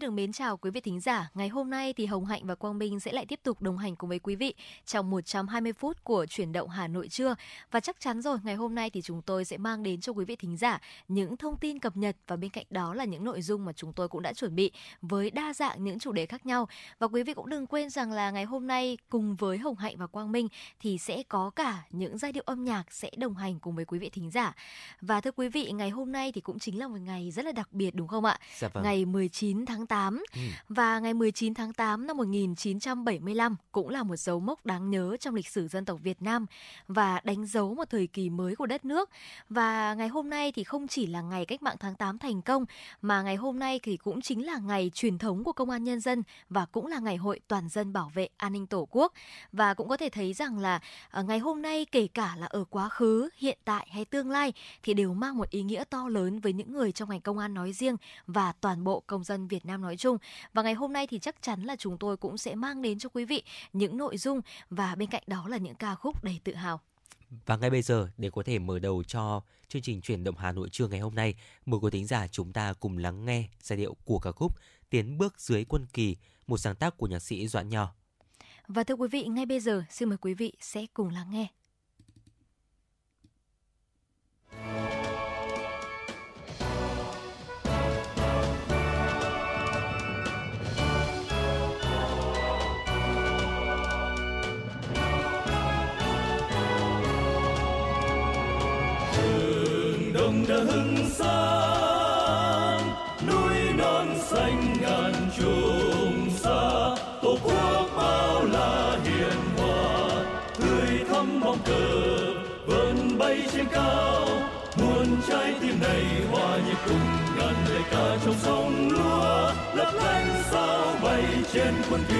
Được mến chào quý vị thính giả. Ngày hôm nay thì Hồng Hạnh và Quang Minh sẽ lại tiếp tục đồng hành cùng với quý vị trong 120 phút của chuyển động Hà Nội trưa. Và chắc chắn rồi, ngày hôm nay thì chúng tôi sẽ mang đến cho quý vị thính giả những thông tin cập nhật và bên cạnh đó là những nội dung mà chúng tôi cũng đã chuẩn bị với đa dạng những chủ đề khác nhau. Và quý vị cũng đừng quên rằng là ngày hôm nay cùng với Hồng Hạnh và Quang Minh thì sẽ có cả những giai điệu âm nhạc sẽ đồng hành cùng với quý vị thính giả. Và thưa quý vị, ngày hôm nay thì cũng chính là một ngày rất là đặc biệt đúng không ạ? Dạ vâng. Ngày 19 tháng 8 ừ. và ngày 19 tháng 8 năm 1975 cũng là một dấu mốc đáng nhớ trong lịch sử dân tộc Việt Nam và đánh dấu một thời kỳ mới của đất nước. Và ngày hôm nay thì không chỉ là ngày cách mạng tháng 8 thành công mà ngày hôm nay thì cũng chính là ngày truyền thống của công an nhân dân và cũng là ngày hội toàn dân bảo vệ an ninh Tổ quốc. Và cũng có thể thấy rằng là à, ngày hôm nay kể cả là ở quá khứ, hiện tại hay tương lai thì đều mang một ý nghĩa to lớn với những người trong ngành công an nói riêng và toàn bộ công dân Việt Nam nói chung chung. Và ngày hôm nay thì chắc chắn là chúng tôi cũng sẽ mang đến cho quý vị những nội dung và bên cạnh đó là những ca khúc đầy tự hào. Và ngay bây giờ để có thể mở đầu cho chương trình chuyển động Hà Nội trưa ngày hôm nay, mời quý thính giả chúng ta cùng lắng nghe giai điệu của ca khúc Tiến bước dưới quân kỳ, một sáng tác của nhạc sĩ Doãn Nho. Và thưa quý vị, ngay bây giờ xin mời quý vị sẽ cùng lắng nghe. Quân kỳ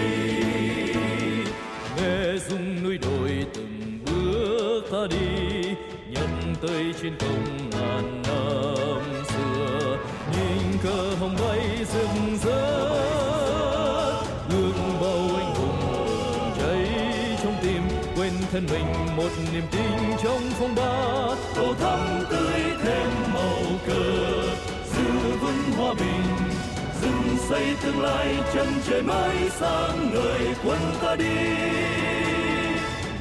nghe rung núi đồi từng bước ta đi, nhân tây trên công ngàn năm xưa. Nhìn cờ hồng bay rừng rỡ gương bao anh hùng cháy trong tim. Quên thân mình một niềm tin trong phong ba. Tô thắm tươi thêm màu cờ, giữ vững hòa bình xây tương lai, chân trời mới sáng, người quân ta đi.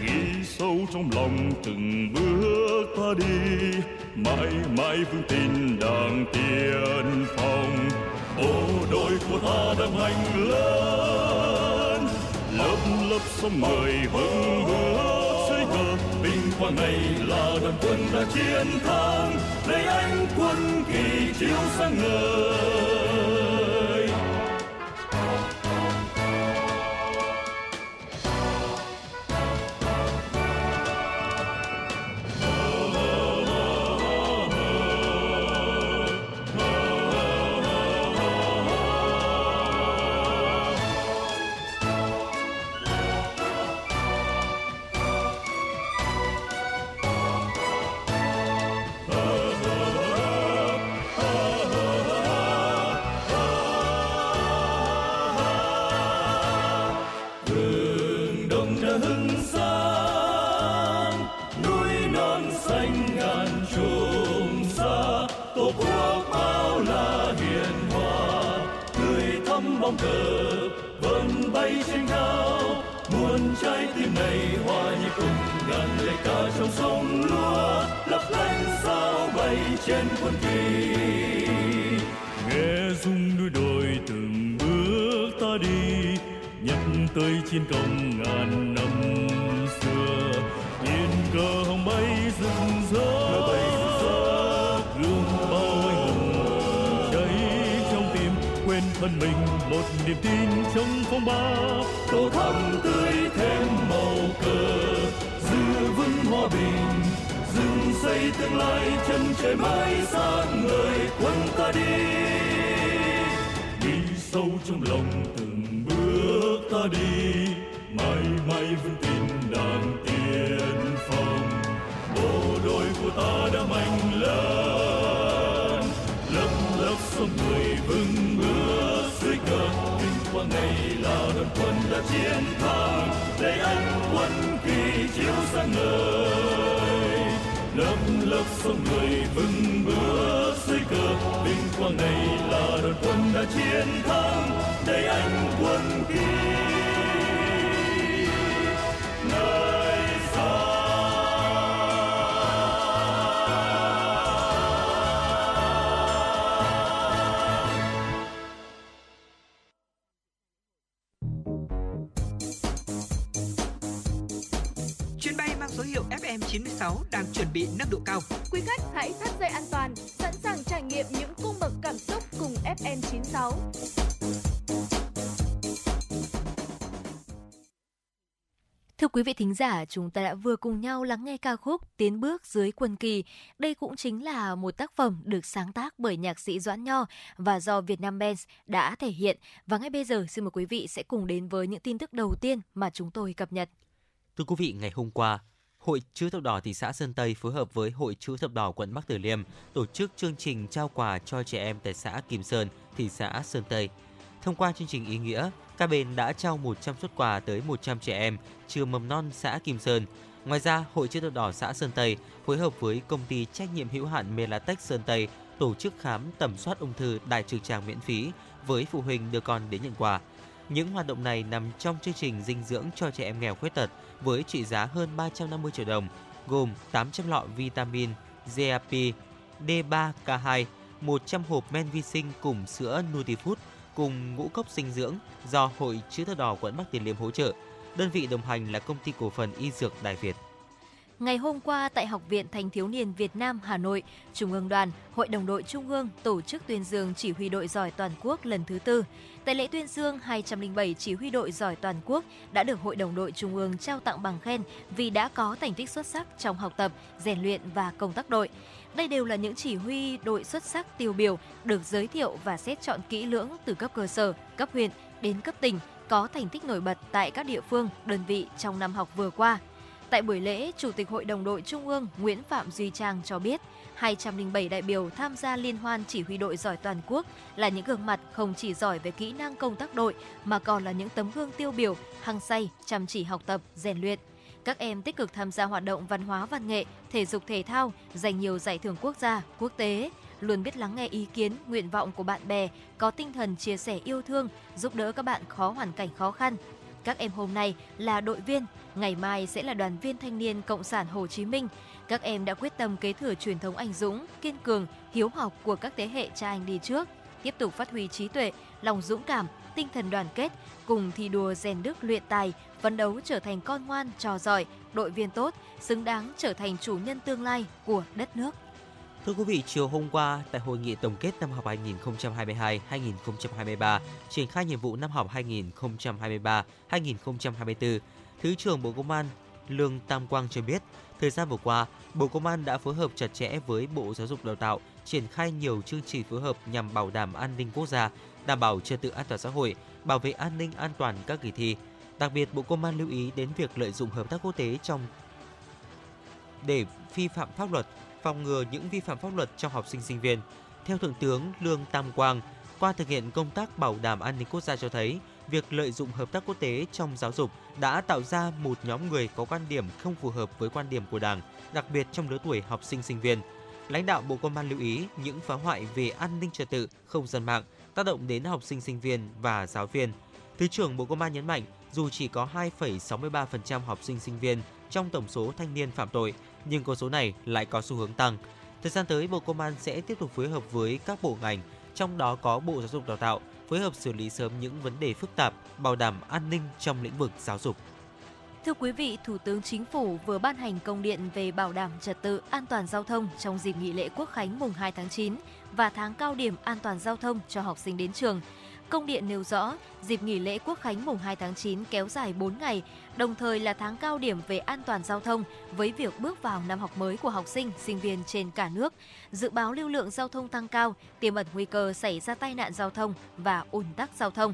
Ghi sâu trong lòng từng bước ta đi, mãi mãi vững tin đảng tiên phong. Bộ đội của ta đang hành lớn, lớp lớp sông người vững bước xây cờ. Vinh quang này là đoàn quân đã chiến thắng, lấy anh quân kỳ chiếu sáng ngời. Cờ vẫn bay trên cao, muôn trái tim này hòa nhịp cùng. Ngàn lời ca trong sông lúa, lấp lánh sao bay trên quân kỳ. Nghe rung núi đồi từng bước ta đi, nhắc tới chiến công ngàn thân mình một niềm tin trong phong ba. Tô thắm tươi thêm màu cờ, giữ vững hòa bình, dựng xây tương lai chân trời mãi sáng người quân ta đi. Đi sâu trong lòng từng bước ta đi, mãi mãi vững tin đảng tiên phong. Bộ đội của ta đã mạnh lớn lấp lấp sông người đoàn quân đã chiến thắng, để anh quân kỳ chiếu sáng ngời. Lớp lớp sông người vững bước, xây cờ vinh quang này là đoàn quân đã chiến thắng, để anh quân kỳ bị nâng độ cao. Quý khách hãy thắt dây an toàn, sẵn sàng trải nghiệm những cung bậc cảm xúc cùng FM96. Thưa quý vị thính giả, chúng ta đã vừa cùng nhau lắng nghe ca khúc Tiến bước dưới quân kỳ. Đây cũng chính là một tác phẩm được sáng tác bởi nhạc sĩ Doãn Nho và do Vietnam Bands đã thể hiện. Và ngay bây giờ xin mời quý vị sẽ cùng đến với những tin tức đầu tiên mà chúng tôi cập nhật. Thưa quý vị, ngày hôm qua, Hội Chữ thập đỏ thị xã Sơn Tây phối hợp với Hội Chữ thập đỏ quận Bắc Từ Liêm tổ chức chương trình trao quà cho trẻ em tại xã Kim Sơn, thị xã Sơn Tây. Thông qua chương trình ý nghĩa, các bên đã trao 100 xuất quà tới 100 trẻ em trường mầm non xã Kim Sơn. Ngoài ra, Hội Chữ thập đỏ xã Sơn Tây phối hợp với công ty trách nhiệm hữu hạn Melatech Sơn Tây tổ chức khám tầm soát ung thư đại trực tràng miễn phí với phụ huynh đưa con đến nhận quà. Những hoạt động này nằm trong chương trình dinh dưỡng cho trẻ em nghèo khuyết tật với trị giá hơn 350 triệu đồng, gồm 800 lọ vitamin GAP, D3K2, 100 hộp men vi sinh cùng sữa Nutifood cùng ngũ cốc dinh dưỡng do Hội Chữ thập đỏ quận Bắc Từ Liêm hỗ trợ. Đơn vị đồng hành là công ty cổ phần y dược Đại Việt. Ngày hôm qua tại Học viện Thanh thiếu niên Việt Nam Hà Nội, Trung ương đoàn, Hội đồng đội Trung ương tổ chức tuyên dương chỉ huy đội giỏi toàn quốc lần thứ tư. Tại lễ tuyên dương, 207 chỉ huy đội giỏi toàn quốc đã được Hội đồng đội Trung ương trao tặng bằng khen vì đã có thành tích xuất sắc trong học tập, rèn luyện và công tác đội. Đây đều là những chỉ huy đội xuất sắc tiêu biểu được giới thiệu và xét chọn kỹ lưỡng từ cấp cơ sở, cấp huyện đến cấp tỉnh có thành tích nổi bật tại các địa phương, đơn vị trong năm học vừa qua. Tại buổi lễ, Chủ tịch Hội đồng đội Trung ương Nguyễn Phạm Duy Trang cho biết, 207 đại biểu tham gia liên hoan chỉ huy đội giỏi toàn quốc là những gương mặt không chỉ giỏi về kỹ năng công tác đội mà còn là những tấm gương tiêu biểu, hăng say, chăm chỉ học tập, rèn luyện. Các em tích cực tham gia hoạt động văn hóa văn nghệ, thể dục thể thao, giành nhiều giải thưởng quốc gia, quốc tế, luôn biết lắng nghe ý kiến, nguyện vọng của bạn bè, có tinh thần chia sẻ yêu thương, giúp đỡ các bạn khó hoàn cảnh khó khăn. Các em hôm nay là đội viên, ngày mai sẽ là đoàn viên thanh niên Cộng sản Hồ Chí Minh. Các em đã quyết tâm kế thừa truyền thống anh dũng, kiên cường, hiếu học của các thế hệ cha anh đi trước, tiếp tục phát huy trí tuệ, lòng dũng cảm, tinh thần đoàn kết, cùng thi đua rèn đức luyện tài, phấn đấu trở thành con ngoan, trò giỏi, đội viên tốt, xứng đáng trở thành chủ nhân tương lai của đất nước. Thưa quý vị, chiều hôm qua tại hội nghị tổng kết năm học 2022-2023 triển khai nhiệm vụ năm học 2023-2024, Thứ trưởng Bộ Công an Lương Tam Quang cho biết, thời gian vừa qua, Bộ Công an đã phối hợp chặt chẽ với Bộ Giáo dục Đào tạo triển khai nhiều chương trình phối hợp nhằm bảo đảm an ninh quốc gia, đảm bảo trật tự an toàn xã hội, bảo vệ an ninh an toàn các kỳ thi. Đặc biệt, Bộ Công an lưu ý đến việc lợi dụng hợp tác quốc tế trong để vi phạm pháp luật, phòng ngừa những vi phạm pháp luật trong học sinh sinh viên. Theo Thượng tướng Lương Tam Quang, qua thực hiện công tác bảo đảm an ninh quốc gia cho thấy, việc lợi dụng hợp tác quốc tế trong giáo dục đã tạo ra một nhóm người có quan điểm không phù hợp với quan điểm của Đảng, đặc biệt trong lứa tuổi học sinh sinh viên. Lãnh đạo Bộ Công an lưu ý những phá hoại về an ninh trật tự, không gian mạng tác động đến học sinh sinh viên và giáo viên. Thứ trưởng Bộ Công an nhấn mạnh, dù chỉ có 2,63% học sinh sinh viên trong tổng số thanh niên phạm tội, nhưng con số này lại có xu hướng tăng. Thời gian tới, Bộ Công an sẽ tiếp tục phối hợp với các bộ ngành, trong đó có Bộ Giáo dục Đào tạo, phối hợp xử lý sớm những vấn đề phức tạp, bảo đảm an ninh trong lĩnh vực giáo dục. Thưa quý vị, Thủ tướng Chính phủ vừa ban hành công điện về bảo đảm trật tự an toàn giao thông trong dịp nghỉ lễ Quốc khánh mùng 2 tháng 9 và tháng cao điểm an toàn giao thông cho học sinh đến trường. Công điện nêu rõ, dịp nghỉ lễ Quốc khánh mùng 2 tháng 9 kéo dài 4 ngày, đồng thời là tháng cao điểm về an toàn giao thông với việc bước vào năm học mới của học sinh, sinh viên trên cả nước. Dự báo lưu lượng giao thông tăng cao, tiềm ẩn nguy cơ xảy ra tai nạn giao thông và ùn tắc giao thông.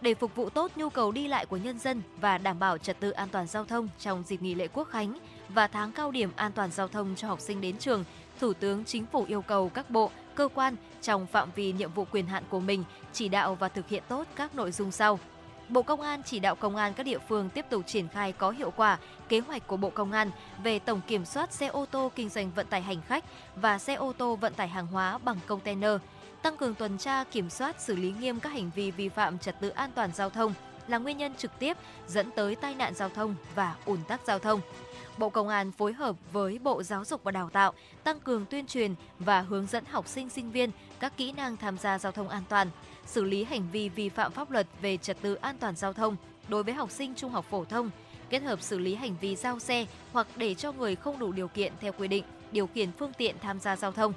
Để phục vụ tốt nhu cầu đi lại của nhân dân và đảm bảo trật tự an toàn giao thông trong dịp nghỉ lễ Quốc khánh và tháng cao điểm an toàn giao thông cho học sinh đến trường, Thủ tướng Chính phủ yêu cầu các bộ, cơ quan trong phạm vi nhiệm vụ quyền hạn của mình chỉ đạo và thực hiện tốt các nội dung sau – Bộ Công an chỉ đạo công an các địa phương tiếp tục triển khai có hiệu quả kế hoạch của Bộ Công an về tổng kiểm soát xe ô tô kinh doanh vận tải hành khách và xe ô tô vận tải hàng hóa bằng container, tăng cường tuần tra kiểm soát xử lý nghiêm các hành vi vi phạm trật tự an toàn giao thông là nguyên nhân trực tiếp dẫn tới tai nạn giao thông và ùn tắc giao thông. Bộ Công an phối hợp với Bộ Giáo dục và Đào tạo tăng cường tuyên truyền và hướng dẫn học sinh sinh viên các kỹ năng tham gia giao thông an toàn, xử lý hành vi vi phạm pháp luật về trật tự an toàn giao thông đối với học sinh trung học phổ thông, kết hợp xử lý hành vi giao xe hoặc để cho người không đủ điều kiện theo quy định điều khiển phương tiện tham gia giao thông.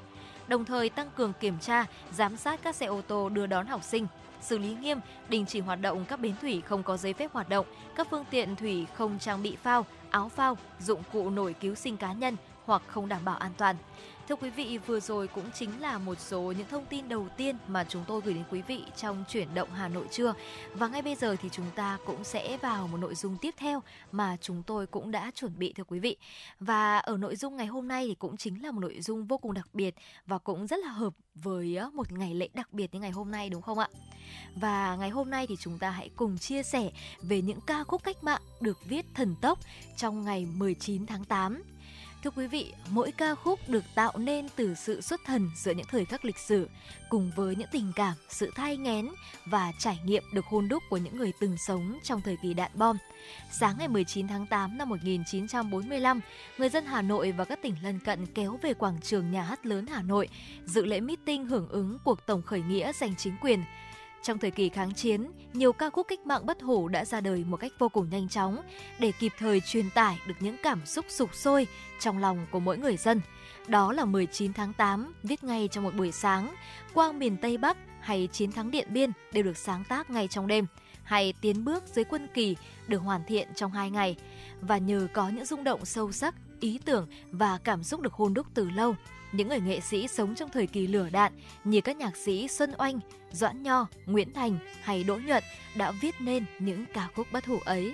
Đồng thời tăng cường kiểm tra, giám sát các xe ô tô đưa đón học sinh, xử lý nghiêm, đình chỉ hoạt động các bến thủy không có giấy phép hoạt động, các phương tiện thủy không trang bị phao, áo phao, dụng cụ nổi cứu sinh cá nhân hoặc không đảm bảo an toàn. Thưa quý vị, vừa rồi cũng chính là một số những thông tin đầu tiên mà chúng tôi gửi đến quý vị trong chuyển động Hà Nội trưa. Và ngay bây giờ thì chúng ta cũng sẽ vào một nội dung tiếp theo mà chúng tôi cũng đã chuẩn bị thưa quý vị. Và ở nội dung ngày hôm nay thì cũng chính là một nội dung vô cùng đặc biệt và cũng rất là hợp với một ngày lễ đặc biệt như ngày hôm nay đúng không ạ? Và ngày hôm nay thì chúng ta hãy cùng chia sẻ về những ca khúc cách mạng được viết thần tốc trong ngày 19 tháng 8 Thưa quý vị, mỗi ca khúc được tạo nên từ sự xuất thần giữa những thời khắc lịch sử, cùng với những tình cảm, sự thai nghén và trải nghiệm được hôn đúc của những người từng sống trong thời kỳ đạn bom. Sáng ngày 19 tháng 8 năm 1945, người dân Hà Nội và các tỉnh lân cận kéo về quảng trường Nhà hát lớn Hà Nội, dự lễ meeting hưởng ứng cuộc tổng khởi nghĩa giành chính quyền. Trong thời kỳ kháng chiến, nhiều ca khúc cách mạng bất hủ đã ra đời một cách vô cùng nhanh chóng để kịp thời truyền tải được những cảm xúc sục sôi trong lòng của mỗi người dân. Đó là 19 tháng 8, viết ngay trong một buổi sáng, Quang miền Tây Bắc hay Chiến thắng Điện Biên đều được sáng tác ngay trong đêm, hay Tiến bước dưới quân kỳ được hoàn thiện trong hai ngày. Và nhờ có những rung động sâu sắc, ý tưởng và cảm xúc được hôn đúc từ lâu, những người nghệ sĩ sống trong thời kỳ lửa đạn như các nhạc sĩ Xuân Oanh, Doãn Nho, Nguyễn Thành hay Đỗ Nhuận đã viết nên những ca khúc bất hủ ấy.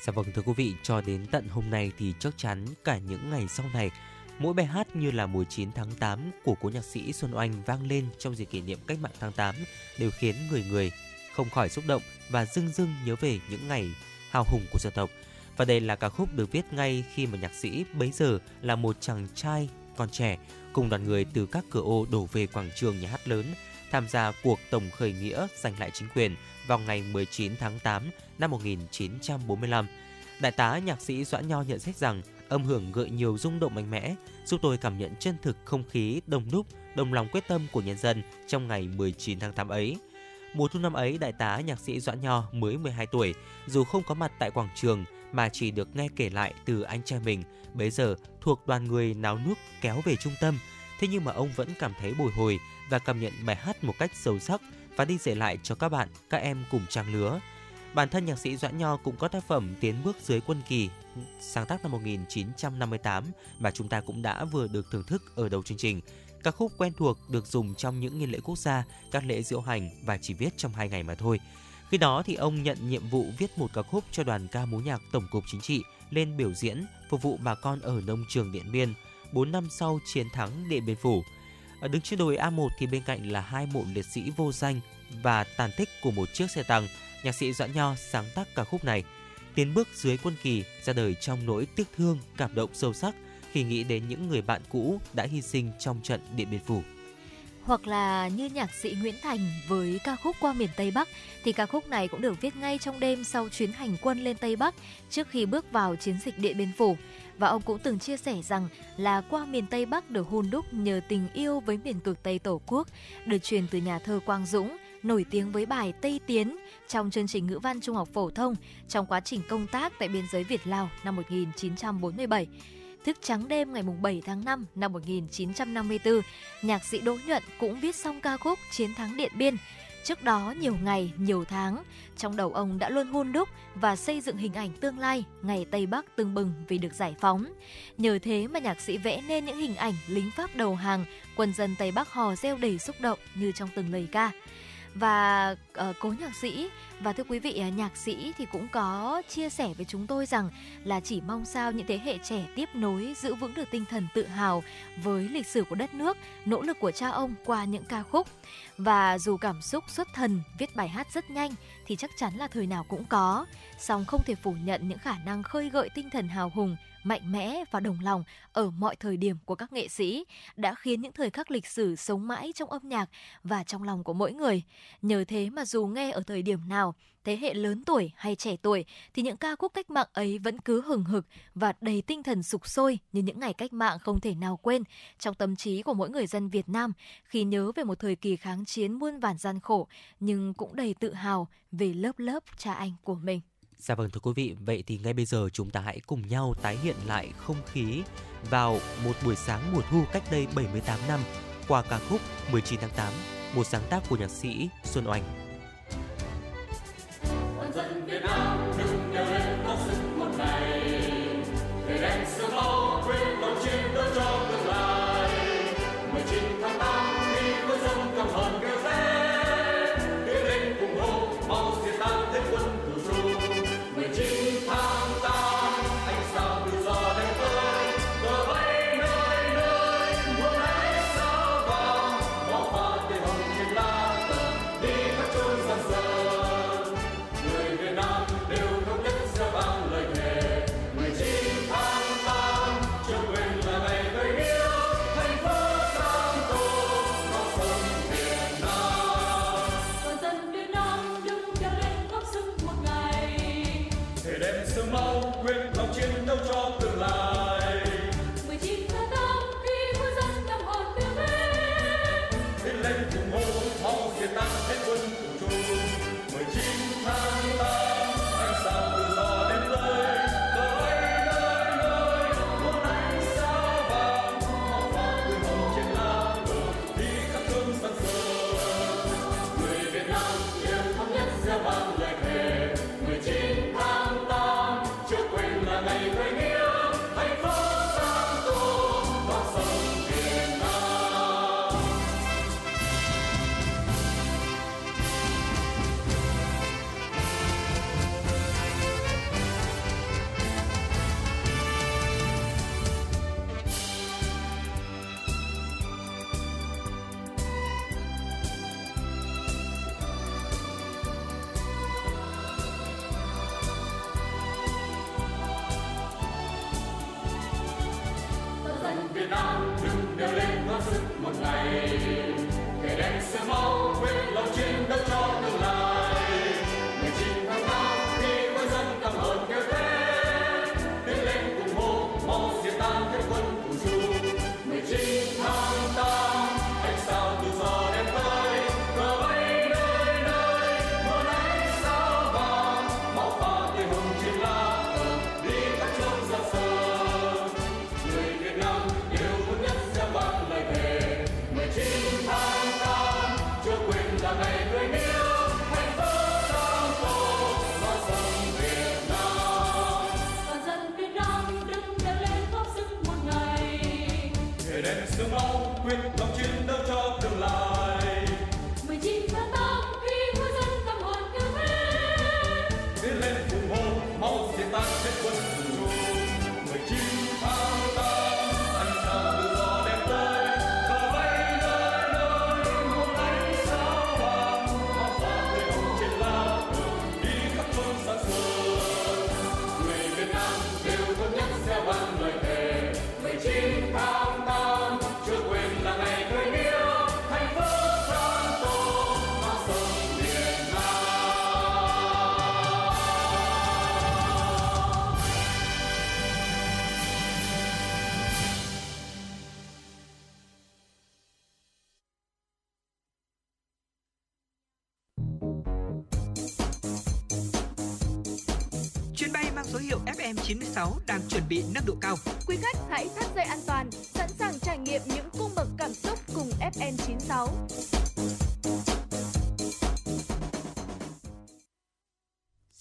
Dạ vâng thưa quý vị, cho đến tận hôm nay thì chắc chắn cả những ngày sau này, mỗi bài hát như là mùa 9 tháng 8 của cố nhạc sĩ Xuân Oanh vang lên trong dịp kỷ niệm cách mạng tháng 8 đều khiến người người không khỏi xúc động và dưng dưng nhớ về những ngày hào hùng của dân tộc. Và đây là ca khúc được viết ngay khi mà nhạc sĩ bấy giờ là một chàng trai còn trẻ cùng đoàn người từ các cửa ô đổ về quảng trường nhà hát lớn tham gia cuộc tổng khởi nghĩa giành lại chính quyền vào ngày 19 tháng 8 năm 1945. Đại tá nhạc sĩ Doãn Nho nhận xét rằng âm hưởng gợi nhiều rung động mạnh mẽ, giúp tôi cảm nhận chân thực không khí đông đúc, đồng lòng quyết tâm của nhân dân trong ngày 19 tháng 8 ấy. Mùa thu năm ấy, đại tá nhạc sĩ Doãn Nho mới 12 tuổi, dù không có mặt tại quảng trường mà chỉ được nghe kể lại từ anh trai mình, bấy giờ thuộc đoàn người náo nước kéo về trung tâm. Thế nhưng mà ông vẫn cảm thấy bồi hồi và cảm nhận bài hát một cách sâu sắc và đi dạy lại cho các bạn, các em cùng trang lứa. Bản thân nhạc sĩ Doãn Nho cũng có tác phẩm Tiến bước dưới quân kỳ sáng tác năm 1958 mà chúng ta cũng đã vừa được thưởng thức ở đầu chương trình. Các khúc quen thuộc được dùng trong những nghi lễ quốc gia, các lễ diễu hành và chỉ viết trong hai ngày mà thôi. Khi đó thì ông nhận nhiệm vụ viết một ca khúc cho đoàn ca múa nhạc Tổng cục Chính trị lên biểu diễn phục vụ bà con ở nông trường Điện Biên 4 năm sau chiến thắng Điện Biên Phủ. Ở đứng trên đồi A1 thì bên cạnh là hai mộ liệt sĩ vô danh và tàn tích của một chiếc xe tăng. Nhạc sĩ Doãn Nho sáng tác ca khúc này. Tiến bước dưới quân kỳ ra đời trong nỗi tiếc thương, cảm động sâu sắc khi nghĩ đến những người bạn cũ đã hy sinh trong trận Điện Biên Phủ hoặc là như nhạc sĩ Nguyễn Thành với ca khúc Qua miền Tây Bắc thì ca khúc này cũng được viết ngay trong đêm sau chuyến hành quân lên Tây Bắc trước khi bước vào chiến dịch Điện Biên Phủ. Và ông cũng từng chia sẻ rằng là qua miền Tây Bắc được hôn đúc nhờ tình yêu với miền cực Tây Tổ quốc, được truyền từ nhà thơ Quang Dũng, nổi tiếng với bài Tây Tiến trong chương trình ngữ văn trung học phổ thông trong quá trình công tác tại biên giới Việt Lào năm 1947. Thức trắng đêm ngày 7 tháng 5 năm 1954, nhạc sĩ Đỗ Nhuận cũng viết xong ca khúc Chiến thắng Điện Biên. Trước đó nhiều ngày, nhiều tháng, trong đầu ông đã luôn hôn đúc và xây dựng hình ảnh tương lai ngày Tây Bắc tưng bừng vì được giải phóng. Nhờ thế mà nhạc sĩ vẽ nên những hình ảnh lính Pháp đầu hàng, quân dân Tây Bắc hò reo đầy xúc động như trong từng lời ca và uh, cố nhạc sĩ và thưa quý vị uh, nhạc sĩ thì cũng có chia sẻ với chúng tôi rằng là chỉ mong sao những thế hệ trẻ tiếp nối giữ vững được tinh thần tự hào với lịch sử của đất nước, nỗ lực của cha ông qua những ca khúc. Và dù cảm xúc xuất thần viết bài hát rất nhanh thì chắc chắn là thời nào cũng có, song không thể phủ nhận những khả năng khơi gợi tinh thần hào hùng mạnh mẽ và đồng lòng ở mọi thời điểm của các nghệ sĩ đã khiến những thời khắc lịch sử sống mãi trong âm nhạc và trong lòng của mỗi người. Nhờ thế mà dù nghe ở thời điểm nào, thế hệ lớn tuổi hay trẻ tuổi thì những ca khúc cách mạng ấy vẫn cứ hừng hực và đầy tinh thần sục sôi như những ngày cách mạng không thể nào quên trong tâm trí của mỗi người dân Việt Nam khi nhớ về một thời kỳ kháng chiến muôn vàn gian khổ nhưng cũng đầy tự hào về lớp lớp cha anh của mình. Dạ vâng thưa quý vị, vậy thì ngay bây giờ chúng ta hãy cùng nhau tái hiện lại không khí vào một buổi sáng mùa thu cách đây 78 năm qua ca khúc 19 tháng 8, một sáng tác của nhạc sĩ Xuân Oanh. Dân Việt Nam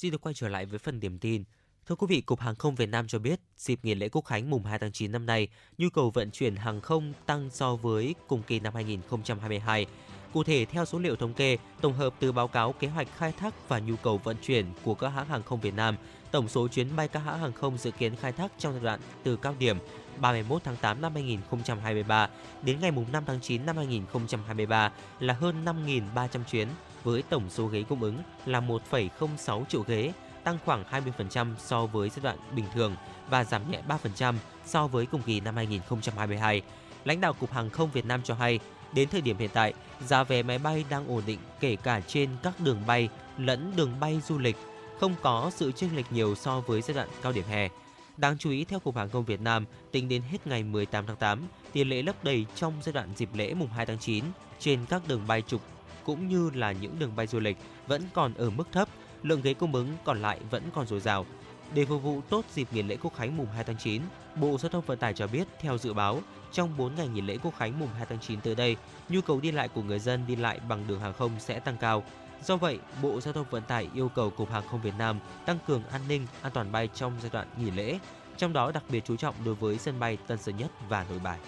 Xin được quay trở lại với phần điểm tin. Thưa quý vị, Cục Hàng không Việt Nam cho biết, dịp nghỉ lễ Quốc khánh mùng 2 tháng 9 năm nay, nhu cầu vận chuyển hàng không tăng so với cùng kỳ năm 2022 Cụ thể, theo số liệu thống kê, tổng hợp từ báo cáo kế hoạch khai thác và nhu cầu vận chuyển của các hãng hàng không Việt Nam, tổng số chuyến bay các hãng hàng không dự kiến khai thác trong giai đoạn từ cao điểm 31 tháng 8 năm 2023 đến ngày 5 tháng 9 năm 2023 là hơn 5.300 chuyến với tổng số ghế cung ứng là 1,06 triệu ghế, tăng khoảng 20% so với giai đoạn bình thường và giảm nhẹ 3% so với cùng kỳ năm 2022. Lãnh đạo Cục Hàng không Việt Nam cho hay, đến thời điểm hiện tại, giá vé máy bay đang ổn định kể cả trên các đường bay lẫn đường bay du lịch, không có sự chênh lệch nhiều so với giai đoạn cao điểm hè. Đáng chú ý theo Cục Hàng không Việt Nam, tính đến hết ngày 18 tháng 8, tỷ lệ lấp đầy trong giai đoạn dịp lễ mùng 2 tháng 9 trên các đường bay trục cũng như là những đường bay du lịch vẫn còn ở mức thấp, lượng ghế cung ứng còn lại vẫn còn dồi dào. Để phục vụ tốt dịp nghỉ lễ Quốc khánh mùng 2 tháng 9, Bộ Giao thông Vận tải cho biết theo dự báo, trong 4 ngày nghỉ lễ Quốc khánh mùng 2 tháng 9 tới đây, nhu cầu đi lại của người dân đi lại bằng đường hàng không sẽ tăng cao. Do vậy, Bộ Giao thông Vận tải yêu cầu Cục Hàng không Việt Nam tăng cường an ninh, an toàn bay trong giai đoạn nghỉ lễ, trong đó đặc biệt chú trọng đối với sân bay Tân Sơn Nhất và Nội Bài.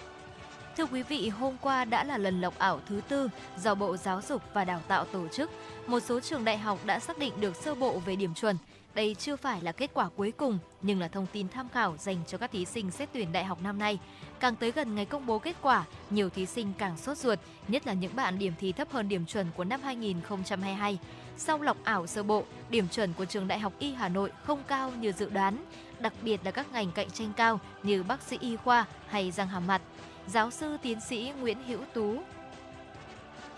Thưa quý vị, hôm qua đã là lần lọc ảo thứ tư do Bộ Giáo dục và Đào tạo tổ chức. Một số trường đại học đã xác định được sơ bộ về điểm chuẩn. Đây chưa phải là kết quả cuối cùng, nhưng là thông tin tham khảo dành cho các thí sinh xét tuyển đại học năm nay. Càng tới gần ngày công bố kết quả, nhiều thí sinh càng sốt ruột, nhất là những bạn điểm thi thấp hơn điểm chuẩn của năm 2022. Sau lọc ảo sơ bộ, điểm chuẩn của trường Đại học Y Hà Nội không cao như dự đoán, đặc biệt là các ngành cạnh tranh cao như bác sĩ y khoa hay răng hàm mặt. Giáo sư tiến sĩ Nguyễn Hữu Tú,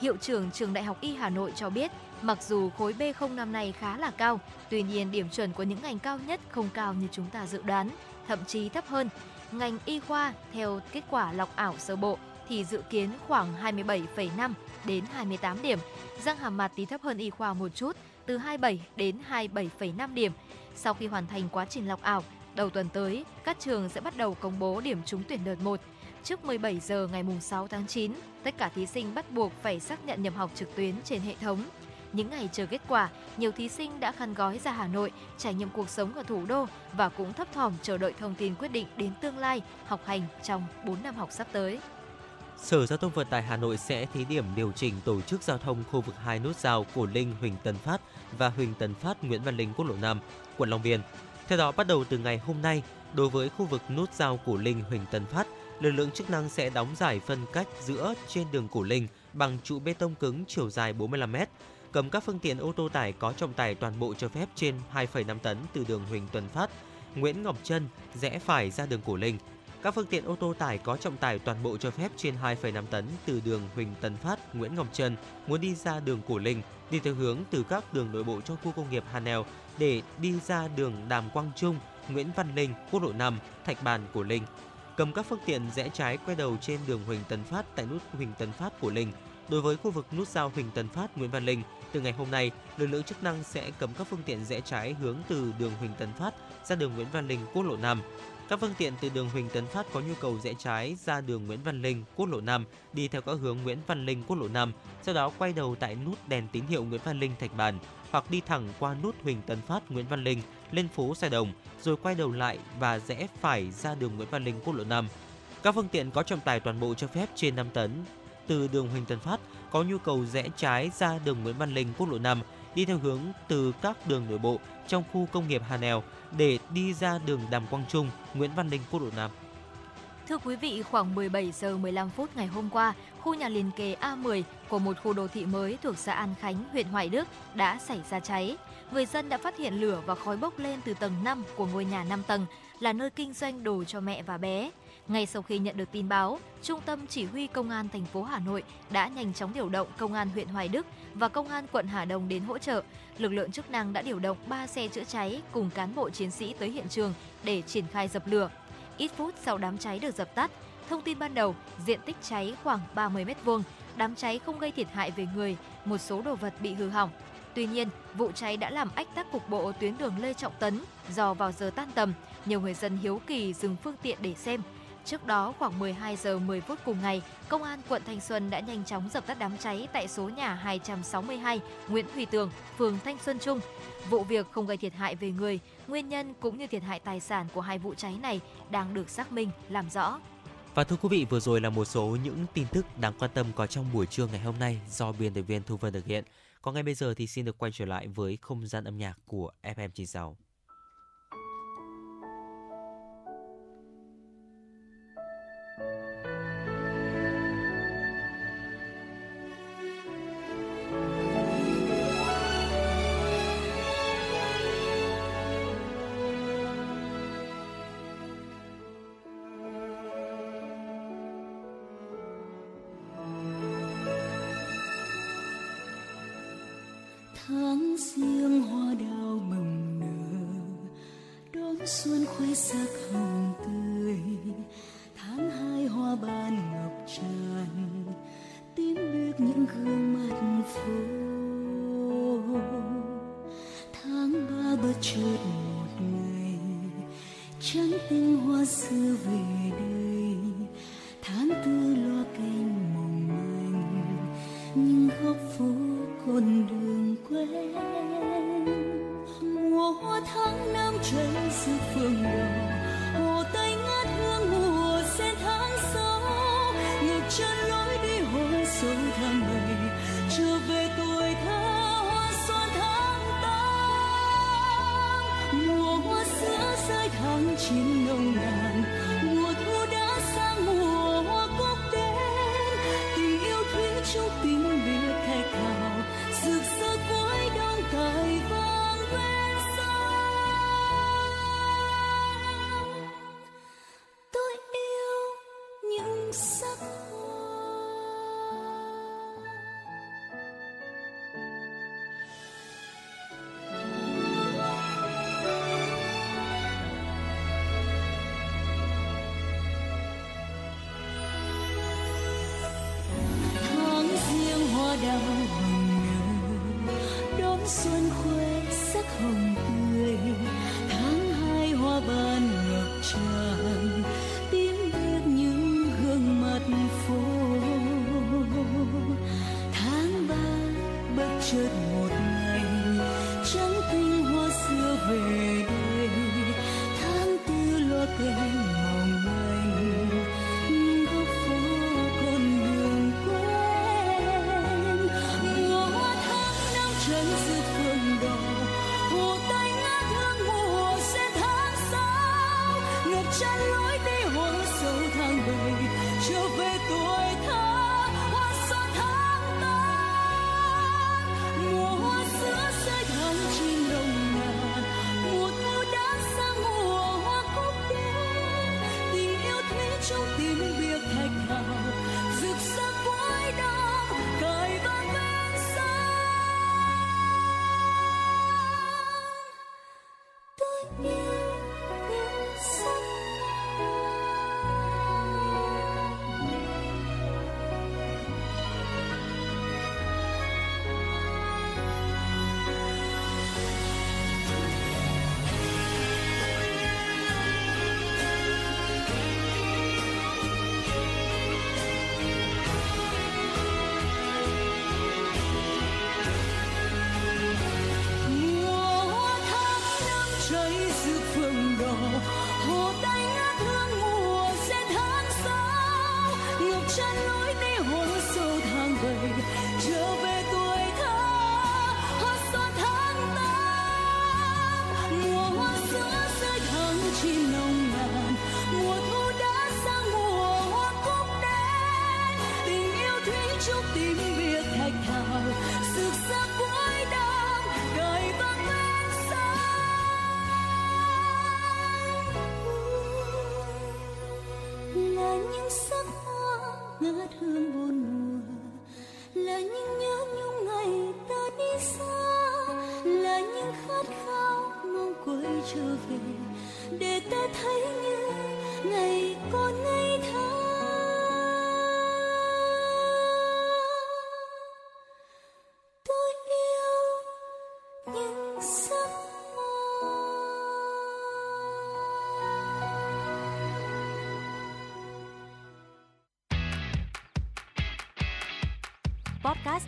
Hiệu trưởng trường Đại học Y Hà Nội cho biết, mặc dù khối B0 năm nay khá là cao, tuy nhiên điểm chuẩn của những ngành cao nhất không cao như chúng ta dự đoán, thậm chí thấp hơn. Ngành y khoa theo kết quả lọc ảo sơ bộ thì dự kiến khoảng 27,5 đến 28 điểm, răng hàm mặt tí thấp hơn y khoa một chút, từ 27 đến 27,5 điểm. Sau khi hoàn thành quá trình lọc ảo, đầu tuần tới, các trường sẽ bắt đầu công bố điểm trúng tuyển đợt 1. Trước 17 giờ ngày 6 tháng 9, tất cả thí sinh bắt buộc phải xác nhận nhập học trực tuyến trên hệ thống. Những ngày chờ kết quả, nhiều thí sinh đã khăn gói ra Hà Nội, trải nghiệm cuộc sống ở thủ đô và cũng thấp thỏm chờ đợi thông tin quyết định đến tương lai học hành trong 4 năm học sắp tới. Sở Giao thông Vận tải Hà Nội sẽ thí điểm điều chỉnh tổ chức giao thông khu vực hai nút giao Cổ Linh Huỳnh Tấn Phát và Huỳnh Tấn Phát Nguyễn Văn Linh quốc lộ 5, quận Long Biên. Theo đó, bắt đầu từ ngày hôm nay, đối với khu vực nút giao Cổ Linh Huỳnh Tấn Phát, lực lượng chức năng sẽ đóng giải phân cách giữa trên đường Cổ Linh bằng trụ bê tông cứng chiều dài 45 m, cấm các phương tiện ô tô tải có trọng tải toàn bộ cho phép trên 2,5 tấn từ đường Huỳnh Tuần Phát, Nguyễn Ngọc Trân rẽ phải ra đường Cổ Linh. Các phương tiện ô tô tải có trọng tải toàn bộ cho phép trên 2,5 tấn từ đường Huỳnh Tấn Phát, Nguyễn Ngọc Trân muốn đi ra đường Cổ Linh đi theo hướng từ các đường nội bộ trong khu công nghiệp Hà Nèo để đi ra đường Đàm Quang Trung, Nguyễn Văn Linh, quốc lộ 5, Thạch Bàn, Cổ Linh. Cầm các phương tiện rẽ trái quay đầu trên đường Huỳnh Tấn Phát tại nút Huỳnh Tấn Phát, của Linh. Đối với khu vực nút giao Huỳnh Tấn Phát, Nguyễn Văn Linh, từ ngày hôm nay, lực lượng chức năng sẽ cấm các phương tiện rẽ trái hướng từ đường Huỳnh Tấn Phát ra đường Nguyễn Văn Linh, quốc lộ 5. Các phương tiện từ đường Huỳnh Tấn Phát có nhu cầu rẽ trái ra đường Nguyễn Văn Linh, quốc lộ 5, đi theo các hướng Nguyễn Văn Linh, quốc lộ 5, sau đó quay đầu tại nút đèn tín hiệu Nguyễn Văn Linh, Thạch Bàn, hoặc đi thẳng qua nút Huỳnh Tấn Phát, Nguyễn Văn Linh, lên phố Sài Đồng, rồi quay đầu lại và rẽ phải ra đường Nguyễn Văn Linh, quốc lộ 5. Các phương tiện có trọng tải toàn bộ cho phép trên 5 tấn từ đường Huỳnh Tấn Phát có nhu cầu rẽ trái ra đường Nguyễn Văn Linh, quốc lộ 5, đi theo hướng từ các đường nội bộ trong khu công nghiệp Hà Nèo để đi ra đường Đàm Quang Trung, Nguyễn Văn Linh, quốc lộ 5. Thưa quý vị, khoảng 17 giờ 15 phút ngày hôm qua, khu nhà liền kề A10 của một khu đô thị mới thuộc xã An Khánh, huyện Hoài Đức đã xảy ra cháy. Người dân đã phát hiện lửa và khói bốc lên từ tầng 5 của ngôi nhà 5 tầng, là nơi kinh doanh đồ cho mẹ và bé. Ngay sau khi nhận được tin báo, Trung tâm Chỉ huy Công an thành phố Hà Nội đã nhanh chóng điều động Công an huyện Hoài Đức và Công an quận Hà Đông đến hỗ trợ. Lực lượng chức năng đã điều động 3 xe chữa cháy cùng cán bộ chiến sĩ tới hiện trường để triển khai dập lửa. Ít phút sau đám cháy được dập tắt, thông tin ban đầu, diện tích cháy khoảng 30 m2, đám cháy không gây thiệt hại về người, một số đồ vật bị hư hỏng. Tuy nhiên, vụ cháy đã làm ách tắc cục bộ tuyến đường Lê Trọng Tấn do vào giờ tan tầm, nhiều người dân hiếu kỳ dừng phương tiện để xem. Trước đó khoảng 12 giờ 10 phút cùng ngày, công an quận Thanh Xuân đã nhanh chóng dập tắt đám cháy tại số nhà 262 Nguyễn Thủy Tường, phường Thanh Xuân Trung. Vụ việc không gây thiệt hại về người, nguyên nhân cũng như thiệt hại tài sản của hai vụ cháy này đang được xác minh làm rõ. Và thưa quý vị, vừa rồi là một số những tin tức đáng quan tâm có trong buổi trưa ngày hôm nay do biên tập viên Thu Vân thực hiện. Còn ngay bây giờ thì xin được quay trở lại với không gian âm nhạc của FM96.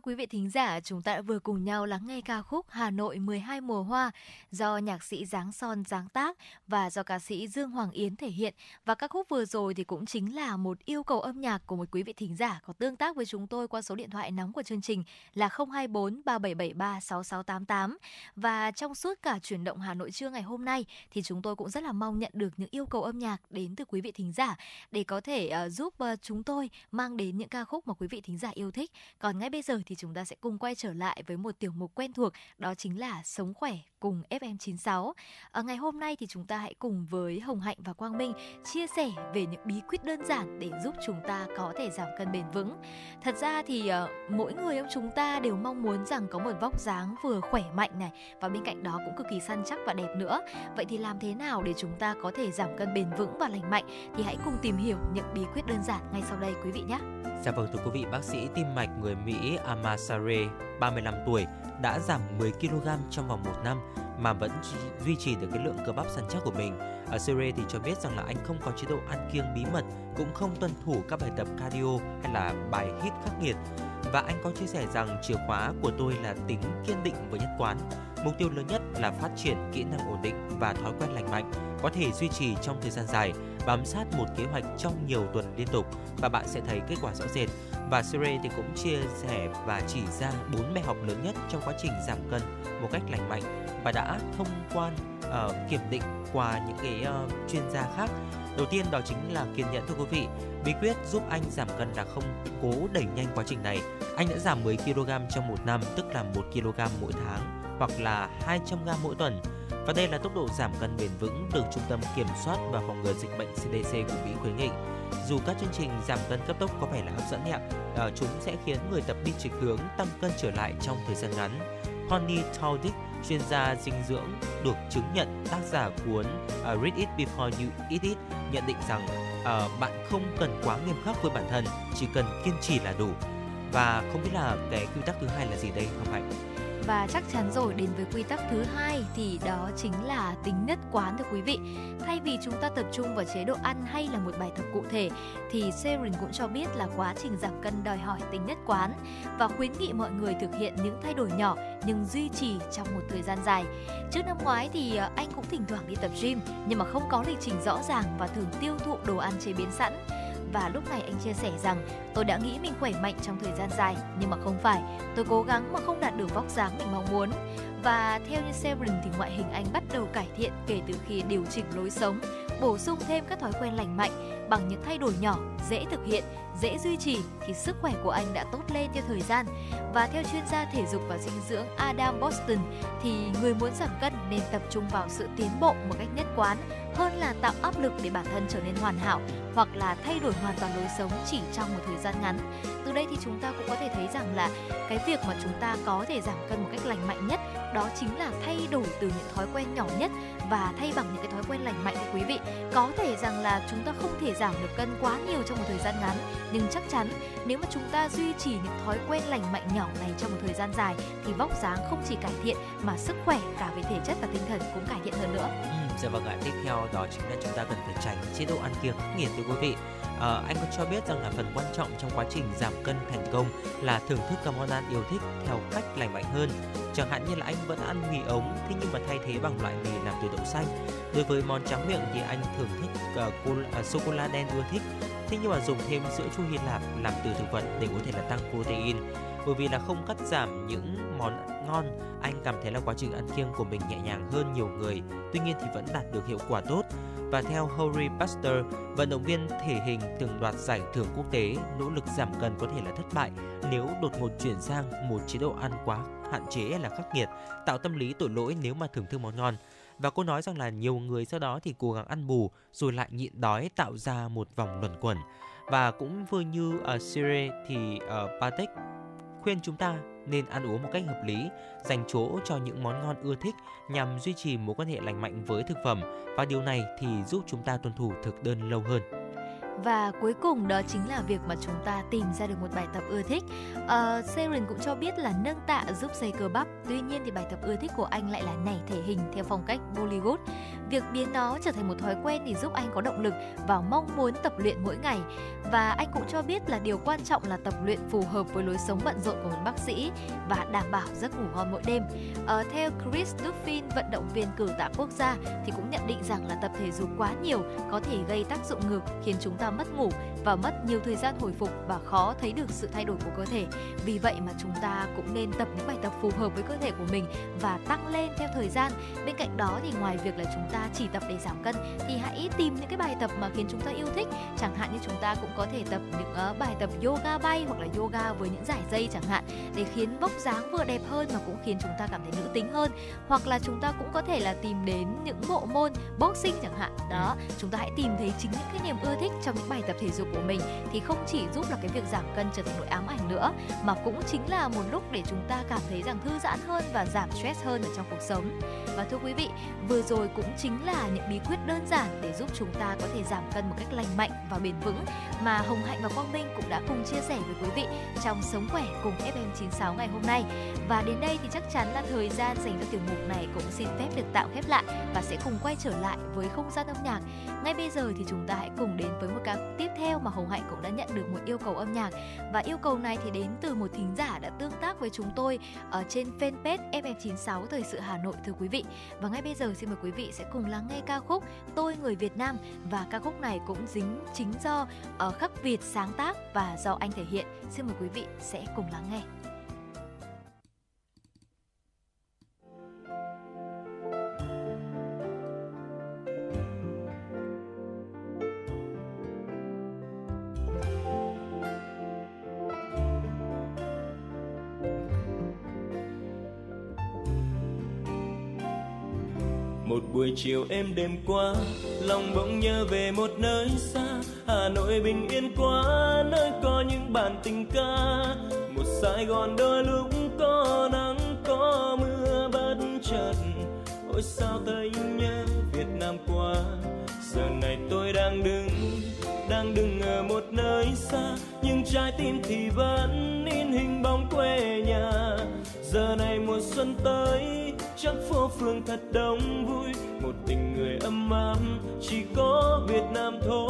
Thưa quý vị thính giả, chúng ta đã vừa cùng nhau lắng nghe ca khúc Hà Nội 12 mùa hoa do nhạc sĩ Giáng Son sáng tác và do ca sĩ Dương Hoàng Yến thể hiện. Và ca khúc vừa rồi thì cũng chính là một yêu cầu âm nhạc của một quý vị thính giả có tương tác với chúng tôi qua số điện thoại nóng của chương trình là 024 3773 6688. Và trong suốt cả chuyển động Hà Nội trưa ngày hôm nay thì chúng tôi cũng rất là mong nhận được những yêu cầu âm nhạc đến từ quý vị thính giả để có thể uh, giúp uh, chúng tôi mang đến những ca khúc mà quý vị thính giả yêu thích. Còn ngay bây giờ thì thì chúng ta sẽ cùng quay trở lại với một tiểu mục quen thuộc, đó chính là Sống khỏe cùng FM96. Ở ờ, ngày hôm nay thì chúng ta hãy cùng với Hồng Hạnh và Quang Minh chia sẻ về những bí quyết đơn giản để giúp chúng ta có thể giảm cân bền vững. Thật ra thì à, mỗi người trong chúng ta đều mong muốn rằng có một vóc dáng vừa khỏe mạnh này và bên cạnh đó cũng cực kỳ săn chắc và đẹp nữa. Vậy thì làm thế nào để chúng ta có thể giảm cân bền vững và lành mạnh thì hãy cùng tìm hiểu những bí quyết đơn giản ngay sau đây quý vị nhé. Dạ vâng thưa quý vị, bác sĩ tim mạch người Mỹ Amasare, 35 tuổi, đã giảm 10 kg trong vòng một năm mà vẫn duy trì được cái lượng cơ bắp săn chắc của mình. Ở Sere thì cho biết rằng là anh không có chế độ ăn kiêng bí mật, cũng không tuân thủ các bài tập cardio hay là bài hít khắc nghiệt. Và anh có chia sẻ rằng chìa khóa của tôi là tính kiên định và nhất quán. Mục tiêu lớn nhất là phát triển kỹ năng ổn định và thói quen lành mạnh, có thể duy trì trong thời gian dài, bám sát một kế hoạch trong nhiều tuần liên tục và bạn sẽ thấy kết quả rõ rệt. Và Sere thì cũng chia sẻ và chỉ ra bốn bài học lớn nhất trong quá trình giảm cân một cách lành mạnh và đã thông quan uh, kiểm định qua những cái uh, chuyên gia khác. Đầu tiên đó chính là kiên nhẫn thưa quý vị. Bí quyết giúp anh giảm cân là không cố đẩy nhanh quá trình này. Anh đã giảm 10 kg trong một năm, tức là 1 kg mỗi tháng hoặc là 200 g mỗi tuần. Và đây là tốc độ giảm cân bền vững được Trung tâm Kiểm soát và Phòng ngừa Dịch bệnh CDC của Mỹ khuyến nghị. Dù các chương trình giảm cân cấp tốc có vẻ là hấp dẫn nhẹ, ờ, chúng sẽ khiến người tập đi trịch hướng tăng cân trở lại trong thời gian ngắn. Connie Taudick, chuyên gia dinh dưỡng được chứng nhận tác giả cuốn uh, Read It Before You Eat It, nhận định rằng uh, bạn không cần quá nghiêm khắc với bản thân, chỉ cần kiên trì là đủ. Và không biết là cái quy tắc thứ hai là gì đây không Hạnh? Và chắc chắn rồi, đến với quy tắc thứ hai thì đó chính là tính nhất quán thưa quý vị. Thay vì chúng ta tập trung vào chế độ ăn hay là một bài tập cụ thể, thì Serin cũng cho biết là quá trình giảm cân đòi hỏi tính nhất quán và khuyến nghị mọi người thực hiện những thay đổi nhỏ nhưng duy trì trong một thời gian dài. Trước năm ngoái thì ờ, anh cũng thỉnh thoảng đi tập gym nhưng mà không có lịch trình rõ ràng và thường tiêu thụ đồ ăn chế biến sẵn và lúc này anh chia sẻ rằng, tôi đã nghĩ mình khỏe mạnh trong thời gian dài, nhưng mà không phải. Tôi cố gắng mà không đạt được vóc dáng mình mong muốn. Và theo như Severin thì ngoại hình anh bắt đầu cải thiện kể từ khi điều chỉnh lối sống, bổ sung thêm các thói quen lành mạnh bằng những thay đổi nhỏ, dễ thực hiện, dễ duy trì thì sức khỏe của anh đã tốt lên theo thời gian. Và theo chuyên gia thể dục và dinh dưỡng Adam Boston thì người muốn giảm cân nên tập trung vào sự tiến bộ một cách nhất quán hơn là tạo áp lực để bản thân trở nên hoàn hảo hoặc là thay đổi hoàn toàn lối sống chỉ trong một thời gian ngắn. Từ đây thì chúng ta cũng có thể thấy rằng là cái việc mà chúng ta có thể giảm cân một cách lành mạnh nhất đó chính là thay đổi từ những thói quen nhỏ nhất và thay bằng những cái thói quen lành mạnh thưa quý vị có thể rằng là chúng ta không thể giảm được cân quá nhiều trong một thời gian ngắn nhưng chắc chắn nếu mà chúng ta duy trì những thói quen lành mạnh nhỏ này trong một thời gian dài thì vóc dáng không chỉ cải thiện mà sức khỏe cả về thể chất và tinh thần cũng cải thiện hơn nữa. Ừ, dạ vâng ạ. Tiếp theo đó chính là chúng ta cần phải tránh chế độ ăn kiêng khắc nghiệt thưa quý vị. À, anh có cho biết rằng là phần quan trọng trong quá trình giảm cân thành công là thưởng thức các món ăn yêu thích theo cách lành mạnh hơn. Chẳng hạn như là anh vẫn ăn mì ống, thế nhưng mà thay thế bằng loại mì làm từ đậu xanh. Đối với món tráng miệng thì anh thưởng thức uh, cool, uh, sô cô la đen ưa thích, thế nhưng mà dùng thêm sữa chua Hy Lạp làm từ thực vật để có thể là tăng protein. Bởi vì là không cắt giảm những món ngon, anh cảm thấy là quá trình ăn kiêng của mình nhẹ nhàng hơn nhiều người, tuy nhiên thì vẫn đạt được hiệu quả tốt. Và theo Harry Pasteur, vận động viên thể hình từng đoạt giải thưởng quốc tế, nỗ lực giảm cân có thể là thất bại nếu đột ngột chuyển sang một chế độ ăn quá hạn chế là khắc nghiệt, tạo tâm lý tội lỗi nếu mà thưởng thức món ngon. Và cô nói rằng là nhiều người sau đó thì cố gắng ăn bù rồi lại nhịn đói tạo ra một vòng luẩn quẩn. Và cũng vừa như ở Syria thì ờ, ở Patek khuyên chúng ta nên ăn uống một cách hợp lý, dành chỗ cho những món ngon ưa thích nhằm duy trì mối quan hệ lành mạnh với thực phẩm và điều này thì giúp chúng ta tuân thủ thực đơn lâu hơn. Và cuối cùng đó chính là việc mà chúng ta tìm ra được một bài tập ưa thích. Ờ, uh, Seren cũng cho biết là nâng tạ giúp xây cơ bắp. Tuy nhiên thì bài tập ưa thích của anh lại là nảy thể hình theo phong cách Bollywood. Việc biến nó trở thành một thói quen thì giúp anh có động lực và mong muốn tập luyện mỗi ngày. Và anh cũng cho biết là điều quan trọng là tập luyện phù hợp với lối sống bận rộn của một bác sĩ và đảm bảo giấc ngủ ngon mỗi đêm. Uh, theo Chris Duffin, vận động viên cử tạ quốc gia thì cũng nhận định rằng là tập thể dục quá nhiều có thể gây tác dụng ngược khiến chúng ta mất ngủ và mất nhiều thời gian hồi phục và khó thấy được sự thay đổi của cơ thể. Vì vậy mà chúng ta cũng nên tập những bài tập phù hợp với cơ thể của mình và tăng lên theo thời gian. Bên cạnh đó thì ngoài việc là chúng ta chỉ tập để giảm cân thì hãy tìm những cái bài tập mà khiến chúng ta yêu thích. Chẳng hạn như chúng ta cũng có thể tập những uh, bài tập yoga bay hoặc là yoga với những giải dây chẳng hạn để khiến vóc dáng vừa đẹp hơn mà cũng khiến chúng ta cảm thấy nữ tính hơn. Hoặc là chúng ta cũng có thể là tìm đến những bộ môn boxing chẳng hạn. Đó, chúng ta hãy tìm thấy chính những cái niềm ưa thích trong những bài tập thể dục của mình thì không chỉ giúp là cái việc giảm cân trở thành nỗi ám ảnh nữa mà cũng chính là một lúc để chúng ta cảm thấy rằng thư giãn hơn và giảm stress hơn ở trong cuộc sống. Và thưa quý vị, vừa rồi cũng chính là những bí quyết đơn giản để giúp chúng ta có thể giảm cân một cách lành mạnh và bền vững mà Hồng Hạnh và Quang Minh cũng đã cùng chia sẻ với quý vị trong Sống khỏe cùng FM96 ngày hôm nay. Và đến đây thì chắc chắn là thời gian dành cho tiểu mục này cũng xin phép được tạm khép lại và sẽ cùng quay trở lại với không gian âm nhạc. Ngay bây giờ thì chúng ta hãy cùng đến với một ca tiếp theo mà Hồng Hạnh cũng đã nhận được một yêu cầu âm nhạc và yêu cầu này thì đến từ một thính giả đã tương tác với chúng tôi ở trên fanpage FM96 Thời sự Hà Nội, thưa quý vị. Và ngay bây giờ xin mời quý vị sẽ cùng lắng nghe ca khúc Tôi người Việt Nam và ca khúc này cũng dính, chính do ở Khắc Việt sáng tác và do anh thể hiện. Xin mời quý vị sẽ cùng lắng nghe. Một buổi chiều êm đêm qua lòng bỗng nhớ về một nơi xa. Hà nội bình yên quá, nơi có những bản tình ca. Một sài gòn đôi lúc có nắng, có mưa bất chợt. Ôi sao thấy nhớ việt nam quá. Giờ này tôi đang đứng đang đứng ở một nơi xa. Nhưng trái tim thì vẫn in hình bóng quê nhà. Giờ này mùa xuân tới chắc phố phường thật đông vui. Một tình người ấm áp, chỉ có việt nam thôi.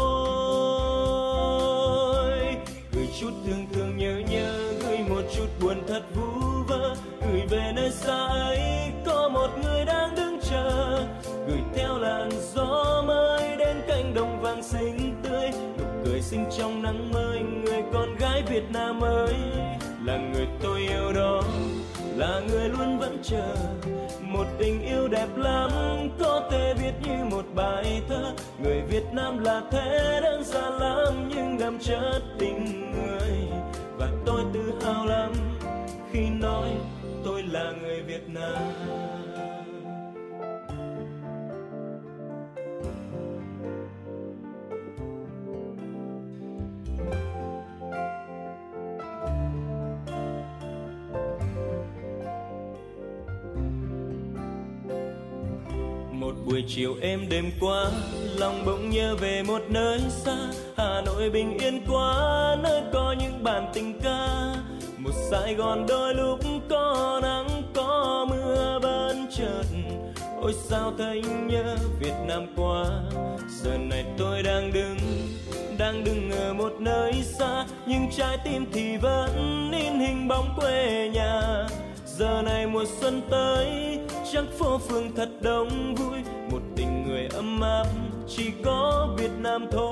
Gửi chút thương thương nhớ nhớ, gửi một chút buồn thật vu vơ. Gửi về nơi xa ấy, có một người đang đứng chờ. Gửi theo làn gió mới đến cánh đồng vàng xinh tươi. Nụ cười xinh trong nắng mới, người con gái việt nam ơi, là người tôi yêu đó là người luôn vẫn chờ. Một tình yêu đẹp lắm, có thể viết như một bài thơ. Người việt nam là thế đơn giản lắm, nhưng đậm chất tình người. Và tôi tự hào lắm khi nói tôi là người việt nam. Buổi chiều êm đêm qua lòng bỗng nhớ về một nơi xa. Hà nội bình yên quá, nơi có những bản tình ca. Một sài gòn đôi lúc có nắng, có mưa bất chợt. Ôi sao thấy nhớ việt nam quá. Giờ này tôi đang đứng đang đứng ở một nơi xa. Nhưng trái tim thì vẫn in hình bóng quê nhà. Giờ này mùa xuân tới, chắc phố phường thật đông vui người ấm áp, chỉ có việt nam thôi.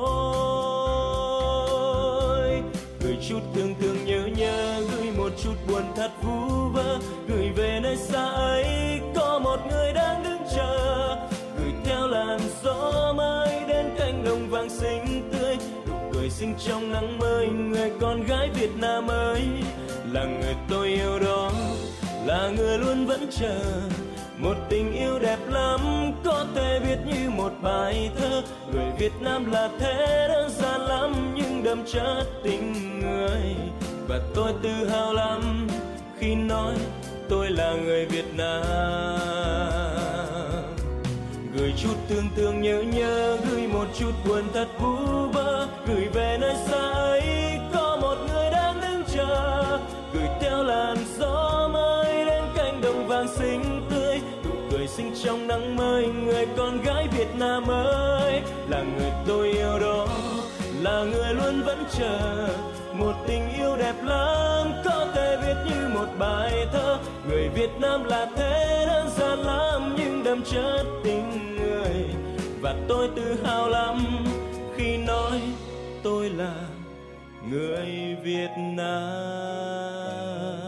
Gửi chút thương thương nhớ nhớ, gửi một chút buồn thật vu vơ. Gửi về nơi xa ấy, có một người đang đứng chờ. Gửi theo làn gió mai đến cánh đồng vàng xinh tươi. Nụ cười xinh trong nắng mới, người con gái việt nam ơi. Là người tôi yêu đó, là người luôn vẫn chờ một tình yêu đẹp lắm, có thể viết như một bài thơ. Người việt nam là thế đơn giản lắm, nhưng đậm chất tình người. Và tôi tự hào lắm khi nói tôi là người việt nam. Gửi chút thương thương nhớ nhớ, gửi một chút buồn thật vu vơ. Gửi về nơi xa ấy, có một người đang đứng chờ. Gửi theo làn gió mới đến cánh đồng vàng xinh xinh trong nắng mới, người con gái việt nam ơi. Là người tôi yêu đó, là người luôn vẫn chờ. Một tình yêu đẹp lắm, có thể viết như một bài thơ. Người việt nam là thế đơn giản lắm, nhưng đậm chất tình người. Và tôi tự hào lắm khi nói tôi là người việt nam.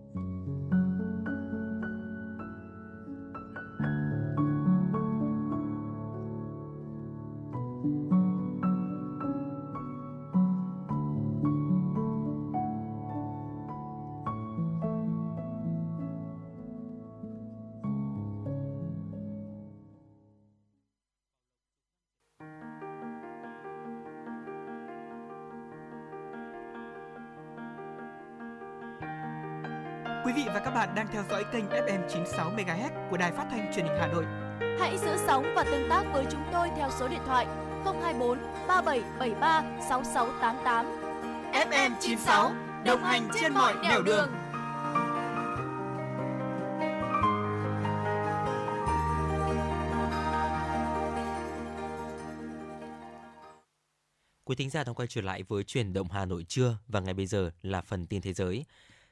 Bạn đang theo dõi kênh FM 96 MHz của Đài Phát thanh Truyền hình Hà Nội. Hãy giữ sóng và tương tác với chúng tôi theo số điện thoại 024 3773 6688. FM 96 đồng hành trên mọi nẻo đường. Quý thính giả đang quay trở lại với truyền động Hà Nội trưa và ngay bây giờ là phần tin thế giới.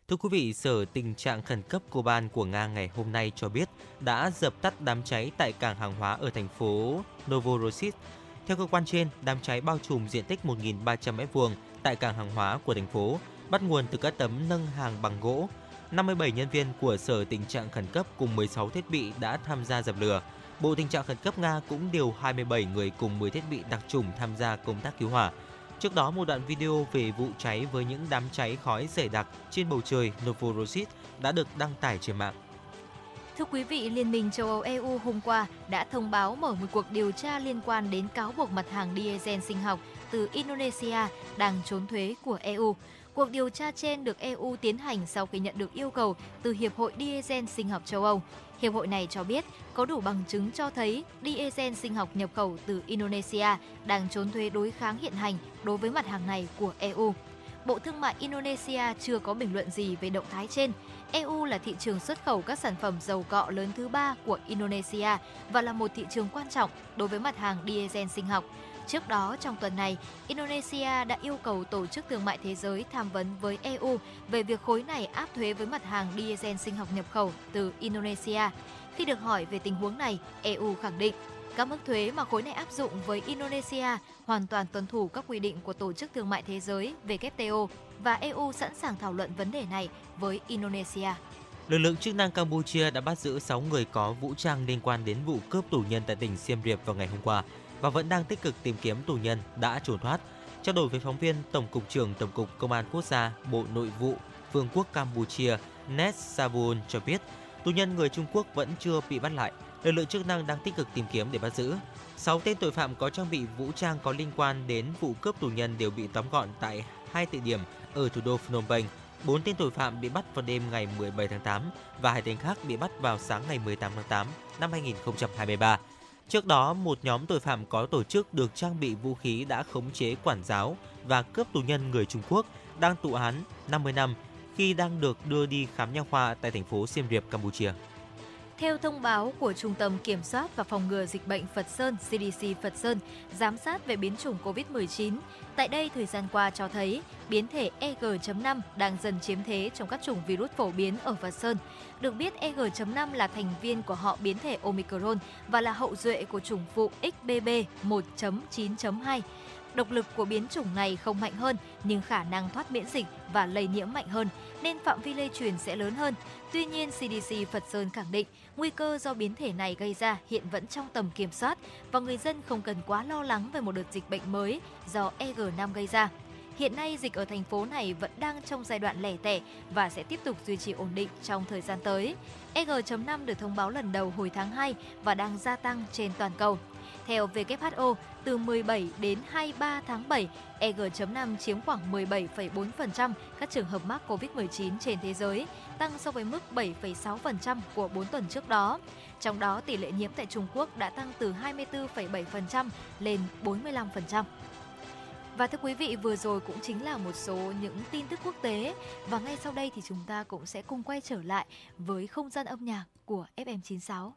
Thưa quý vị, Sở Tình trạng Khẩn cấp Coban của Nga ngày hôm nay cho biết đã dập tắt đám cháy tại cảng hàng hóa ở thành phố Novorossiysk. Theo cơ quan trên, đám cháy bao trùm diện tích 1.300 m2 tại cảng hàng hóa của thành phố, bắt nguồn từ các tấm nâng hàng bằng gỗ. 57 nhân viên của Sở Tình trạng Khẩn cấp cùng 16 thiết bị đã tham gia dập lửa. Bộ Tình trạng Khẩn cấp Nga cũng điều 27 người cùng 10 thiết bị đặc trùng tham gia công tác cứu hỏa. Trước đó, một đoạn video về vụ cháy với những đám cháy khói dày đặc trên bầu trời Novorossiysk đã được đăng tải trên mạng. Thưa quý vị, Liên minh châu Âu EU hôm qua đã thông báo mở một cuộc điều tra liên quan đến cáo buộc mặt hàng diesel sinh học từ Indonesia đang trốn thuế của EU. Cuộc điều tra trên được EU tiến hành sau khi nhận được yêu cầu từ Hiệp hội Diesel sinh học châu Âu. Hiệp hội này cho biết có đủ bằng chứng cho thấy diesel sinh học nhập khẩu từ Indonesia đang trốn thuế đối kháng hiện hành đối với mặt hàng này của EU. Bộ Thương mại Indonesia chưa có bình luận gì về động thái trên. EU là thị trường xuất khẩu các sản phẩm dầu cọ lớn thứ ba của Indonesia và là một thị trường quan trọng đối với mặt hàng diesel sinh học. Trước đó, trong tuần này, Indonesia đã yêu cầu Tổ chức Thương mại Thế giới tham vấn với EU về việc khối này áp thuế với mặt hàng diesel sinh học nhập khẩu từ Indonesia. Khi được hỏi về tình huống này, EU khẳng định các mức thuế mà khối này áp dụng với Indonesia hoàn toàn tuân thủ các quy định của Tổ chức Thương mại Thế giới WTO và EU sẵn sàng thảo luận vấn đề này với Indonesia. Lực lượng chức năng Campuchia đã bắt giữ 6 người có vũ trang liên quan đến vụ cướp tù nhân tại tỉnh Siem Reap vào ngày hôm qua và vẫn đang tích cực tìm kiếm tù nhân đã trốn thoát. Trao đổi với phóng viên, Tổng cục trưởng Tổng cục Công an Quốc gia, Bộ Nội vụ Vương quốc Campuchia Ned Savun cho biết, tù nhân người Trung Quốc vẫn chưa bị bắt lại. Lực lượng chức năng đang tích cực tìm kiếm để bắt giữ. 6 tên tội phạm có trang bị vũ trang có liên quan đến vụ cướp tù nhân đều bị tóm gọn tại hai địa điểm ở thủ đô Phnom Penh. 4 tên tội phạm bị bắt vào đêm ngày 17 tháng 8 và hai tên khác bị bắt vào sáng ngày 18 tháng 8 năm 2023. Trước đó, một nhóm tội phạm có tổ chức được trang bị vũ khí đã khống chế quản giáo và cướp tù nhân người Trung Quốc đang tụ án 50 năm khi đang được đưa đi khám nha khoa tại thành phố Siem Reap, Campuchia. Theo thông báo của Trung tâm Kiểm soát và Phòng ngừa Dịch bệnh Phật Sơn CDC Phật Sơn, giám sát về biến chủng COVID-19, tại đây thời gian qua cho thấy biến thể EG.5 đang dần chiếm thế trong các chủng virus phổ biến ở Phật Sơn. Được biết, EG.5 là thành viên của họ biến thể Omicron và là hậu duệ của chủng phụ XBB 1.9.2. Độc lực của biến chủng này không mạnh hơn nhưng khả năng thoát miễn dịch và lây nhiễm mạnh hơn nên phạm vi lây truyền sẽ lớn hơn. Tuy nhiên, CDC Phật Sơn khẳng định nguy cơ do biến thể này gây ra hiện vẫn trong tầm kiểm soát và người dân không cần quá lo lắng về một đợt dịch bệnh mới do EG5 gây ra. Hiện nay, dịch ở thành phố này vẫn đang trong giai đoạn lẻ tẻ và sẽ tiếp tục duy trì ổn định trong thời gian tới. EG.5 được thông báo lần đầu hồi tháng 2 và đang gia tăng trên toàn cầu. Theo WHO, từ 17 đến 23 tháng 7, EG.5 chiếm khoảng 17,4% các trường hợp mắc COVID-19 trên thế giới, tăng so với mức 7,6% của 4 tuần trước đó. Trong đó, tỷ lệ nhiễm tại Trung Quốc đã tăng từ 24,7% lên 45%. Và thưa quý vị, vừa rồi cũng chính là một số những tin tức quốc tế và ngay sau đây thì chúng ta cũng sẽ cùng quay trở lại với không gian âm nhạc của FM96.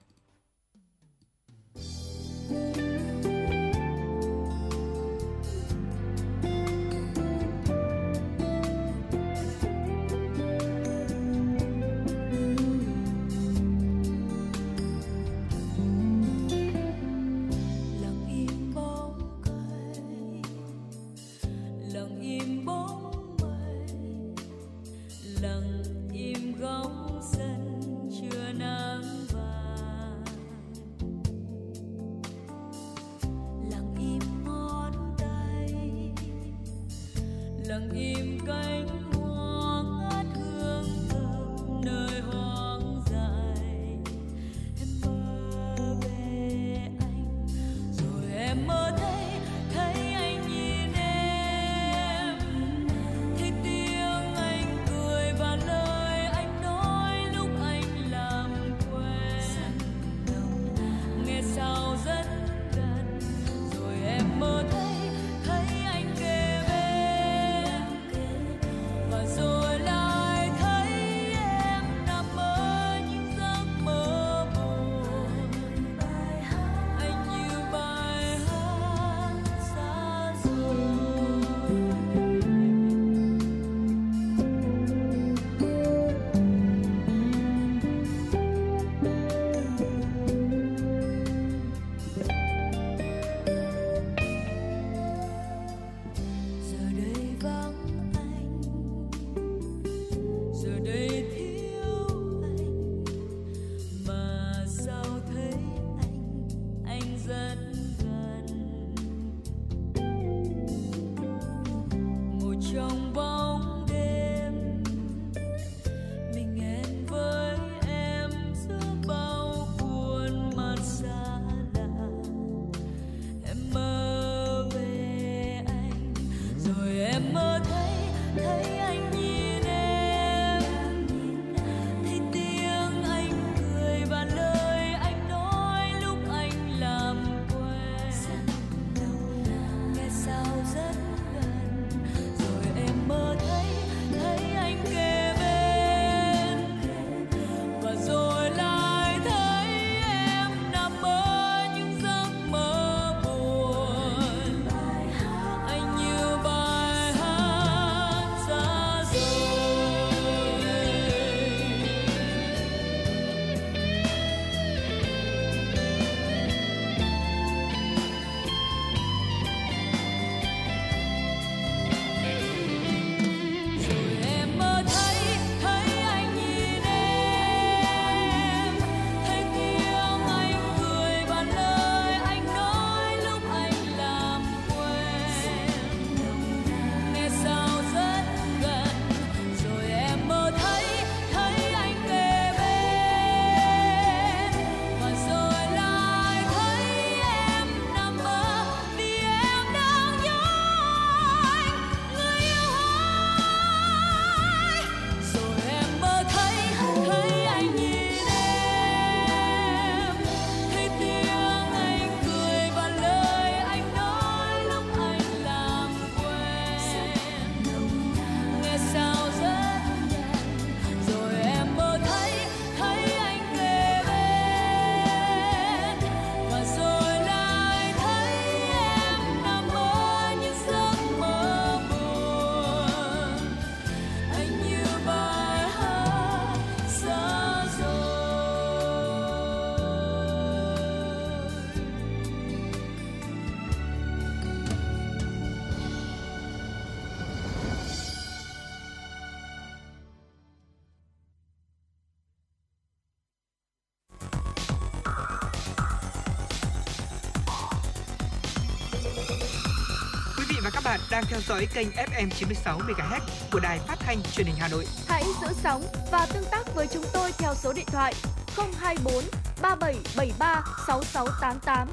Đang theo dõi kênh FM 96 MHz của đài phát thanh truyền hình Hà Nội. Hãy giữ sóng và tương tác với chúng tôi theo số điện thoại 024 3773 6688.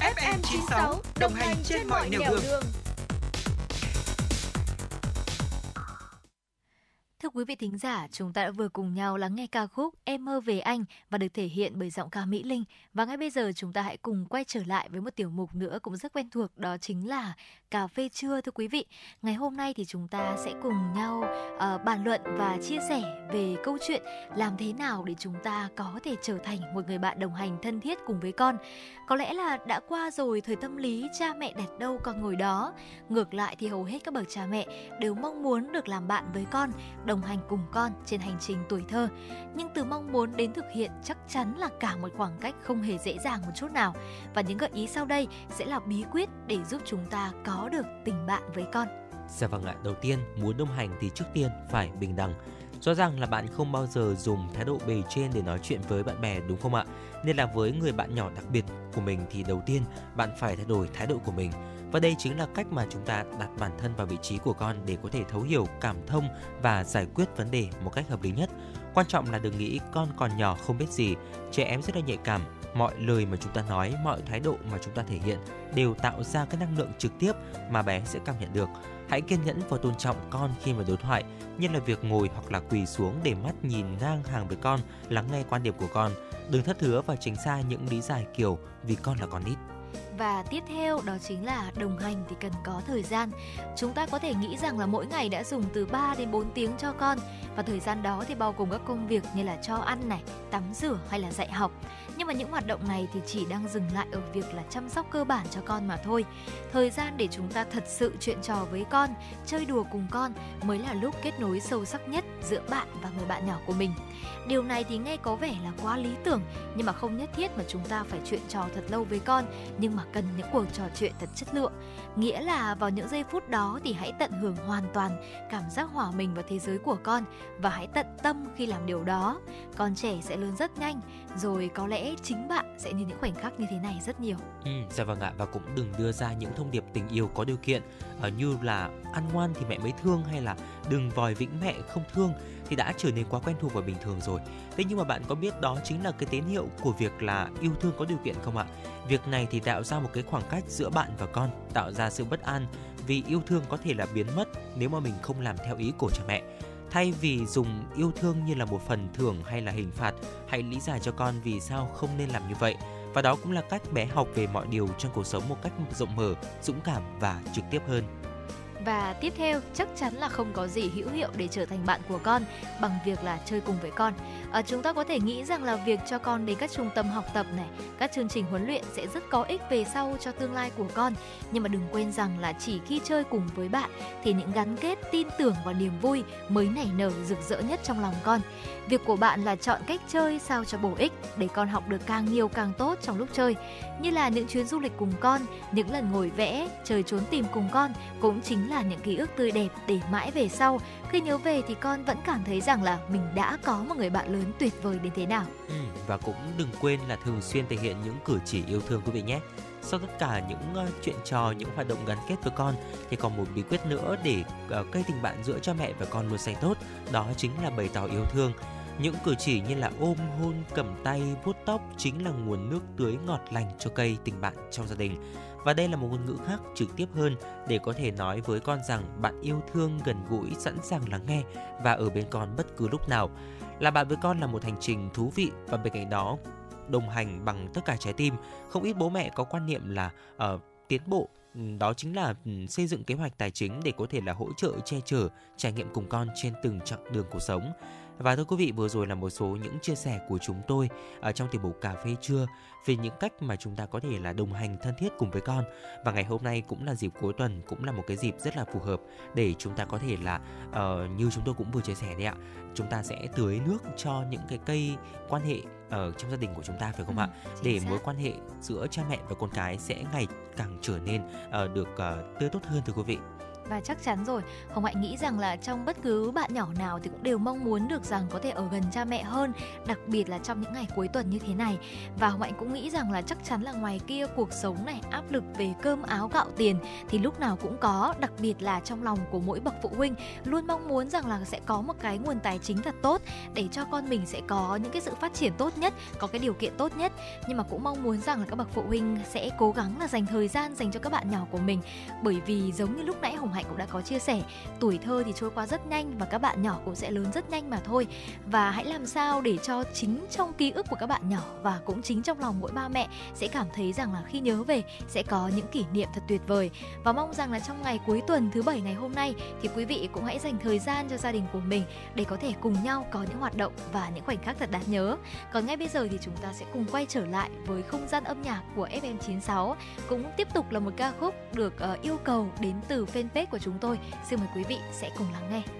FM 96 đồng hành trên mọi nẻo đường. đường. Thưa quý vị thính giả, chúng ta đã vừa cùng nhau lắng nghe ca khúc Em mơ về anh và được thể hiện bởi giọng ca Mỹ Linh. Và ngay bây giờ chúng ta hãy cùng quay trở lại với một tiểu mục nữa cũng rất quen thuộc đó chính là cà phê trưa thưa quý vị. Ngày hôm nay thì chúng ta sẽ cùng nhau uh, bàn luận và chia sẻ về câu chuyện làm thế nào để chúng ta có thể trở thành một người bạn đồng hành thân thiết cùng với con. Có lẽ là đã qua rồi thời tâm lý cha mẹ đặt đâu con ngồi đó. Ngược lại thì hầu hết các bậc cha mẹ đều mong muốn được làm bạn với con, đồng hành cùng con trên hành trình tuổi thơ. Nhưng từ mong muốn đến thực hiện chắc chắn là cả một khoảng cách không hề dễ dàng một chút nào. Và những gợi ý sau đây sẽ là bí quyết để giúp chúng ta có được tình bạn với con. Dạ vâng ạ, đầu tiên muốn đồng hành thì trước tiên phải bình đẳng. Rõ ràng là bạn không bao giờ dùng thái độ bề trên để nói chuyện với bạn bè đúng không ạ? Nên là với người bạn nhỏ đặc biệt của mình thì đầu tiên bạn phải thay đổi thái độ của mình. Và đây chính là cách mà chúng ta đặt bản thân vào vị trí của con để có thể thấu hiểu, cảm thông và giải quyết vấn đề một cách hợp lý nhất. Quan trọng là đừng nghĩ con còn nhỏ không biết gì, trẻ em rất là nhạy cảm, mọi lời mà chúng ta nói, mọi thái độ mà chúng ta thể hiện đều tạo ra cái năng lượng trực tiếp mà bé sẽ cảm nhận được. Hãy kiên nhẫn và tôn trọng con khi mà đối thoại, như là việc ngồi hoặc là quỳ xuống để mắt nhìn ngang hàng với con, lắng nghe quan điểm của con. Đừng thất hứa và tránh xa những lý giải kiểu vì con là con nít và tiếp theo đó chính là đồng hành thì cần có thời gian. Chúng ta có thể nghĩ rằng là mỗi ngày đã dùng từ 3 đến 4 tiếng cho con và thời gian đó thì bao gồm các công việc như là cho ăn này, tắm rửa hay là dạy học. Nhưng mà những hoạt động này thì chỉ đang dừng lại ở việc là chăm sóc cơ bản cho con mà thôi. Thời gian để chúng ta thật sự chuyện trò với con, chơi đùa cùng con mới là lúc kết nối sâu sắc nhất giữa bạn và người bạn nhỏ của mình. Điều này thì nghe có vẻ là quá lý tưởng nhưng mà không nhất thiết mà chúng ta phải chuyện trò thật lâu với con nhưng mà cần những cuộc trò chuyện thật chất lượng. Nghĩa là vào những giây phút đó thì hãy tận hưởng hoàn toàn cảm giác hòa mình vào thế giới của con và hãy tận tâm khi làm điều đó. Con trẻ sẽ lớn rất nhanh rồi có lẽ chính bạn sẽ như những khoảnh khắc như thế này rất nhiều. Ừ, dạ vâng ạ và cũng đừng đưa ra những thông điệp tình yêu có điều kiện uh, như là ăn ngoan thì mẹ mới thương hay là đừng vòi vĩnh mẹ không thương thì đã trở nên quá quen thuộc và bình thường rồi. Thế nhưng mà bạn có biết đó chính là cái tín hiệu của việc là yêu thương có điều kiện không ạ? Việc này thì tạo ra một cái khoảng cách giữa bạn và con, tạo ra sự bất an vì yêu thương có thể là biến mất nếu mà mình không làm theo ý của cha mẹ. Thay vì dùng yêu thương như là một phần thưởng hay là hình phạt, hãy lý giải cho con vì sao không nên làm như vậy. Và đó cũng là cách bé học về mọi điều trong cuộc sống một cách rộng mở, dũng cảm và trực tiếp hơn. Và tiếp theo chắc chắn là không có gì hữu hiệu để trở thành bạn của con bằng việc là chơi cùng với con. À, chúng ta có thể nghĩ rằng là việc cho con đến các trung tâm học tập này, các chương trình huấn luyện sẽ rất có ích về sau cho tương lai của con. Nhưng mà đừng quên rằng là chỉ khi chơi cùng với bạn thì những gắn kết, tin tưởng và niềm vui mới nảy nở rực rỡ nhất trong lòng con. Việc của bạn là chọn cách chơi sao cho bổ ích để con học được càng nhiều càng tốt trong lúc chơi. Như là những chuyến du lịch cùng con, những lần ngồi vẽ, chơi trốn tìm cùng con cũng chính là những ký ức tươi đẹp để mãi về sau khi nhớ về thì con vẫn cảm thấy rằng là mình đã có một người bạn lớn tuyệt vời đến thế nào. Ừ, và cũng đừng quên là thường xuyên thể hiện những cử chỉ yêu thương quý vị nhé. Sau tất cả những uh, chuyện trò, những hoạt động gắn kết với con thì còn một bí quyết nữa để uh, cây tình bạn giữa cha mẹ và con luôn xanh tốt, đó chính là bày tỏ yêu thương. Những cử chỉ như là ôm hôn, cầm tay, vuốt tóc chính là nguồn nước tưới ngọt lành cho cây tình bạn trong gia đình. Và đây là một ngôn ngữ khác trực tiếp hơn để có thể nói với con rằng bạn yêu thương gần gũi, sẵn sàng lắng nghe và ở bên con bất cứ lúc nào. Là bạn với con là một hành trình thú vị và bên cạnh đó đồng hành bằng tất cả trái tim. Không ít bố mẹ có quan niệm là uh, tiến bộ ừ, đó chính là ừ, xây dựng kế hoạch tài chính để có thể là hỗ trợ che chở trải nghiệm cùng con trên từng chặng đường cuộc sống và thưa quý vị, vừa rồi là một số những chia sẻ của chúng tôi ở trong tiểu mục cà phê trưa về những cách mà chúng ta có thể là đồng hành thân thiết cùng với con. Và ngày hôm nay cũng là dịp cuối tuần, cũng là một cái dịp rất là phù hợp để chúng ta có thể là uh, như chúng tôi cũng vừa chia sẻ đấy ạ, chúng ta sẽ tưới nước cho những cái cây quan hệ ở trong gia đình của chúng ta phải không ừ, ạ? Để xác. mối quan hệ giữa cha mẹ và con cái sẽ ngày càng trở nên uh, được uh, tươi tốt hơn thưa quý vị và chắc chắn rồi hồng hạnh nghĩ rằng là trong bất cứ bạn nhỏ nào thì cũng đều mong muốn được rằng có thể ở gần cha mẹ hơn, đặc biệt là trong những ngày cuối tuần như thế này. Và hồng hạnh cũng nghĩ rằng là chắc chắn là ngoài kia cuộc sống này, áp lực về cơm áo gạo tiền thì lúc nào cũng có, đặc biệt là trong lòng của mỗi bậc phụ huynh, luôn mong muốn rằng là sẽ có một cái nguồn tài chính thật tốt để cho con mình sẽ có những cái sự phát triển tốt nhất, có cái điều kiện tốt nhất. Nhưng mà cũng mong muốn rằng là các bậc phụ huynh sẽ cố gắng là dành thời gian dành cho các bạn nhỏ của mình, bởi vì giống như lúc nãy hồng hạnh hạnh cũng đã có chia sẻ tuổi thơ thì trôi qua rất nhanh và các bạn nhỏ cũng sẽ lớn rất nhanh mà thôi. Và hãy làm sao để cho chính trong ký ức của các bạn nhỏ và cũng chính trong lòng mỗi ba mẹ sẽ cảm thấy rằng là khi nhớ về sẽ có những kỷ niệm thật tuyệt vời. Và mong rằng là trong ngày cuối tuần thứ bảy ngày hôm nay thì quý vị cũng hãy dành thời gian cho gia đình của mình để có thể cùng nhau có những hoạt động và những khoảnh khắc thật đáng nhớ. Còn ngay bây giờ thì chúng ta sẽ cùng quay trở lại với không gian âm nhạc của FM96 cũng tiếp tục là một ca khúc được uh, yêu cầu đến từ fanpage của chúng tôi. Xin mời quý vị sẽ cùng lắng nghe.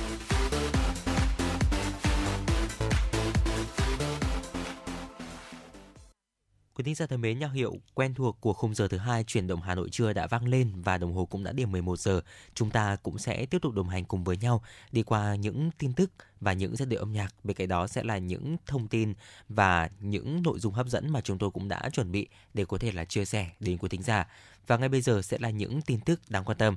Quý thính giả thân mến, nhạc hiệu quen thuộc của khung giờ thứ hai chuyển động Hà Nội trưa đã vang lên và đồng hồ cũng đã điểm 11 giờ. Chúng ta cũng sẽ tiếp tục đồng hành cùng với nhau đi qua những tin tức và những giai điệu âm nhạc. Bên cạnh đó sẽ là những thông tin và những nội dung hấp dẫn mà chúng tôi cũng đã chuẩn bị để có thể là chia sẻ đến quý thính giả. Và ngay bây giờ sẽ là những tin tức đáng quan tâm.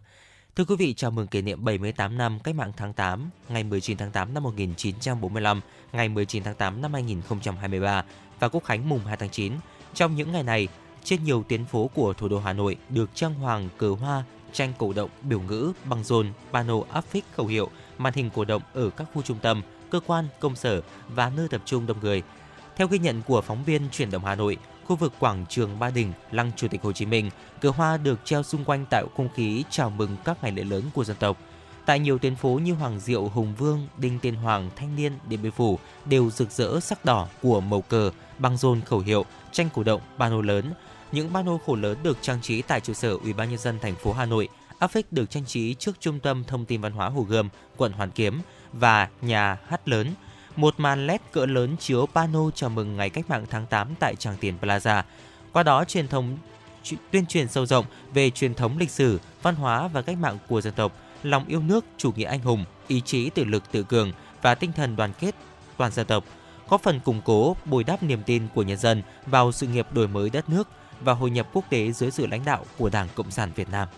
Thưa quý vị, chào mừng kỷ niệm 78 năm Cách mạng tháng 8, ngày 19 tháng 8 năm 1945, ngày 19 tháng 8 năm 2023 và Quốc khánh mùng 2 tháng 9. Trong những ngày này, trên nhiều tuyến phố của thủ đô Hà Nội được trang hoàng cờ hoa, tranh cổ động, biểu ngữ, băng rôn, pano áp phích khẩu hiệu, màn hình cổ động ở các khu trung tâm, cơ quan, công sở và nơi tập trung đông người. Theo ghi nhận của phóng viên chuyển động Hà Nội, khu vực quảng trường Ba Đình, lăng Chủ tịch Hồ Chí Minh, cờ hoa được treo xung quanh tạo không khí chào mừng các ngày lễ lớn của dân tộc. Tại nhiều tuyến phố như Hoàng Diệu, Hùng Vương, Đinh Tiên Hoàng, Thanh Niên, Điện Biên Phủ đều rực rỡ sắc đỏ của màu cờ, băng rôn khẩu hiệu, tranh cổ động, pano lớn. Những pano khổ lớn được trang trí tại trụ sở Ủy ban nhân dân thành phố Hà Nội. Áp phích được trang trí trước Trung tâm Thông tin Văn hóa Hồ Gươm, quận Hoàn Kiếm và nhà hát lớn. Một màn LED cỡ lớn chiếu pano chào mừng ngày cách mạng tháng 8 tại Tràng Tiền Plaza. Qua đó truyền thông tuyên truyền sâu rộng về truyền thống lịch sử, văn hóa và cách mạng của dân tộc, lòng yêu nước, chủ nghĩa anh hùng, ý chí tự lực tự cường và tinh thần đoàn kết toàn dân tộc, góp phần củng cố, bồi đắp niềm tin của nhân dân vào sự nghiệp đổi mới đất nước và hội nhập quốc tế dưới sự lãnh đạo của Đảng Cộng sản Việt Nam.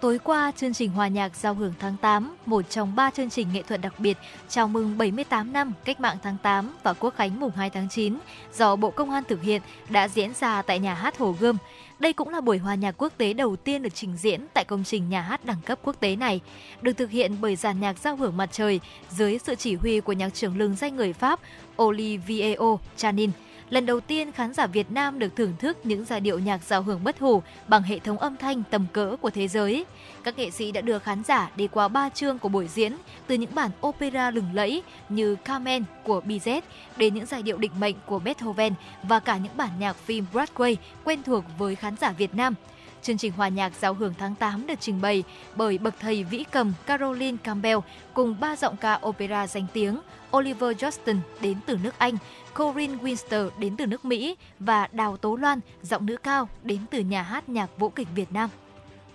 Tối qua, chương trình hòa nhạc giao hưởng tháng 8, một trong ba chương trình nghệ thuật đặc biệt chào mừng 78 năm Cách mạng tháng 8 và Quốc khánh mùng 2 tháng 9 do Bộ Công an thực hiện đã diễn ra tại nhà hát Hồ Gươm. Đây cũng là buổi hòa nhạc quốc tế đầu tiên được trình diễn tại công trình nhà hát đẳng cấp quốc tế này, được thực hiện bởi dàn nhạc giao hưởng mặt trời dưới sự chỉ huy của nhạc trưởng lừng danh người Pháp Olivier Chanin. Lần đầu tiên khán giả Việt Nam được thưởng thức những giai điệu nhạc giao hưởng bất hủ bằng hệ thống âm thanh tầm cỡ của thế giới. Các nghệ sĩ đã đưa khán giả đi qua ba chương của buổi diễn, từ những bản opera lừng lẫy như Carmen của Bizet đến những giai điệu định mệnh của Beethoven và cả những bản nhạc phim Broadway quen thuộc với khán giả Việt Nam. Chương trình hòa nhạc giao hưởng tháng 8 được trình bày bởi bậc thầy vĩ cầm Caroline Campbell cùng ba giọng ca opera danh tiếng Oliver Johnston đến từ nước Anh, Corinne Winster đến từ nước Mỹ và Đào Tố Loan, giọng nữ cao đến từ nhà hát nhạc vũ kịch Việt Nam.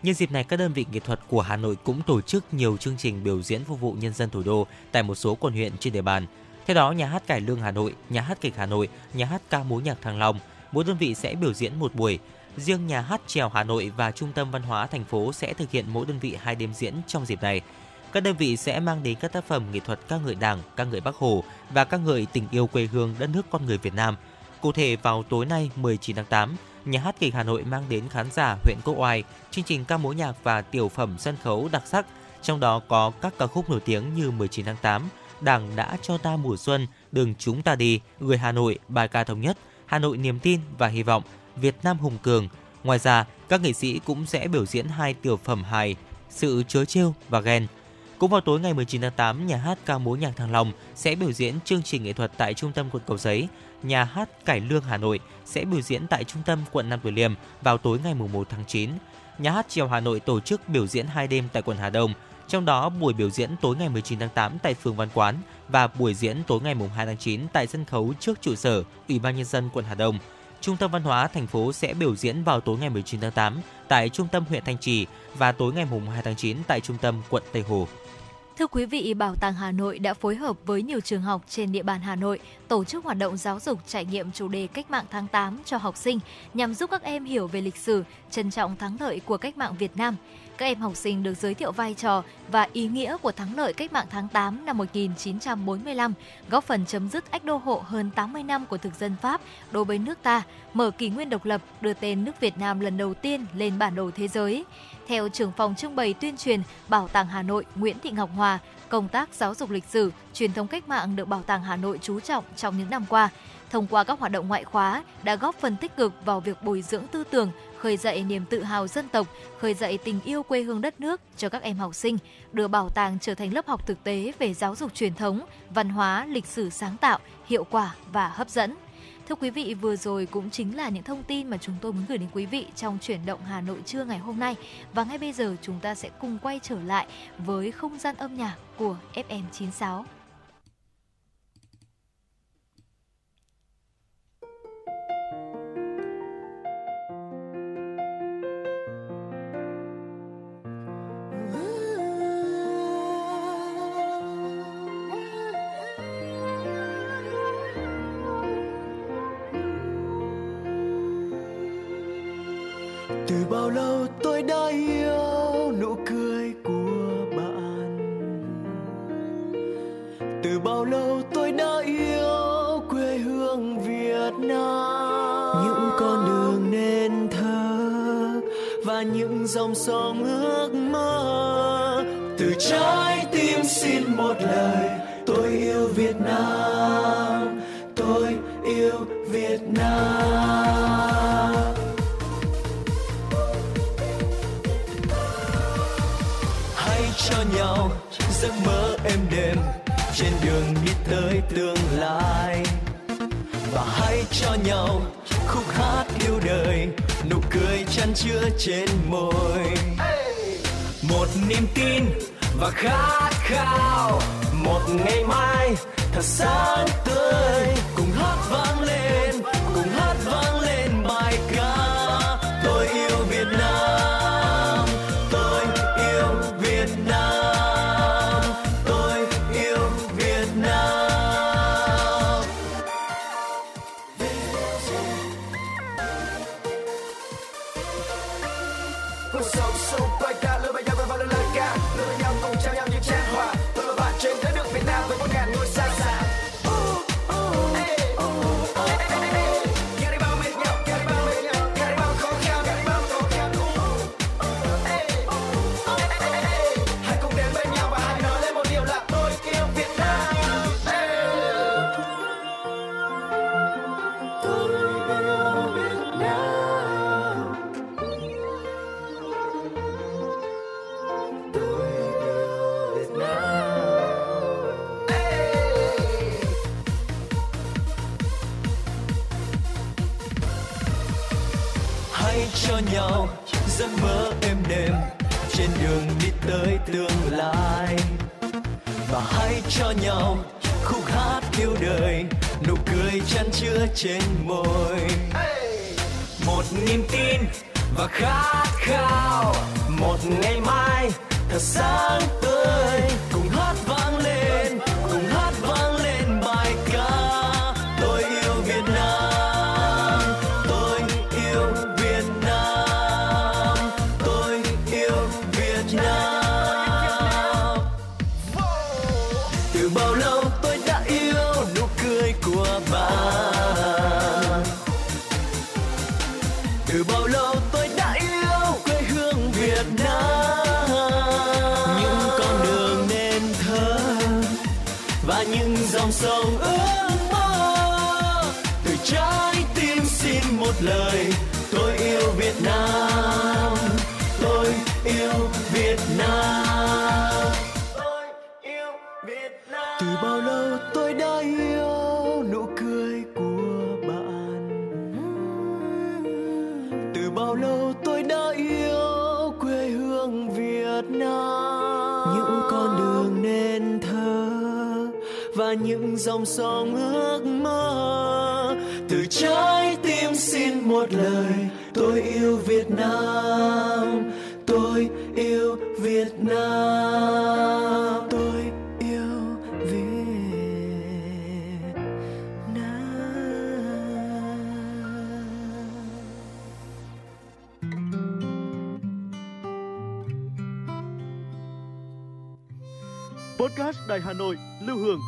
Nhân dịp này, các đơn vị nghệ thuật của Hà Nội cũng tổ chức nhiều chương trình biểu diễn phục vụ nhân dân thủ đô tại một số quận huyện trên địa bàn. Theo đó, nhà hát Cải Lương Hà Nội, nhà hát kịch Hà Nội, nhà hát ca mối nhạc Thăng Long, mỗi đơn vị sẽ biểu diễn một buổi. Riêng nhà hát trèo Hà Nội và Trung tâm Văn hóa thành phố sẽ thực hiện mỗi đơn vị hai đêm diễn trong dịp này. Các đơn vị sẽ mang đến các tác phẩm nghệ thuật ca ngợi Đảng, ca ngợi Bắc Hồ và ca ngợi tình yêu quê hương đất nước con người Việt Nam. Cụ thể vào tối nay 19 tháng 8, nhà hát kịch Hà Nội mang đến khán giả huyện Quốc Oai chương trình ca mối nhạc và tiểu phẩm sân khấu đặc sắc, trong đó có các ca khúc nổi tiếng như 19 tháng 8, Đảng đã cho ta mùa xuân, đường chúng ta đi, người Hà Nội, bài ca thống nhất, Hà Nội niềm tin và hy vọng, Việt Nam hùng cường. Ngoài ra, các nghệ sĩ cũng sẽ biểu diễn hai tiểu phẩm hài, sự chớ trêu và ghen. Cũng vào tối ngày 19 tháng 8, nhà hát ca mối nhạc Thăng Long sẽ biểu diễn chương trình nghệ thuật tại trung tâm quận Cầu Giấy. Nhà hát Cải Lương Hà Nội sẽ biểu diễn tại trung tâm quận Nam Từ Liêm vào tối ngày 1 tháng 9. Nhà hát Chiều Hà Nội tổ chức biểu diễn hai đêm tại quận Hà Đông, trong đó buổi biểu diễn tối ngày 19 tháng 8 tại phường Văn Quán và buổi diễn tối ngày 2 tháng 9 tại sân khấu trước trụ sở Ủy ban nhân dân quận Hà Đông. Trung tâm Văn hóa thành phố sẽ biểu diễn vào tối ngày 19 tháng 8 tại trung tâm huyện Thanh Trì và tối ngày 2 tháng 9 tại trung tâm quận Tây Hồ. Thưa quý vị, Bảo tàng Hà Nội đã phối hợp với nhiều trường học trên địa bàn Hà Nội tổ chức hoạt động giáo dục trải nghiệm chủ đề Cách mạng tháng 8 cho học sinh nhằm giúp các em hiểu về lịch sử, trân trọng thắng lợi của cách mạng Việt Nam. Các em học sinh được giới thiệu vai trò và ý nghĩa của thắng lợi cách mạng tháng 8 năm 1945, góp phần chấm dứt ách đô hộ hơn 80 năm của thực dân Pháp đối với nước ta, mở kỷ nguyên độc lập, đưa tên nước Việt Nam lần đầu tiên lên bản đồ thế giới. Theo trưởng phòng trưng bày tuyên truyền Bảo tàng Hà Nội Nguyễn Thị Ngọc Hòa, công tác giáo dục lịch sử, truyền thống cách mạng được Bảo tàng Hà Nội chú trọng trong những năm qua. Thông qua các hoạt động ngoại khóa đã góp phần tích cực vào việc bồi dưỡng tư tưởng, khơi dậy niềm tự hào dân tộc, khơi dậy tình yêu quê hương đất nước cho các em học sinh, đưa bảo tàng trở thành lớp học thực tế về giáo dục truyền thống, văn hóa, lịch sử sáng tạo, hiệu quả và hấp dẫn. Thưa quý vị, vừa rồi cũng chính là những thông tin mà chúng tôi muốn gửi đến quý vị trong chuyển động Hà Nội trưa ngày hôm nay. Và ngay bây giờ chúng ta sẽ cùng quay trở lại với không gian âm nhạc của FM96. Bao lâu tôi đã yêu nụ cười của bạn? Từ bao lâu tôi đã yêu quê hương Việt Nam? Những con đường nên thơ và những dòng sông ước mơ. Từ trái tim xin một lời, tôi yêu Việt Nam, tôi yêu Việt Nam. Giấc mơ êm đềm trên đường đi tới tương lai. Và hãy cho nhau khúc hát yêu đời, nụ cười chăn chứa trên môi. Một niềm tin và khát khao, một ngày mai thật sáng tươi.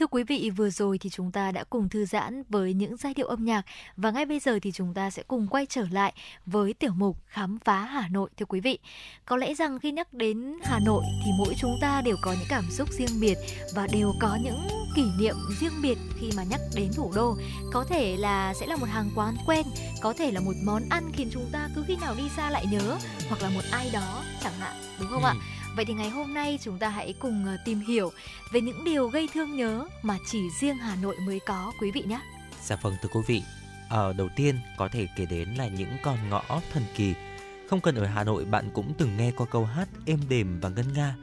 Thưa quý vị, vừa rồi thì chúng ta đã cùng thư giãn với những giai điệu âm nhạc và ngay bây giờ thì chúng ta sẽ cùng quay trở lại với tiểu mục Khám phá Hà Nội thưa quý vị. Có lẽ rằng khi nhắc đến Hà Nội thì mỗi chúng ta đều có những cảm xúc riêng biệt và đều có những kỷ niệm riêng biệt khi mà nhắc đến thủ đô. Có thể là sẽ là một hàng quán quen, có thể là một món ăn khiến chúng ta cứ khi nào đi xa lại nhớ hoặc là một ai đó chẳng hạn, đúng không Ừ. ạ? Vậy thì ngày hôm nay chúng ta hãy cùng ờ, tìm hiểu về những điều gây thương nhớ mà chỉ riêng Hà Nội mới có quý vị nhé. Dạ vâng thưa quý vị, ở đầu tiên có thể kể đến là những con ngõ thần kỳ. Không cần ở Hà Nội bạn cũng từng nghe qua câu hát êm đềm và ngân nga.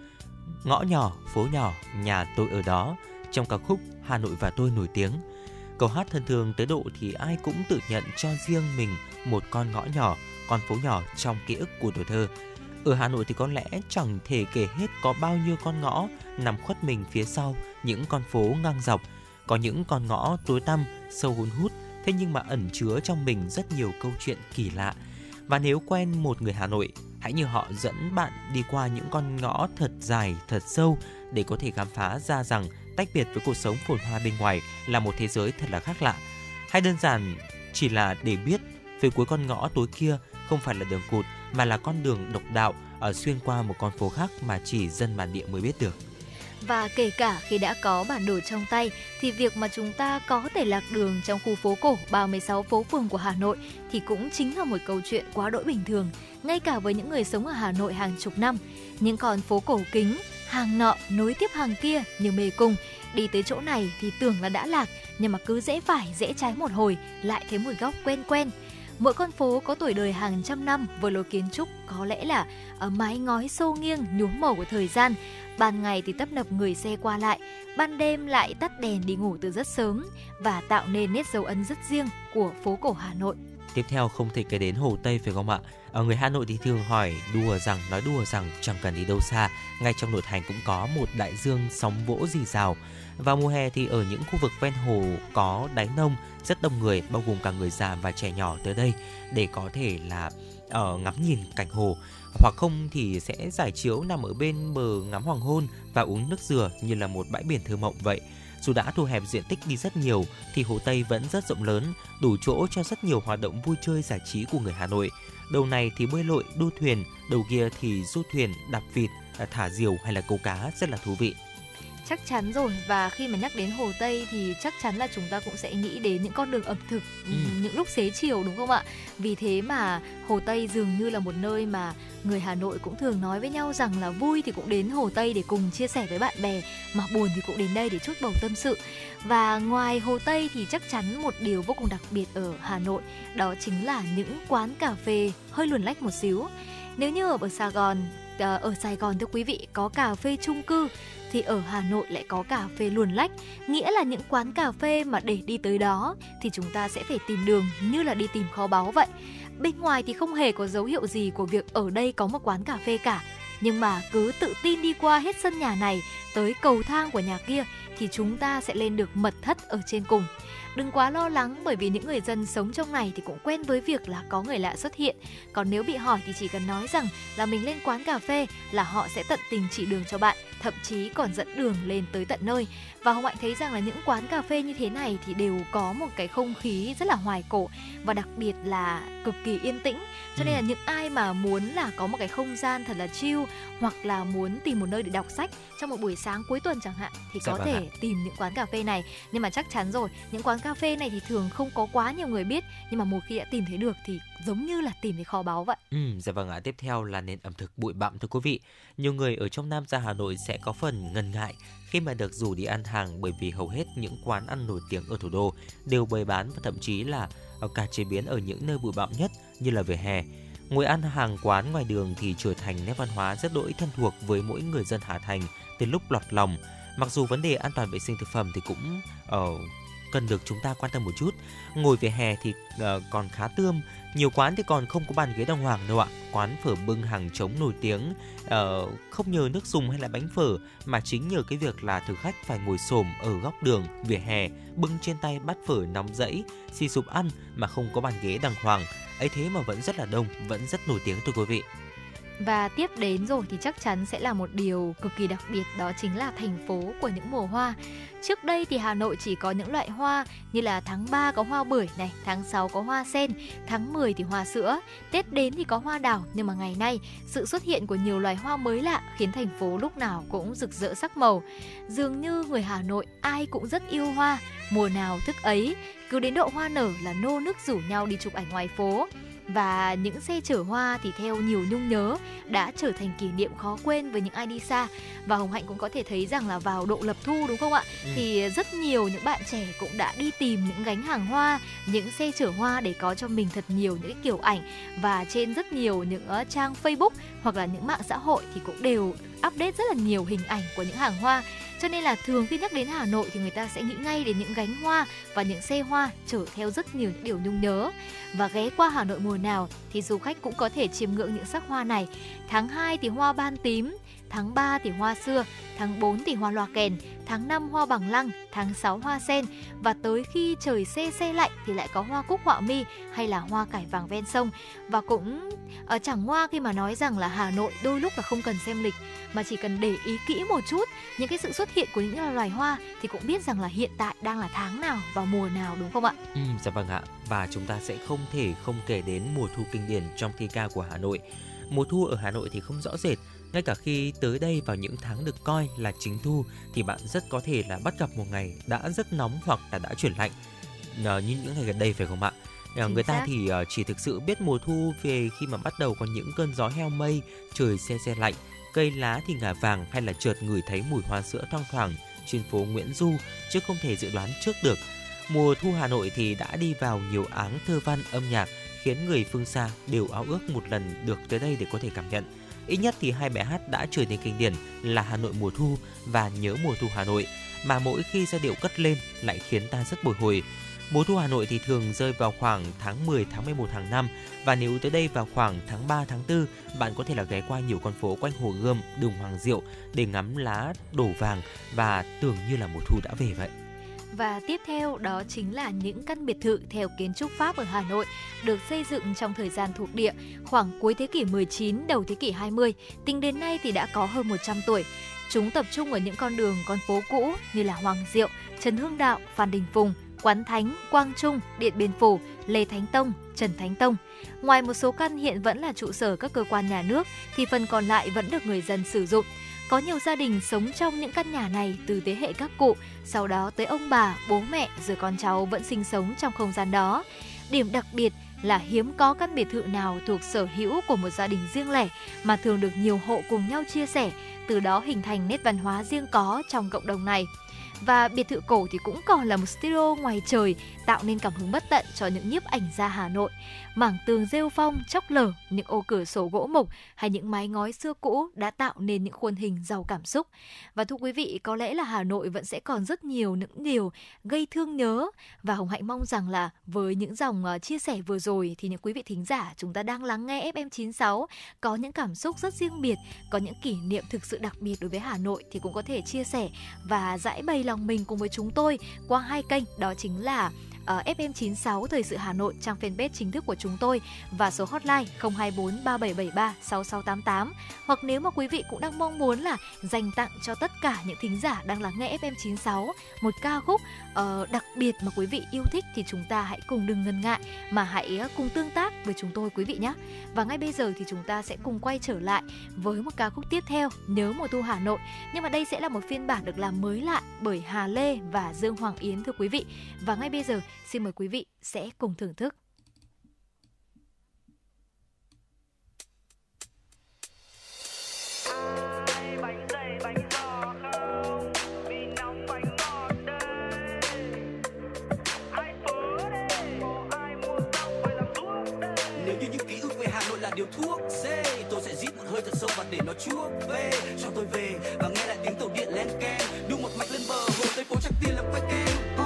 Ngõ nhỏ, phố nhỏ, nhà tôi ở đó trong ca khúc Hà Nội và tôi nổi tiếng. Câu hát thân thường tới độ thì ai cũng tự nhận cho riêng mình một con ngõ nhỏ, con phố nhỏ trong ký ức của tuổi thơ. Ở Hà Nội thì có lẽ chẳng thể kể hết có bao nhiêu con ngõ nằm khuất mình phía sau những con phố ngang dọc. Có những con ngõ tối tăm, sâu hun hút, thế nhưng mà ẩn chứa trong mình rất nhiều câu chuyện kỳ lạ. Và nếu quen một người Hà Nội, hãy như họ dẫn bạn đi qua những con ngõ thật dài, thật sâu để có thể khám phá ra rằng tách biệt với cuộc sống phồn hoa bên ngoài là một thế giới thật là khác lạ. Hay đơn giản chỉ là để biết phía cuối con ngõ tối kia không phải là đường cụt mà là con đường độc đạo ở xuyên qua một con phố khác mà chỉ dân bản địa mới biết được. Và kể cả khi đã có bản đồ trong tay thì việc mà chúng ta có thể lạc đường trong khu phố cổ 36 phố phường của Hà Nội thì cũng chính là một câu chuyện quá đỗi bình thường, ngay cả với những người sống ở Hà Nội hàng chục năm. Những con phố cổ kính, hàng nọ nối tiếp hàng kia như mê cung, đi tới chỗ này thì tưởng là đã lạc, nhưng mà cứ dễ phải dễ trái một hồi lại thấy một góc quen quen Mỗi con phố có tuổi đời hàng trăm năm với lối kiến trúc có lẽ là ờ, mái ngói xô nghiêng nhuốm màu của thời gian. Ban ngày thì tấp nập người xe qua lại, ban đêm lại tắt đèn đi ngủ từ rất sớm và tạo nên nét dấu ấn rất riêng của phố cổ Hà Nội. Tiếp theo không thể kể đến Hồ Tây phải không ạ? Ở người Hà Nội thì thường hỏi đùa rằng nói đùa rằng chẳng cần đi đâu xa, ngay trong nội thành cũng có một đại dương sóng vỗ rì rào. Vào mùa hè thì ở những khu vực ven hồ có đáy nông rất đông người bao gồm cả người già và trẻ nhỏ tới đây để có thể là ở uh, ngắm nhìn cảnh hồ hoặc không thì sẽ giải chiếu nằm ở bên bờ ngắm hoàng hôn và uống nước dừa như là một bãi biển thơ mộng vậy. Dù đã thu hẹp diện tích đi rất nhiều thì Hồ Tây vẫn rất rộng lớn, đủ chỗ cho rất nhiều hoạt động vui chơi giải trí của người Hà Nội. Đầu này thì bơi lội, đua thuyền, đầu kia thì du thuyền, đạp vịt, ờ, thả diều hay là câu cá rất là thú vị chắc chắn rồi. Và khi mà nhắc đến hồ tây thì chắc chắn là chúng ta cũng sẽ nghĩ đến những con đường ẩm thực ừ. những lúc xế chiều đúng không ạ? Vì thế mà hồ tây dường như là một nơi mà người hà nội cũng thường nói với nhau rằng là vui thì cũng đến hồ tây để cùng chia sẻ với bạn bè mà buồn thì cũng đến đây để chút bầu tâm sự. Và ngoài hồ tây thì chắc chắn một điều vô cùng đặc biệt ở hà nội đó chính là những quán cà phê hơi luồn lách một xíu. Nếu như ở Sài Gòn ờ, ở Sài Gòn thưa quý vị có cà phê chung cư thì ở Hà Nội lại có cà phê luồn lách, nghĩa là những quán cà phê mà để đi tới đó thì chúng ta sẽ phải tìm đường như là đi tìm kho báu vậy. Bên ngoài thì không hề có dấu hiệu gì của việc ở đây có một quán cà phê cả, nhưng mà cứ tự tin đi qua hết sân nhà này tới cầu thang của nhà kia thì chúng ta sẽ lên được mật thất ở trên cùng. Đừng quá lo lắng bởi vì những người dân sống trong này thì cũng quen với việc là có người lạ xuất hiện. Còn nếu bị hỏi thì chỉ cần nói rằng là mình lên quán cà phê là họ sẽ tận tình chỉ đường cho bạn, thậm chí còn dẫn đường lên tới tận nơi. Và Hồng Hạnh thấy rằng là những quán cà phê như thế này thì đều có một cái không khí rất là hoài cổ và đặc biệt là cực kỳ yên tĩnh. Cho nên là ừ. những ai mà muốn là có một cái không gian thật là chill hoặc là muốn tìm một nơi để đọc sách trong một buổi sáng cuối tuần chẳng hạn thì dạ có vâng thể ạ. tìm những quán cà phê này. Nhưng mà chắc chắn rồi, những quán cà phê này thì thường không có quá nhiều người biết nhưng mà một khi đã tìm thấy được thì giống như là tìm thấy kho báu vậy. Ừ, dạ vâng ạ. Tiếp theo là nền ẩm thực bụi bặm thưa quý vị. Nhiều người ở trong Nam ra Hà Nội sẽ có phần ngần ngại khi mà được rủ đi ăn hàng bởi vì hầu hết những quán ăn nổi tiếng ở thủ đô đều bày bán và thậm chí là ờ, cả chế biến ở những nơi bụi bặm nhất như là vỉa hè. Ngồi ăn hàng quán ngoài đường thì trở thành nét văn hóa rất đỗi thân thuộc với mỗi người dân Hà Thành từ lúc lọt lòng. Mặc dù vấn đề an toàn vệ sinh thực phẩm thì cũng ở uh, cần được chúng ta quan tâm một chút. Ngồi về hè thì uh, còn khá tươm, nhiều quán thì còn không có bàn ghế đàng hoàng đâu ạ. Quán phở bưng hàng trống nổi tiếng uh, không nhờ nước dùng hay là bánh phở mà chính nhờ cái việc là thực khách phải ngồi xổm ở góc đường, vỉa hè, bưng trên tay bát phở nóng rẫy, xì sụp ăn mà không có bàn ghế đàng hoàng. ấy thế mà vẫn rất là đông, vẫn rất nổi tiếng thưa quý vị. Và tiếp đến rồi thì chắc chắn sẽ là một điều cực kỳ đặc biệt đó chính là thành phố của những mùa hoa. Trước đây thì Hà Nội chỉ có những loại hoa như là tháng 3 có hoa bưởi này, tháng 6 có hoa sen, tháng 10 thì hoa sữa, Tết đến thì có hoa đào, nhưng mà ngày nay sự xuất hiện của nhiều loài hoa mới lạ khiến thành phố lúc nào cũng rực rỡ sắc màu. Dường như người Hà Nội ai cũng rất yêu hoa, mùa nào thức ấy, cứ đến độ hoa nở là nô nức rủ nhau đi chụp ảnh ngoài phố và những xe chở hoa thì theo nhiều nhung nhớ đã trở thành kỷ niệm khó quên với những ai đi xa. Và Hồng Hạnh cũng có thể thấy rằng là vào độ lập thu đúng không ạ? Ừ. thì rất nhiều những bạn trẻ cũng đã đi tìm những gánh hàng hoa những xe chở hoa để có cho mình thật nhiều những kiểu ảnh. Và trên rất nhiều những trang Facebook hoặc là những mạng xã hội thì cũng đều update rất là nhiều hình ảnh của những hàng hoa cho nên là thường khi nhắc đến Hà Nội thì người ta sẽ nghĩ ngay đến những gánh hoa và những xe hoa chở theo rất nhiều những điều nhung nhớ. Và ghé qua Hà Nội mùa nào thì du khách cũng có thể chiêm ngưỡng những sắc hoa này. Tháng 2 thì hoa ban tím, tháng 3 thì hoa xưa, tháng 4 thì hoa loa kèn, tháng 5 hoa bằng lăng, tháng 6 hoa sen và tới khi trời se se lạnh thì lại có hoa cúc họa mi hay là hoa cải vàng ven sông và cũng ở chẳng hoa khi mà nói rằng là Hà Nội đôi lúc là không cần xem lịch mà chỉ cần để ý kỹ một chút những cái sự xuất hiện của những loài hoa thì cũng biết rằng là hiện tại đang là tháng nào và mùa nào đúng không ạ? Ừ, dạ vâng ạ. Và chúng ta sẽ không thể không kể đến mùa thu kinh điển trong thi ca của Hà Nội. Mùa thu ở Hà Nội thì không rõ rệt ngay cả khi tới đây vào những tháng được coi là chính thu thì bạn rất có thể là bắt gặp một ngày đã rất nóng hoặc là đã chuyển lạnh à, như những ngày gần đây phải không ạ? À, người ta thì uh, chỉ thực sự biết mùa thu về khi mà bắt đầu có những cơn gió heo mây, trời se se lạnh, cây lá thì ngả vàng hay là chợt ngửi thấy mùi hoa sữa thoang thoảng trên phố Nguyễn Du chứ không thể dự đoán trước được. Mùa thu Hà Nội thì đã đi vào nhiều áng thơ văn âm nhạc khiến người phương xa đều ao ước một lần được tới đây để có thể cảm nhận Ít nhất thì hai bài hát đã trở thành kinh điển là Hà Nội mùa thu và Nhớ mùa thu Hà Nội mà mỗi khi giai điệu cất lên lại khiến ta rất bồi hồi. Mùa thu Hà Nội thì thường rơi vào khoảng tháng 10, tháng 11, hàng năm và nếu tới đây vào khoảng tháng 3, tháng 4, bạn có thể là ghé qua nhiều con phố quanh Hồ Gươm, Đường Hoàng Diệu để ngắm lá đổ vàng và tưởng như là mùa thu đã về vậy. Và tiếp theo đó chính là những căn biệt thự theo kiến trúc Pháp ở Hà Nội được xây dựng trong thời gian thuộc địa khoảng cuối thế kỷ 19 đầu thế kỷ 20. Tính đến nay thì đã có hơn 100 tuổi. Chúng tập trung ở những con đường, con phố cũ như là Hoàng Diệu, Trần Hưng Đạo, Phan Đình Phùng, Quán Thánh, Quang Trung, Điện Biên Phủ, Lê Thánh Tông, Trần Thánh Tông. Ngoài một số căn hiện vẫn là trụ sở các cơ quan nhà nước thì phần còn lại vẫn được người dân sử dụng. Có nhiều gia đình sống trong những căn nhà này từ thế hệ các cụ, sau đó tới ông bà, bố mẹ rồi con cháu vẫn sinh sống trong không gian đó. Điểm đặc biệt là hiếm có căn biệt thự nào thuộc sở hữu của một gia đình riêng lẻ mà thường được nhiều hộ cùng nhau chia sẻ, từ đó hình thành nét văn hóa riêng có trong cộng đồng này. Và biệt thự cổ thì cũng còn là một studio ngoài trời tạo nên cảm hứng bất tận cho những nhiếp ảnh gia Hà Nội mảng tường rêu phong, chóc lở, những ô cửa sổ gỗ mục hay những mái ngói xưa cũ đã tạo nên những khuôn hình giàu cảm xúc. Và thưa quý vị, có lẽ là Hà Nội vẫn sẽ còn rất nhiều những điều gây thương nhớ và Hồng Hạnh mong rằng là với những dòng ờ, chia sẻ vừa rồi thì những quý vị thính giả chúng ta đang lắng nghe FM96 có những cảm xúc rất riêng biệt, có những kỷ niệm thực sự đặc biệt đối với Hà Nội thì cũng có thể chia sẻ và giải bày lòng mình cùng với chúng tôi qua hai kênh đó chính là Ờ, uh, FM96 Thời sự Hà Nội trang fanpage chính thức của chúng tôi và số hotline 024 3773 6688 hoặc nếu mà quý vị cũng đang mong muốn là dành tặng cho tất cả những thính giả đang lắng nghe FM96 một ca khúc uh, đặc biệt mà quý vị yêu thích thì chúng ta hãy cùng đừng ngần ngại mà hãy ờ, cùng tương tác với chúng tôi quý vị nhé. Và ngay bây giờ thì chúng ta sẽ cùng quay trở lại với một ca khúc tiếp theo Nhớ mùa thu Hà Nội. Nhưng mà đây sẽ là một phiên bản được làm mới lại bởi Hà Lê và Dương Hoàng Yến thưa quý vị. Và ngay bây giờ xin mời quý vị sẽ cùng thưởng thức. điều thuốc C, Tôi sẽ rít một hơi thật sâu và để nó chuốc về. Cho tôi về và nghe lại tiếng tàu điện len keng. Đu một mạch lên bờ, hồ tây phố chắc tiền làm quay keng.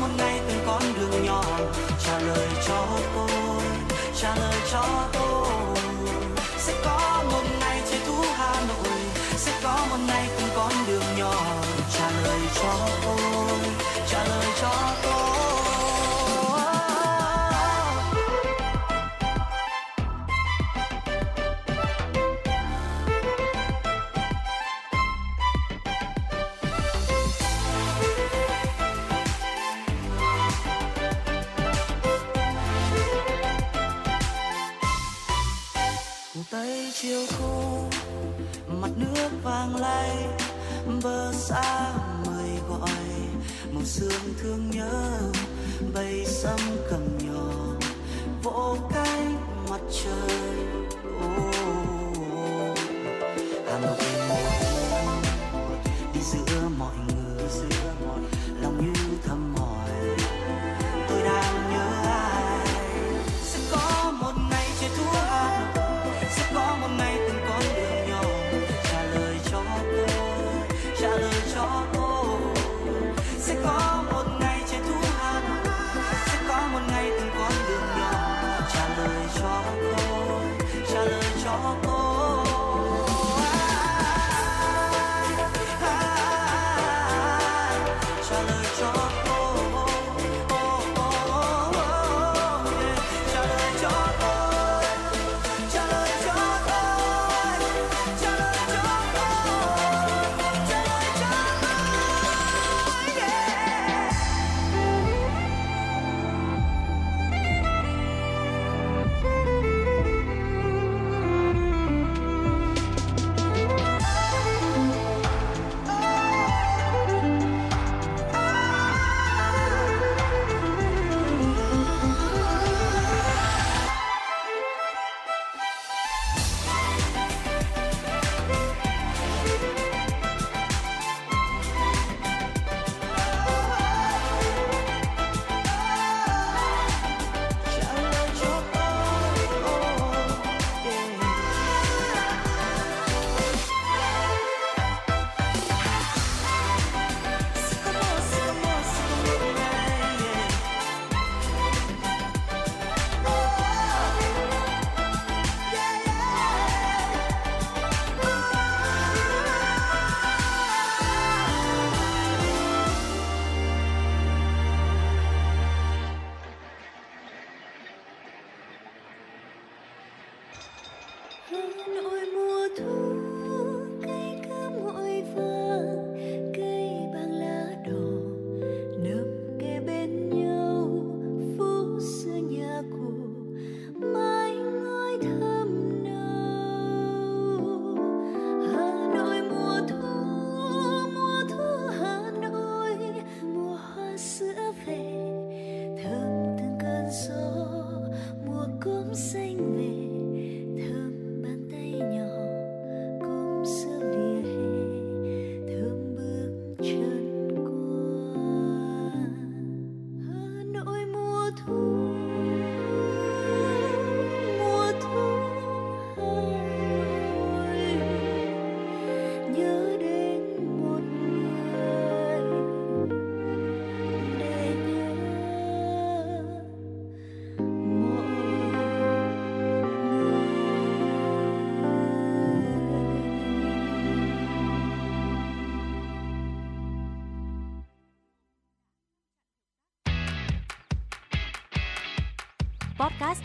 Một ngày từng con đường nhỏ trả lời cho tôi trả lời cho tôi. vang lay bờ xa mời gọi. Màu sương thương nhớ, bay sâm cầm nhỏ vỗ cánh mặt trời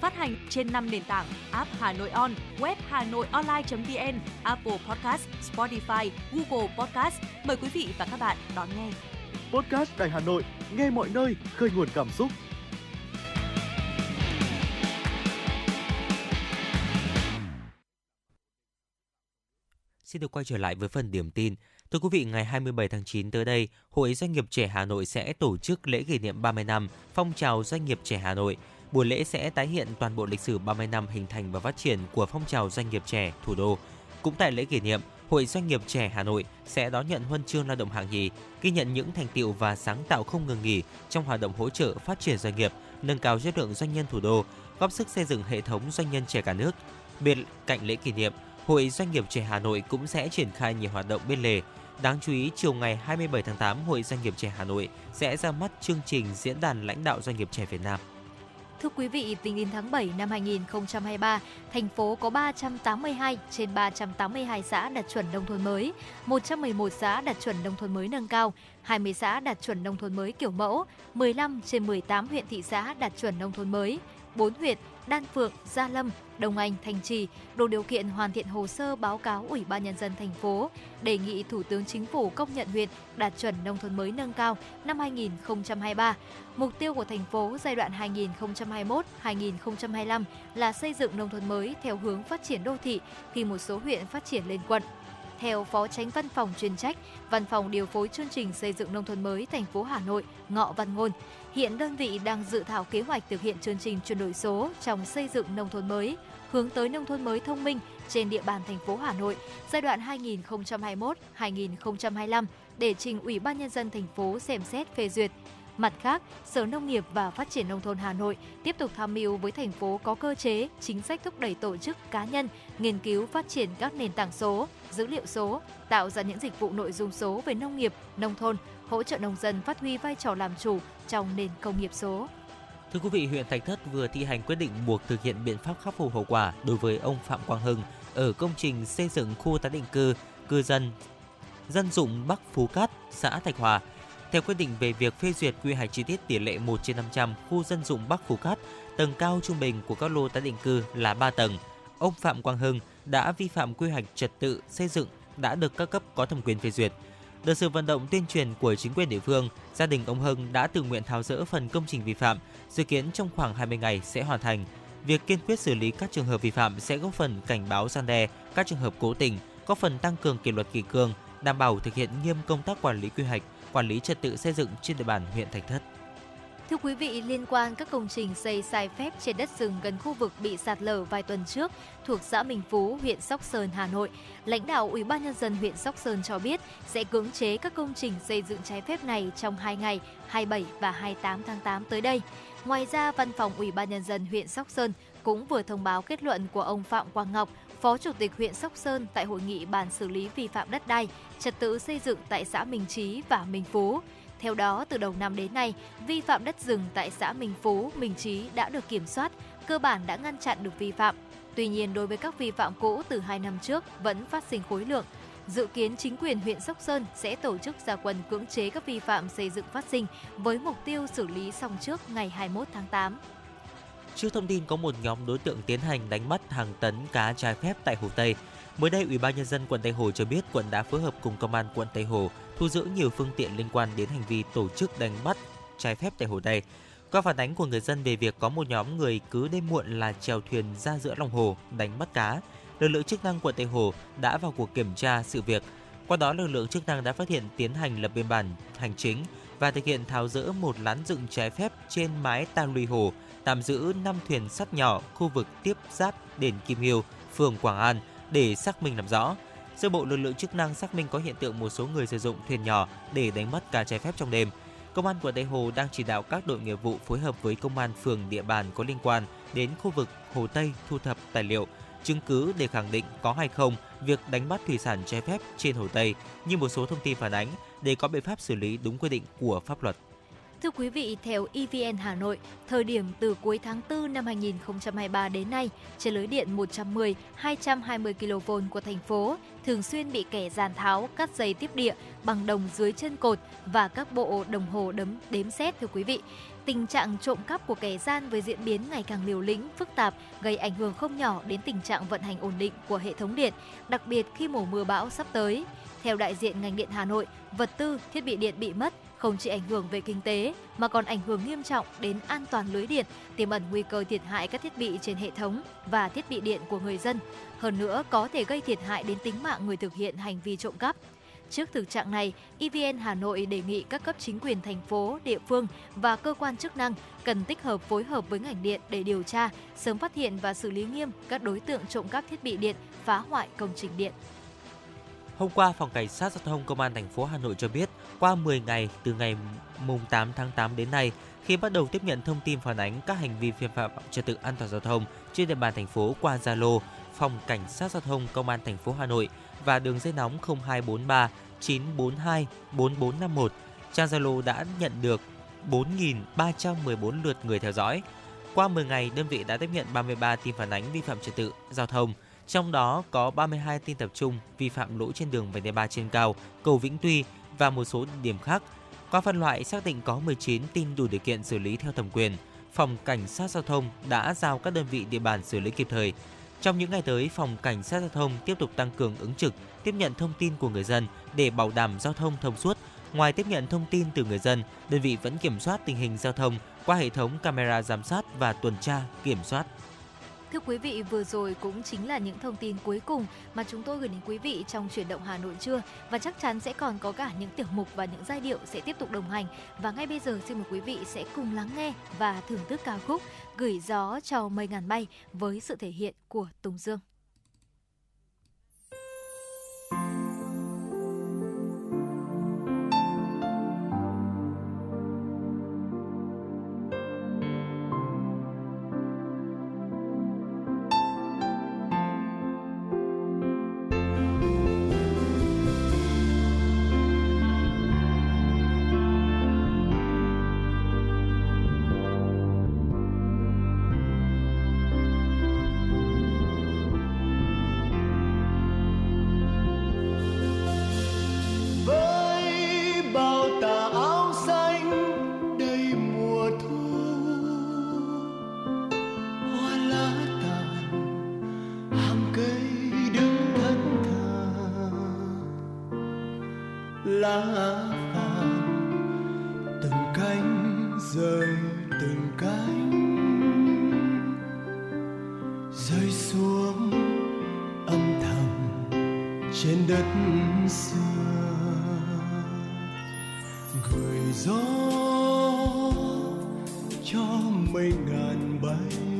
Phát hành trên 5 nền tảng app Hà Nội On, web Hà Nội Online.vn, Apple Podcast, Spotify, Google Podcast. Mời quý vị và các bạn đón nghe. Podcast Đài Hà Nội, nghe mọi nơi, khơi nguồn cảm xúc. Xin được quay trở lại với phần điểm tin. Thưa quý vị, ngày 27 tháng 9 tới đây, Hội Doanh nghiệp trẻ Hà Nội sẽ tổ chức lễ kỷ niệm 30 năm phong trào doanh nghiệp trẻ Hà Nội. Buổi lễ sẽ tái hiện toàn bộ lịch sử 30 năm hình thành và phát triển của phong trào doanh nghiệp trẻ thủ đô. Cũng tại lễ kỷ niệm, Hội Doanh nghiệp trẻ Hà Nội sẽ đón nhận huân chương lao động hạng nhì, ghi nhận những thành tiệu và sáng tạo không ngừng nghỉ trong hoạt động hỗ trợ phát triển doanh nghiệp, nâng cao chất lượng doanh nhân thủ đô, góp sức xây dựng hệ thống doanh nhân trẻ cả nước. Bên cạnh lễ kỷ niệm, Hội Doanh nghiệp trẻ Hà Nội cũng sẽ triển khai nhiều hoạt động bên lề. Đáng chú ý, chiều ngày 27 tháng 8, Hội Doanh nghiệp trẻ Hà Nội sẽ ra mắt chương trình Diễn đàn lãnh đạo doanh nghiệp trẻ Việt Nam. Thưa quý vị, tính đến tháng 7 năm 2023, thành phố có 382 trên 382 xã đạt chuẩn nông thôn mới, 111 xã đạt chuẩn nông thôn mới nâng cao, 20 xã đạt chuẩn nông thôn mới kiểu mẫu, 15 trên 18 huyện thị xã đạt chuẩn nông thôn mới, 4 huyện Đan Phượng, Gia Lâm, Đông Anh, Thanh Trì đủ điều kiện hoàn thiện hồ sơ báo cáo Ủy ban nhân dân thành phố, đề nghị Thủ tướng Chính phủ công nhận huyện đạt chuẩn nông thôn mới nâng cao năm 2023. Mục tiêu của thành phố giai đoạn 2021-2025 là xây dựng nông thôn mới theo hướng phát triển đô thị khi một số huyện phát triển lên quận. Theo Phó Tránh Văn phòng chuyên trách, Văn phòng điều phối chương trình xây dựng nông thôn mới thành phố Hà Nội, Ngọ Văn Ngôn, hiện đơn vị đang dự thảo kế hoạch thực hiện chương trình chuyển đổi số trong xây dựng nông thôn mới, hướng tới nông thôn mới thông minh trên địa bàn thành phố Hà Nội giai đoạn 2021-2025 để trình Ủy ban nhân dân thành phố xem xét phê duyệt. Mặt khác, Sở Nông nghiệp và Phát triển Nông thôn Hà Nội tiếp tục tham mưu với thành phố có cơ chế, chính sách thúc đẩy tổ chức cá nhân nghiên cứu phát triển các nền tảng số, dữ liệu số, tạo ra những dịch vụ nội dung số về nông nghiệp, nông thôn, hỗ trợ nông dân phát huy vai trò làm chủ trong nền công nghiệp số. Thưa quý vị, huyện Thạch Thất vừa thi hành quyết định buộc thực hiện biện pháp khắc phục hậu quả đối với ông Phạm Quang Hưng ở công trình xây dựng khu tái định cư cư dân dân dụng Bắc Phú Cát, xã Thạch Hòa. Theo quyết định về việc phê duyệt quy hoạch chi tiết tỷ lệ 1 trên 500 khu dân dụng Bắc Phú Cát, tầng cao trung bình của các lô tái định cư là 3 tầng. Ông Phạm Quang Hưng đã vi phạm quy hoạch trật tự xây dựng đã được các cấp có thẩm quyền phê duyệt. Được sự vận động tuyên truyền của chính quyền địa phương, gia đình ông Hưng đã tự nguyện tháo rỡ phần công trình vi phạm, dự kiến trong khoảng 20 ngày sẽ hoàn thành. Việc kiên quyết xử lý các trường hợp vi phạm sẽ góp phần cảnh báo gian đe các trường hợp cố tình, góp phần tăng cường kỷ luật kỷ cương, đảm bảo thực hiện nghiêm công tác quản lý quy hoạch, quản lý trật tự xây dựng trên địa bàn huyện Thạch Thất. Thưa quý vị, liên quan các công trình xây sai phép trên đất rừng gần khu vực bị sạt lở vài tuần trước thuộc xã Minh Phú, huyện Sóc Sơn, Hà Nội, lãnh đạo Ủy ban nhân dân huyện Sóc Sơn cho biết sẽ cưỡng chế các công trình xây dựng trái phép này trong 2 ngày 27 và 28 tháng 8 tới đây. Ngoài ra, Văn phòng Ủy ban nhân dân huyện Sóc Sơn cũng vừa thông báo kết luận của ông Phạm Quang Ngọc, Phó Chủ tịch huyện Sóc Sơn tại hội nghị bàn xử lý vi phạm đất đai, trật tự xây dựng tại xã Minh Chí và Minh Phú. Theo đó, từ đầu năm đến nay, vi phạm đất rừng tại xã Minh Phú, Minh Chí đã được kiểm soát, cơ bản đã ngăn chặn được vi phạm. Tuy nhiên, đối với các vi phạm cũ từ 2 năm trước vẫn phát sinh khối lượng. Dự kiến chính quyền huyện Sóc Sơn sẽ tổ chức gia quân cưỡng chế các vi phạm xây dựng phát sinh với mục tiêu xử lý xong trước ngày 21 tháng 8. Trước thông tin có một nhóm đối tượng tiến hành đánh bắt hàng tấn cá trái phép tại Hồ Tây, mới đây Ủy ban nhân dân quận Tây Hồ cho biết quận đã phối hợp cùng công an quận Tây Hồ thu giữ nhiều phương tiện liên quan đến hành vi tổ chức đánh bắt trái phép tại Hồ Tây. Qua phản ánh của người dân về việc có một nhóm người cứ đêm muộn là chèo thuyền ra giữa lòng hồ đánh bắt cá, lực lượng chức năng quận Tây Hồ đã vào cuộc kiểm tra sự việc. Qua đó, lực lượng chức năng đã phát hiện tiến hành lập biên bản hành chính và thực hiện tháo rỡ một lán dựng trái phép trên mái ta luy hồ, tạm giữ 5 thuyền sắt nhỏ khu vực tiếp giáp đền Kim Hiêu, phường Quảng An để xác minh làm rõ. Sơ bộ lực lượng chức năng xác minh có hiện tượng một số người sử dụng thuyền nhỏ để đánh bắt cá trái phép trong đêm. Công an quận Tây Hồ đang chỉ đạo các đội nghiệp vụ phối hợp với công an phường địa bàn có liên quan đến khu vực Hồ Tây thu thập tài liệu, chứng cứ để khẳng định có hay không việc đánh bắt thủy sản trái phép trên Hồ Tây như một số thông tin phản ánh để có biện pháp xử lý đúng quy định của pháp luật. Thưa quý vị, theo EVN Hà Nội, thời điểm từ cuối tháng 4 năm 2023 đến nay, trên lưới điện 110, 220 kV của thành phố thường xuyên bị kẻ giàn tháo cắt dây tiếp địa bằng đồng dưới chân cột và các bộ đồng hồ đấm đếm xét thưa quý vị. Tình trạng trộm cắp của kẻ gian với diễn biến ngày càng liều lĩnh, phức tạp gây ảnh hưởng không nhỏ đến tình trạng vận hành ổn định của hệ thống điện, đặc biệt khi mùa mưa bão sắp tới. Theo đại diện ngành điện Hà Nội, vật tư, thiết bị điện bị mất không chỉ ảnh hưởng về kinh tế mà còn ảnh hưởng nghiêm trọng đến an toàn lưới điện, tiềm ẩn nguy cơ thiệt hại các thiết bị trên hệ thống và thiết bị điện của người dân. Hơn nữa có thể gây thiệt hại đến tính mạng người thực hiện hành vi trộm cắp. Trước thực trạng này, EVN Hà Nội đề nghị các cấp chính quyền thành phố, địa phương và cơ quan chức năng cần tích hợp phối hợp với ngành điện để điều tra, sớm phát hiện và xử lý nghiêm các đối tượng trộm cắp thiết bị điện, phá hoại công trình điện. Hôm qua, Phòng Cảnh sát Giao thông Công an thành phố Hà Nội cho biết, qua 10 ngày từ ngày mùng 8 tháng 8 đến nay, khi bắt đầu tiếp nhận thông tin phản ánh các hành vi vi phạm trật tự an toàn giao thông trên địa bàn thành phố qua Zalo, Phòng Cảnh sát Giao thông Công an thành phố Hà Nội và đường dây nóng 0243 942 4451. Trang Zalo đã nhận được 4.314 lượt người theo dõi. Qua 10 ngày, đơn vị đã tiếp nhận 33 tin phản ánh vi phạm trật tự giao thông, trong đó có 32 tin tập trung vi phạm lỗi trên đường vành đai 3 trên cao, cầu Vĩnh Tuy và một số điểm khác. Qua phân loại xác định có 19 tin đủ điều kiện xử lý theo thẩm quyền. Phòng Cảnh sát Giao thông đã giao các đơn vị địa bàn xử lý kịp thời. Trong những ngày tới, Phòng Cảnh sát Giao thông tiếp tục tăng cường ứng trực, tiếp nhận thông tin của người dân để bảo đảm giao thông thông suốt. Ngoài tiếp nhận thông tin từ người dân, đơn vị vẫn kiểm soát tình hình giao thông qua hệ thống camera giám sát và tuần tra, kiểm soát. Thưa quý vị, vừa rồi cũng chính là những thông tin cuối cùng mà chúng tôi gửi đến quý vị trong chuyển động Hà Nội trưa và chắc chắn sẽ còn có cả những tiểu mục và những giai điệu sẽ tiếp tục đồng hành. Và ngay bây giờ xin mời quý vị sẽ cùng lắng nghe và thưởng thức ca khúc Gửi gió cho mây ngàn bay với sự thể hiện của Tùng Dương. Gửi gió cho mây ngàn bay.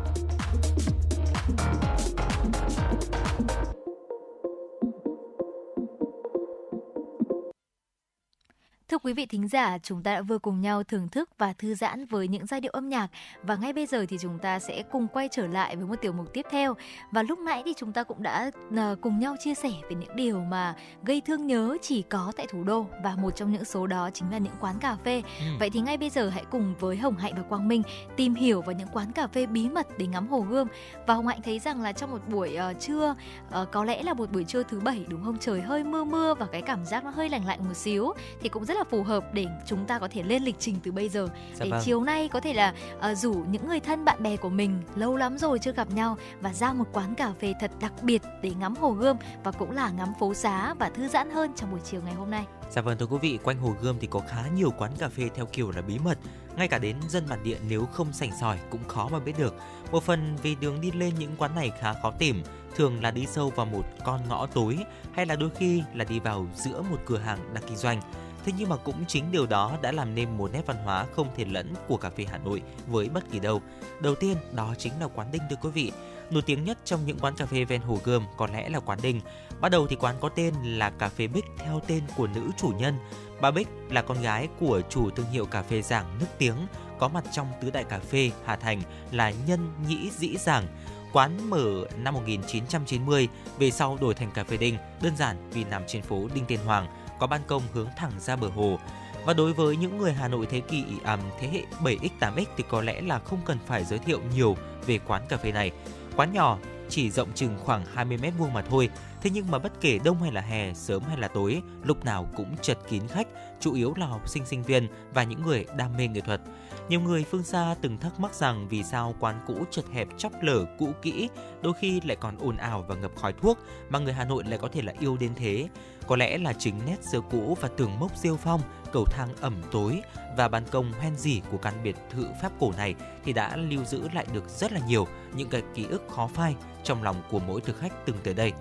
Quý vị thính giả, chúng ta đã vừa cùng nhau thưởng thức và thư giãn với những giai điệu âm nhạc và ngay bây giờ thì chúng ta sẽ cùng quay trở lại với một tiểu mục tiếp theo. Và lúc nãy thì chúng ta cũng đã ờ, cùng nhau chia sẻ về những điều mà gây thương nhớ chỉ có tại thủ đô và một trong những số đó chính là những quán cà phê. Ừ. Vậy thì ngay bây giờ hãy cùng với Hồng Hạnh và Quang Minh tìm hiểu vào những quán cà phê bí mật để ngắm hồ gươm. Và Hồng Hạnh thấy rằng là trong một buổi ờ, trưa ờ, có lẽ là một buổi trưa thứ bảy đúng không? Trời hơi mưa mưa và cái cảm giác nó hơi lạnh lạnh một xíu thì cũng rất là phù hợp để chúng ta có thể lên lịch trình từ bây giờ Dạ để vâng. chiều nay có thể là ờ, rủ những người thân bạn bè của mình lâu lắm rồi chưa gặp nhau và ra một quán cà phê thật đặc biệt để ngắm hồ gươm và cũng là ngắm phố xá và thư giãn hơn trong buổi chiều ngày hôm nay. Dạ vâng thưa quý vị, quanh Hồ Gươm thì có khá nhiều quán cà phê theo kiểu là bí mật. Ngay cả đến dân bản địa nếu không sành sỏi cũng khó mà biết được. Một phần vì đường đi lên những quán này khá khó tìm, thường là đi sâu vào một con ngõ tối hay là đôi khi là đi vào giữa một cửa hàng đang kinh doanh. Thế nhưng mà cũng chính điều đó đã làm nên một nét văn hóa không thể lẫn của cà phê Hà Nội với bất kỳ đâu. Đầu tiên đó chính là quán Đinh thưa quý vị. Nổi tiếng nhất trong những quán cà phê ven Hồ Gươm có lẽ là quán Đinh. Bắt đầu thì quán có tên là Cà phê Bích theo tên của nữ chủ nhân. Bà Bích là con gái của chủ thương hiệu cà phê Giảng nước tiếng, có mặt trong tứ đại cà phê Hà Thành là Nhân Nhĩ Dĩ Giảng. Quán mở năm 1990, về sau đổi thành cà phê Đinh, đơn giản vì nằm trên phố Đinh Tiên Hoàng, có ban công hướng thẳng ra bờ hồ. Và đối với những người Hà Nội thế kỷ à, thế hệ 7X 8X thì có lẽ là không cần phải giới thiệu nhiều về quán cà phê này. Quán nhỏ chỉ rộng chừng khoảng 20 mét vuông mà thôi. Thế nhưng mà bất kể đông hay là hè, sớm hay là tối, lúc nào cũng chật kín khách, chủ yếu là học sinh sinh viên và những người đam mê nghệ thuật. Nhiều người phương xa từng thắc mắc rằng vì sao quán cũ chật hẹp chóc lở cũ kỹ, đôi khi lại còn ồn ào và ngập khói thuốc mà người Hà Nội lại có thể là yêu đến thế. Có lẽ là chính nét xưa cũ và tường mốc siêu phong, cầu thang ẩm tối và ban công hoen dỉ của căn biệt thự Pháp cổ này thì đã lưu giữ lại được rất là nhiều những cái ký ức khó phai trong lòng của mỗi thực khách từng tới đây.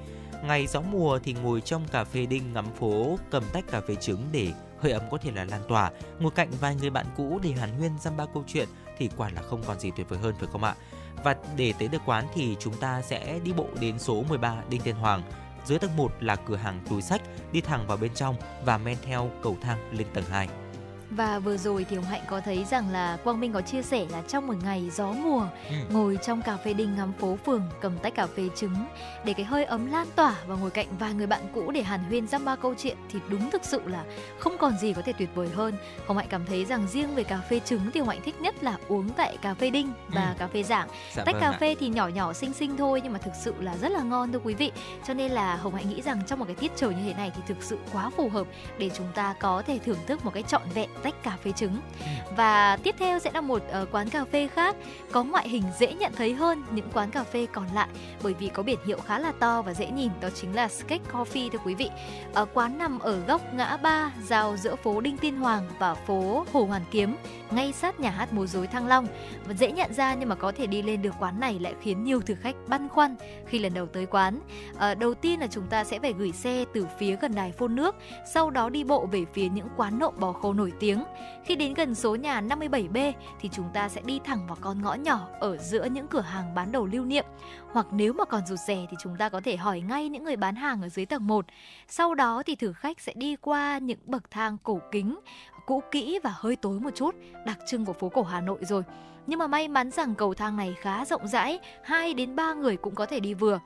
Ngày gió mùa thì ngồi trong cà phê đinh ngắm phố, cầm tách cà phê trứng để hơi ấm có thể là lan tỏa, ngồi cạnh vài người bạn cũ để hàn huyên dăm ba câu chuyện thì quả là không còn gì tuyệt vời hơn phải không ạ? Và để tới được quán thì chúng ta sẽ đi bộ đến số 13 Đinh Tiên Hoàng. Dưới tầng 1 là cửa hàng túi sách, đi thẳng vào bên trong và men theo cầu thang lên tầng 2. Và vừa rồi thì Hồng Hạnh có thấy rằng là Quang Minh có chia sẻ là trong một ngày gió mùa, Ừ. ngồi trong cà phê đinh ngắm phố phường, cầm tách cà phê trứng để cái hơi ấm lan tỏa và ngồi cạnh vài người bạn cũ để hàn huyên dăm ba câu chuyện thì đúng thực sự là không còn gì có thể tuyệt vời hơn. Hồng Hạnh cảm thấy rằng riêng về cà phê trứng thì Hồng Hạnh thích nhất là uống tại cà phê đinh và Ừ. cà phê giảng. Dạ Tách vâng cà ạ. phê thì nhỏ nhỏ xinh xinh thôi nhưng mà thực sự là rất là ngon thưa quý vị. Cho nên là Hồng Hạnh nghĩ rằng trong một cái tiết trời như thế này thì thực sự quá phù hợp để chúng ta có thể thưởng thức một cái trọn vẹn tách cà phê trứng. Và tiếp theo sẽ là một ờ, quán cà phê khác có ngoại hình dễ nhận thấy hơn những quán cà phê còn lại bởi vì có biển hiệu khá là to và dễ nhìn đó chính là Skate Coffee thưa quý vị. Ở quán nằm ở góc ngã ba giao giữa phố Đinh Tiên Hoàng và phố Hồ Hoàn Kiếm ngay sát nhà hát múa rối Thăng Long và dễ nhận ra nhưng mà có thể đi lên được quán này lại khiến nhiều thực khách băn khoăn khi lần đầu tới quán. Ờ, đầu tiên là chúng ta sẽ phải gửi xe từ phía gần đài phun nước, sau đó đi bộ về phía những quán nộm bò khô nổi tiếng. Khi đến gần số nhà 57B thì chúng ta sẽ đi thẳng vào con ngõ nhỏ ở giữa những cửa hàng bán đồ lưu niệm. Hoặc nếu mà còn rụt rè thì chúng ta có thể hỏi ngay những người bán hàng ở dưới tầng 1. Sau đó thì thử khách sẽ đi qua những bậc thang cổ kính, cũ kỹ và hơi tối một chút, đặc trưng của phố cổ Hà Nội rồi. Nhưng mà may mắn rằng cầu thang này khá rộng rãi, 2 đến 3 người cũng có thể đi vừa.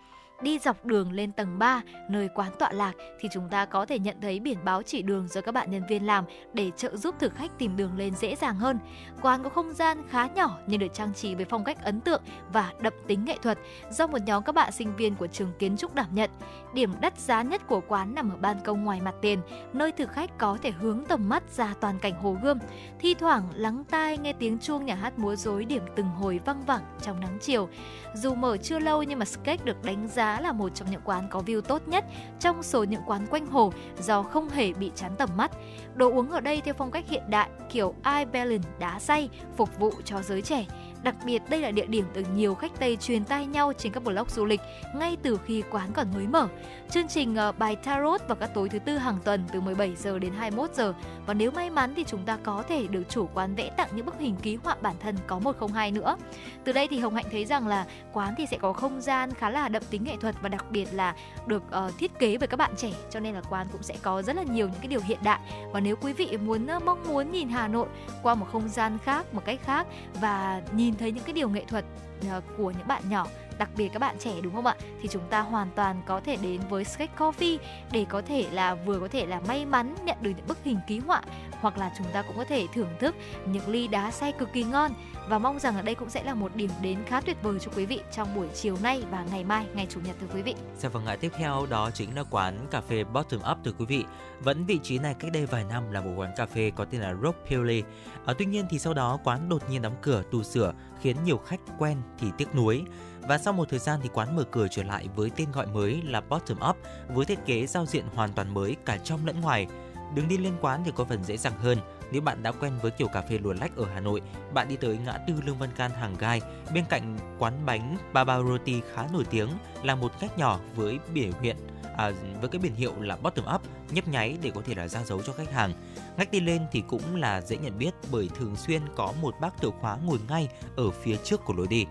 Đi dọc đường lên tầng 3, nơi quán tọa lạc thì chúng ta có thể nhận thấy biển báo chỉ đường do các bạn nhân viên làm để trợ giúp thực khách tìm đường lên dễ dàng hơn. Quán có không gian khá nhỏ nhưng được trang trí với phong cách ấn tượng và đậm tính nghệ thuật do một nhóm các bạn sinh viên của trường kiến trúc đảm nhận. Điểm đắt giá nhất của quán nằm ở ban công ngoài mặt tiền, nơi thực khách có thể hướng tầm mắt ra toàn cảnh hồ Gươm. Thi thoảng lắng tai nghe tiếng chuông nhà hát múa rối điểm từng hồi văng vẳng trong nắng chiều. Dù mở chưa lâu nhưng mà sketch được đánh giá là một trong những quán có view tốt nhất trong số những quán quanh hồ do không hề bị chán tầm mắt. Đồ uống ở đây theo phong cách hiện đại, kiểu Iberlin đá xay phục vụ cho giới trẻ. Đặc biệt đây là địa điểm được nhiều khách Tây truyền tai nhau trên các blog du lịch ngay từ khi quán còn mới mở. Chương trình ờ, bài tarot vào các tối thứ tư hàng tuần từ 17 giờ đến 21 giờ và nếu may mắn thì chúng ta có thể được chủ quán vẽ tặng những bức hình ký họa bản thân có 102 nữa. Từ đây thì Hồng Hạnh thấy rằng là quán thì sẽ có không gian khá là đậm tính nghệ thuật và đặc biệt là được uh, thiết kế bởi các bạn trẻ cho nên là quán cũng sẽ có rất là nhiều những cái điều hiện đại và nếu quý vị muốn uh, mong muốn nhìn Hà Nội qua một không gian khác một cách khác và nhìn thấy những cái điều nghệ thuật ờ, của những bạn nhỏ, đặc biệt các bạn trẻ, đúng không ạ? Thì chúng ta hoàn toàn có thể đến với Sketch Coffee để có thể là vừa có thể là may mắn nhận được những bức hình ký họa hoặc là chúng ta cũng có thể thưởng thức những ly đá xay cực kỳ ngon và mong rằng ở đây cũng sẽ là một điểm đến khá tuyệt vời cho quý vị trong buổi chiều nay và ngày mai ngày chủ nhật thưa quý vị Dạ vâng ạ, tiếp theo đó chính là quán cà phê Bottom Up thưa quý vị. Vẫn vị trí này cách đây vài năm là một quán cà phê có tên là Rock Purely. À, tuy nhiên thì sau đó quán đột nhiên đóng cửa tu sửa khiến nhiều khách quen thì tiếc nuối. Và sau một thời gian thì quán mở cửa trở lại với tên gọi mới là Bottom Up với thiết kế giao diện hoàn toàn mới cả trong lẫn ngoài. Đường đi lên quán thì có phần dễ dàng hơn. Nếu bạn đã quen với kiểu cà phê luồn lách ở Hà Nội, bạn đi tới ngã tư Lương Văn Can hàng gai, bên cạnh quán bánh Baba Roti khá nổi tiếng là một ngách nhỏ với biểu hiện à, với cái biển hiệu là bottom up nhấp nháy để có thể là ra dấu cho khách hàng. Ngách đi lên thì cũng là dễ nhận biết bởi thường xuyên có một bác thợ khóa ngồi ngay ở phía trước của lối đi.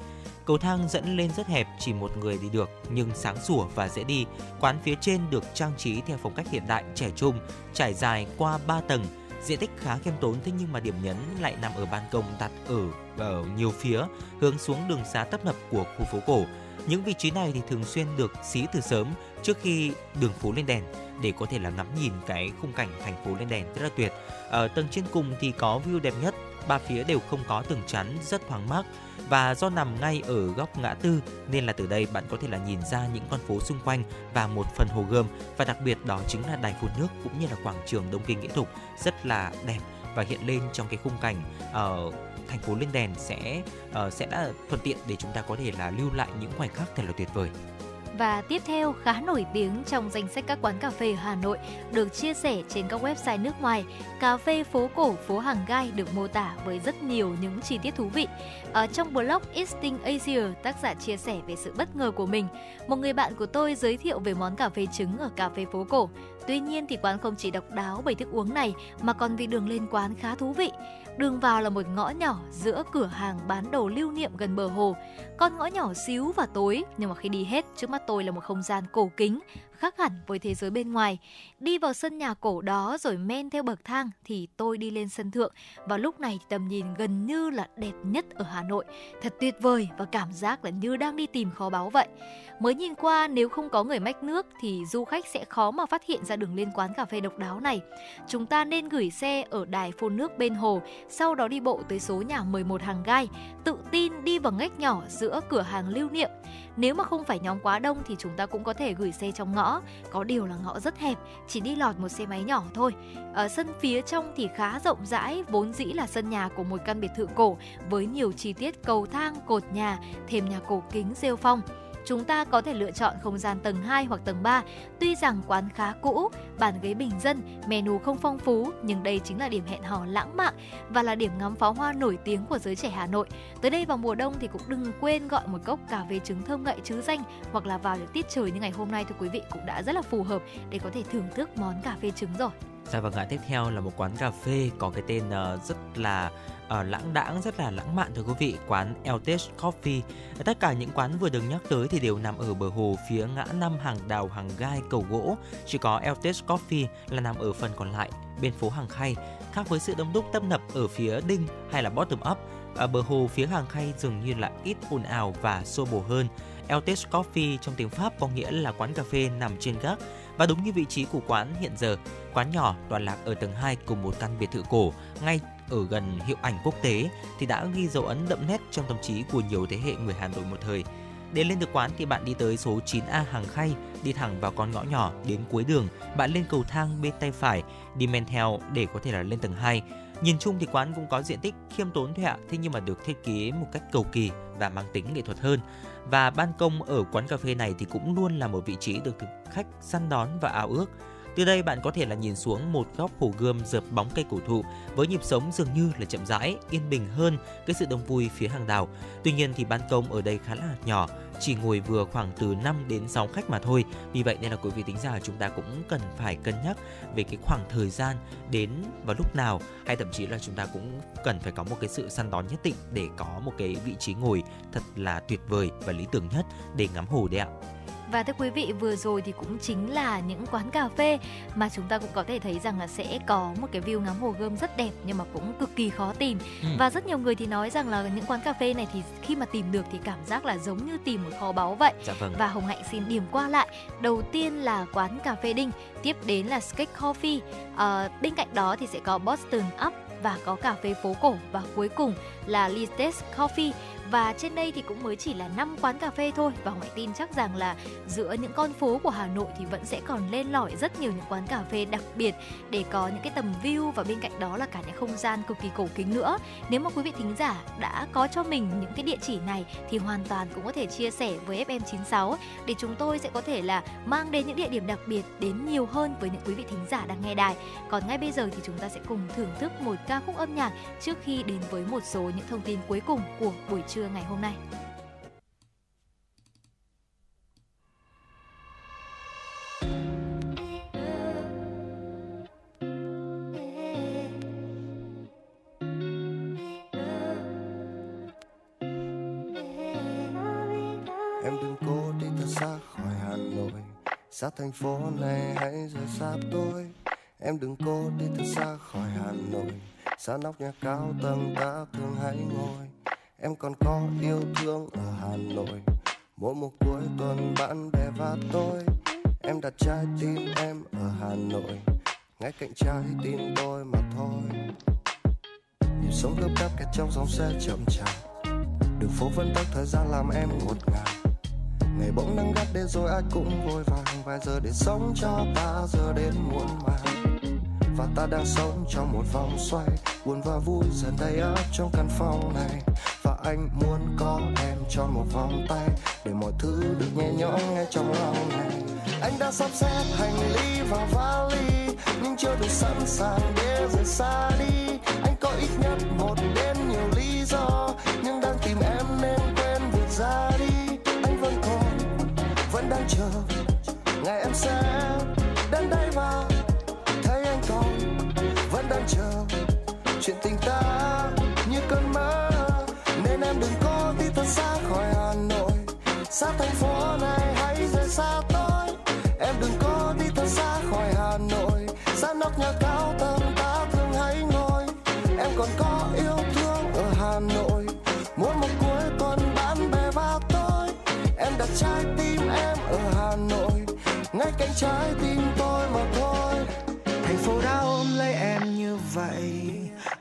Cầu thang dẫn lên rất hẹp, chỉ một người đi được, nhưng sáng sủa và dễ đi. Quán phía trên được trang trí theo phong cách hiện đại trẻ trung, trải dài qua 3 tầng, diện tích khá khiêm tốn thế nhưng mà điểm nhấn lại nằm ở ban công đặt ở ở nhiều phía, hướng xuống đường xá tấp nập của khu phố cổ. Những vị trí này thì thường xuyên được xí từ sớm trước khi đường phố lên đèn để có thể là ngắm nhìn cái khung cảnh thành phố lên đèn rất là tuyệt. Ở tầng trên cùng thì có view đẹp nhất, ba phía đều không có tường chắn, rất thoáng mát và do nằm ngay ở góc ngã tư nên là từ đây bạn có thể là nhìn ra những con phố xung quanh và một phần hồ gươm và đặc biệt đó chính là đài phun nước cũng như là quảng trường Đông Kinh Nghĩa Thục rất là đẹp và hiện lên trong cái khung cảnh ở thành phố lên đèn sẽ uh, sẽ đã thuận tiện để chúng ta có thể là lưu lại những khoảnh khắc thật là tuyệt vời. Và tiếp theo khá nổi tiếng trong danh sách các quán cà phê Hà Nội được chia sẻ trên các website nước ngoài, cà phê phố cổ phố Hàng Gai được mô tả với rất nhiều những chi tiết thú vị. Ở trong blog Easting Asia, tác giả chia sẻ về sự bất ngờ của mình. Một người bạn của tôi giới thiệu về món cà phê trứng ở cà phê phố cổ. Tuy nhiên thì quán không chỉ độc đáo bởi thức uống này mà còn vì đường lên quán khá thú vị. Đường vào là một ngõ nhỏ giữa cửa hàng bán đồ lưu niệm gần bờ hồ. Con ngõ nhỏ xíu và tối nhưng mà khi đi hết trước mắt tôi là một không gian cổ kính, khác hẳn với thế giới bên ngoài. Đi vào sân nhà cổ đó rồi men theo bậc thang thì tôi đi lên sân thượng. Và lúc này tầm nhìn gần như là đẹp nhất ở Hà Nội. Thật tuyệt vời và cảm giác là như đang đi tìm kho báu vậy. Mới nhìn qua nếu không có người mách nước thì du khách sẽ khó mà phát hiện ra đường lên quán cà phê độc đáo này. Chúng ta nên gửi xe ở đài phun nước bên hồ, sau đó đi bộ tới số nhà 11 hàng gai, tự tin đi vào ngách nhỏ giữa cửa hàng lưu niệm. Nếu mà không phải nhóm quá đông thì chúng ta cũng có thể gửi xe trong ngõ, có điều là ngõ rất hẹp, chỉ đi lọt một xe máy nhỏ thôi. Ở sân phía trong thì khá rộng rãi, vốn dĩ là sân nhà của một căn biệt thự cổ với nhiều chi tiết cầu thang, cột nhà, thềm nhà cổ kính rêu phong chúng ta có thể lựa chọn không gian tầng 2 hoặc tầng 3. Tuy rằng quán khá cũ, bàn ghế bình dân, menu không phong phú, nhưng đây chính là điểm hẹn hò lãng mạn và là điểm ngắm pháo hoa nổi tiếng của giới trẻ Hà Nội. Tới đây vào mùa đông thì cũng đừng quên gọi một cốc cà phê trứng thơm ngậy chứ danh hoặc là vào những tiết trời như ngày hôm nay thì quý vị cũng đã rất là phù hợp để có thể thưởng thức món cà phê trứng rồi. Dạ vâng ạ, tiếp theo là một quán cà phê có cái tên uh, rất là uh, lãng đãng, rất là lãng mạn thưa quý vị, quán Eltage Coffee. Tất cả những quán vừa được nhắc tới thì đều nằm ở bờ hồ phía ngã năm hàng đào hàng gai cầu gỗ. Chỉ có Eltage Coffee là nằm ở phần còn lại bên phố hàng khay. Khác với sự đông đúc tấp nập ở phía đinh hay là bottom up, ở bờ hồ phía hàng khay dường như là ít ồn ào và xô bồ hơn. Eltage Coffee trong tiếng Pháp có nghĩa là quán cà phê nằm trên gác và đúng như vị trí của quán hiện giờ, quán nhỏ toàn lạc ở tầng 2 cùng một căn biệt thự cổ ngay ở gần hiệu ảnh quốc tế thì đã ghi dấu ấn đậm nét trong tâm trí của nhiều thế hệ người Hà Nội một thời. Để lên được quán thì bạn đi tới số 9A hàng khay, đi thẳng vào con ngõ nhỏ đến cuối đường, bạn lên cầu thang bên tay phải, đi men theo để có thể là lên tầng 2. Nhìn chung thì quán cũng có diện tích khiêm tốn thôi ạ, thế nhưng mà được thiết kế một cách cầu kỳ và mang tính nghệ thuật hơn. Và ban công ở quán cà phê này thì cũng luôn là một vị trí được thực khách săn đón và ao ước. Từ đây bạn có thể là nhìn xuống một góc hồ gươm dợp bóng cây cổ thụ với nhịp sống dường như là chậm rãi, yên bình hơn cái sự đông vui phía hàng đào. Tuy nhiên thì ban công ở đây khá là nhỏ, chỉ ngồi vừa khoảng từ 5 đến 6 khách mà thôi. Vì vậy nên là quý vị tính giả chúng ta cũng cần phải cân nhắc về cái khoảng thời gian đến vào lúc nào hay thậm chí là chúng ta cũng cần phải có một cái sự săn đón nhất định để có một cái vị trí ngồi thật là tuyệt vời và lý tưởng nhất để ngắm hồ đấy ạ. Và thưa quý vị, vừa rồi thì cũng chính là những quán cà phê mà chúng ta cũng có thể thấy rằng là sẽ có một cái view ngắm hồ gươm rất đẹp nhưng mà cũng cực kỳ khó tìm. Ừ. Và rất nhiều người thì nói rằng là những quán cà phê này thì khi mà tìm được thì cảm giác là giống như tìm một kho báu vậy. Dạ vâng. Và Hồng Hạnh xin điểm qua lại. Đầu tiên là quán cà phê Đinh, tiếp đến là Skate Coffee. À, bên cạnh đó thì sẽ có Boston Up và có cà phê phố cổ và cuối cùng là Listes Coffee và trên đây thì cũng mới chỉ là 5 quán cà phê thôi và ngoại tin chắc rằng là giữa những con phố của Hà Nội thì vẫn sẽ còn lên lỏi rất nhiều những quán cà phê đặc biệt để có những cái tầm view và bên cạnh đó là cả những không gian cực kỳ cổ kính nữa. Nếu mà quý vị thính giả đã có cho mình những cái địa chỉ này thì hoàn toàn cũng có thể chia sẻ với FM96 để chúng tôi sẽ có thể là mang đến những địa điểm đặc biệt đến nhiều hơn với những quý vị thính giả đang nghe đài. Còn ngay bây giờ thì chúng ta sẽ cùng thưởng thức một ca khúc âm nhạc trước khi đến với một số những thông tin cuối cùng của buổi trưa ngày hôm nay. Em đừng cố đi thật xa khỏi Hà Nội. Xa thành phố này hãy rời xa tôi. Em đừng cố đi thật xa khỏi Hà Nội. Xa nóc nhà cao tầng ta thường hay ngồi. Em còn có yêu thương ở Hà Nội. Mỗi một cuối tuần bạn bè và tôi, Em đặt trái tim em ở Hà Nội. Ngay cạnh trái tim tôi mà thôi. Nhịp sống gấp gáp kẹt trong dòng xe chậm chạp. Đường phố vẫn tắc thời gian làm em ngột ngạt. Ngày bỗng nắng gắt đến rồi ai cũng vội vàng. Vài giờ để sống cho ta, giờ đến muộn màng. Và ta đang sống trong một vòng xoay. Buồn và vui dần đầy áp trong căn phòng này. Và anh muốn có em cho một vòng tay Để mọi thứ được nhẹ nhõm ngay trong lòng này. Anh đã sắp xếp hành lý và vali Nhưng chưa đủ sẵn sàng để rời xa đi. Anh có ít nhất một đến nhiều lý do Nhưng đang tìm em nên quên việc ra đi. Anh vẫn còn, vẫn đang chờ Ngày em sẽ xa thành phố này, hãy rời xa tôi. Em đừng có đi thật xa khỏi hà nội. Xa nóc nhà cao tầng, ta thường hay ngồi. Em còn có yêu thương ở hà nội. Mỗi một cuối tuần bạn bè và tôi. Em đặt trái tim em ở hà nội. Ngay cạnh trái tim tôi mà thôi. Thành phố đã ôm lấy em như vậy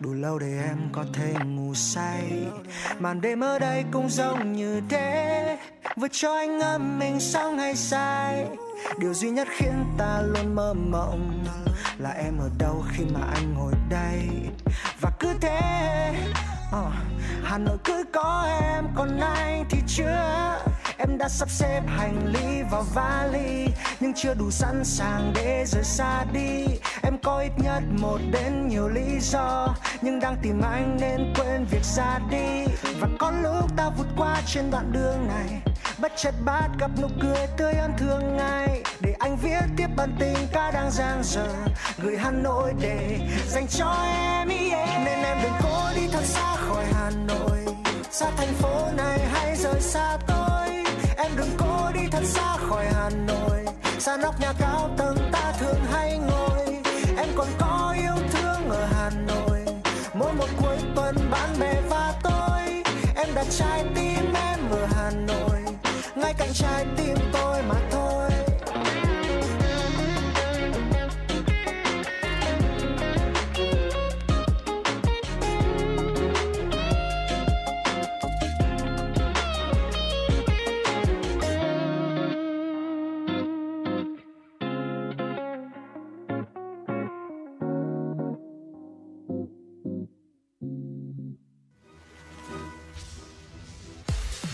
đủ lâu để em có thể ngủ say. Màn đêm ở đây cũng giống như thế. Vừa cho anh ngâm mình xong hay sai điều duy nhất khiến ta luôn mơ mộng là em ở đâu khi mà anh ngồi đây. Và cứ thế uh, Hà Nội cứ có em còn anh thì chưa Em đã sắp xếp hành lý vào vali, Nhưng chưa đủ sẵn sàng để rời xa đi. Em có ít nhất một đến nhiều lý do, Nhưng đang tìm anh nên quên việc ra đi. Và có lúc ta vượt qua trên đoạn đường này, Bất chợt bắt gặp nụ cười tươi ăn thương ngay. Để anh viết tiếp bản tình ca đang giang dở, Gửi Hà Nội để dành cho em, yeah. Nên em đừng cố đi thật xa khỏi Hà Nội. Xa thành phố này hay rời xa tôi. Em đừng cố đi thật xa khỏi Hà Nội. Xa nóc nhà cao tầng ta thường hay ngồi. Em còn có yêu thương ở Hà Nội. Mỗi một cuối tuần bạn bè và tôi. Em đặt trái tim em ở Hà Nội. Ngay cạnh trái tim tôi mà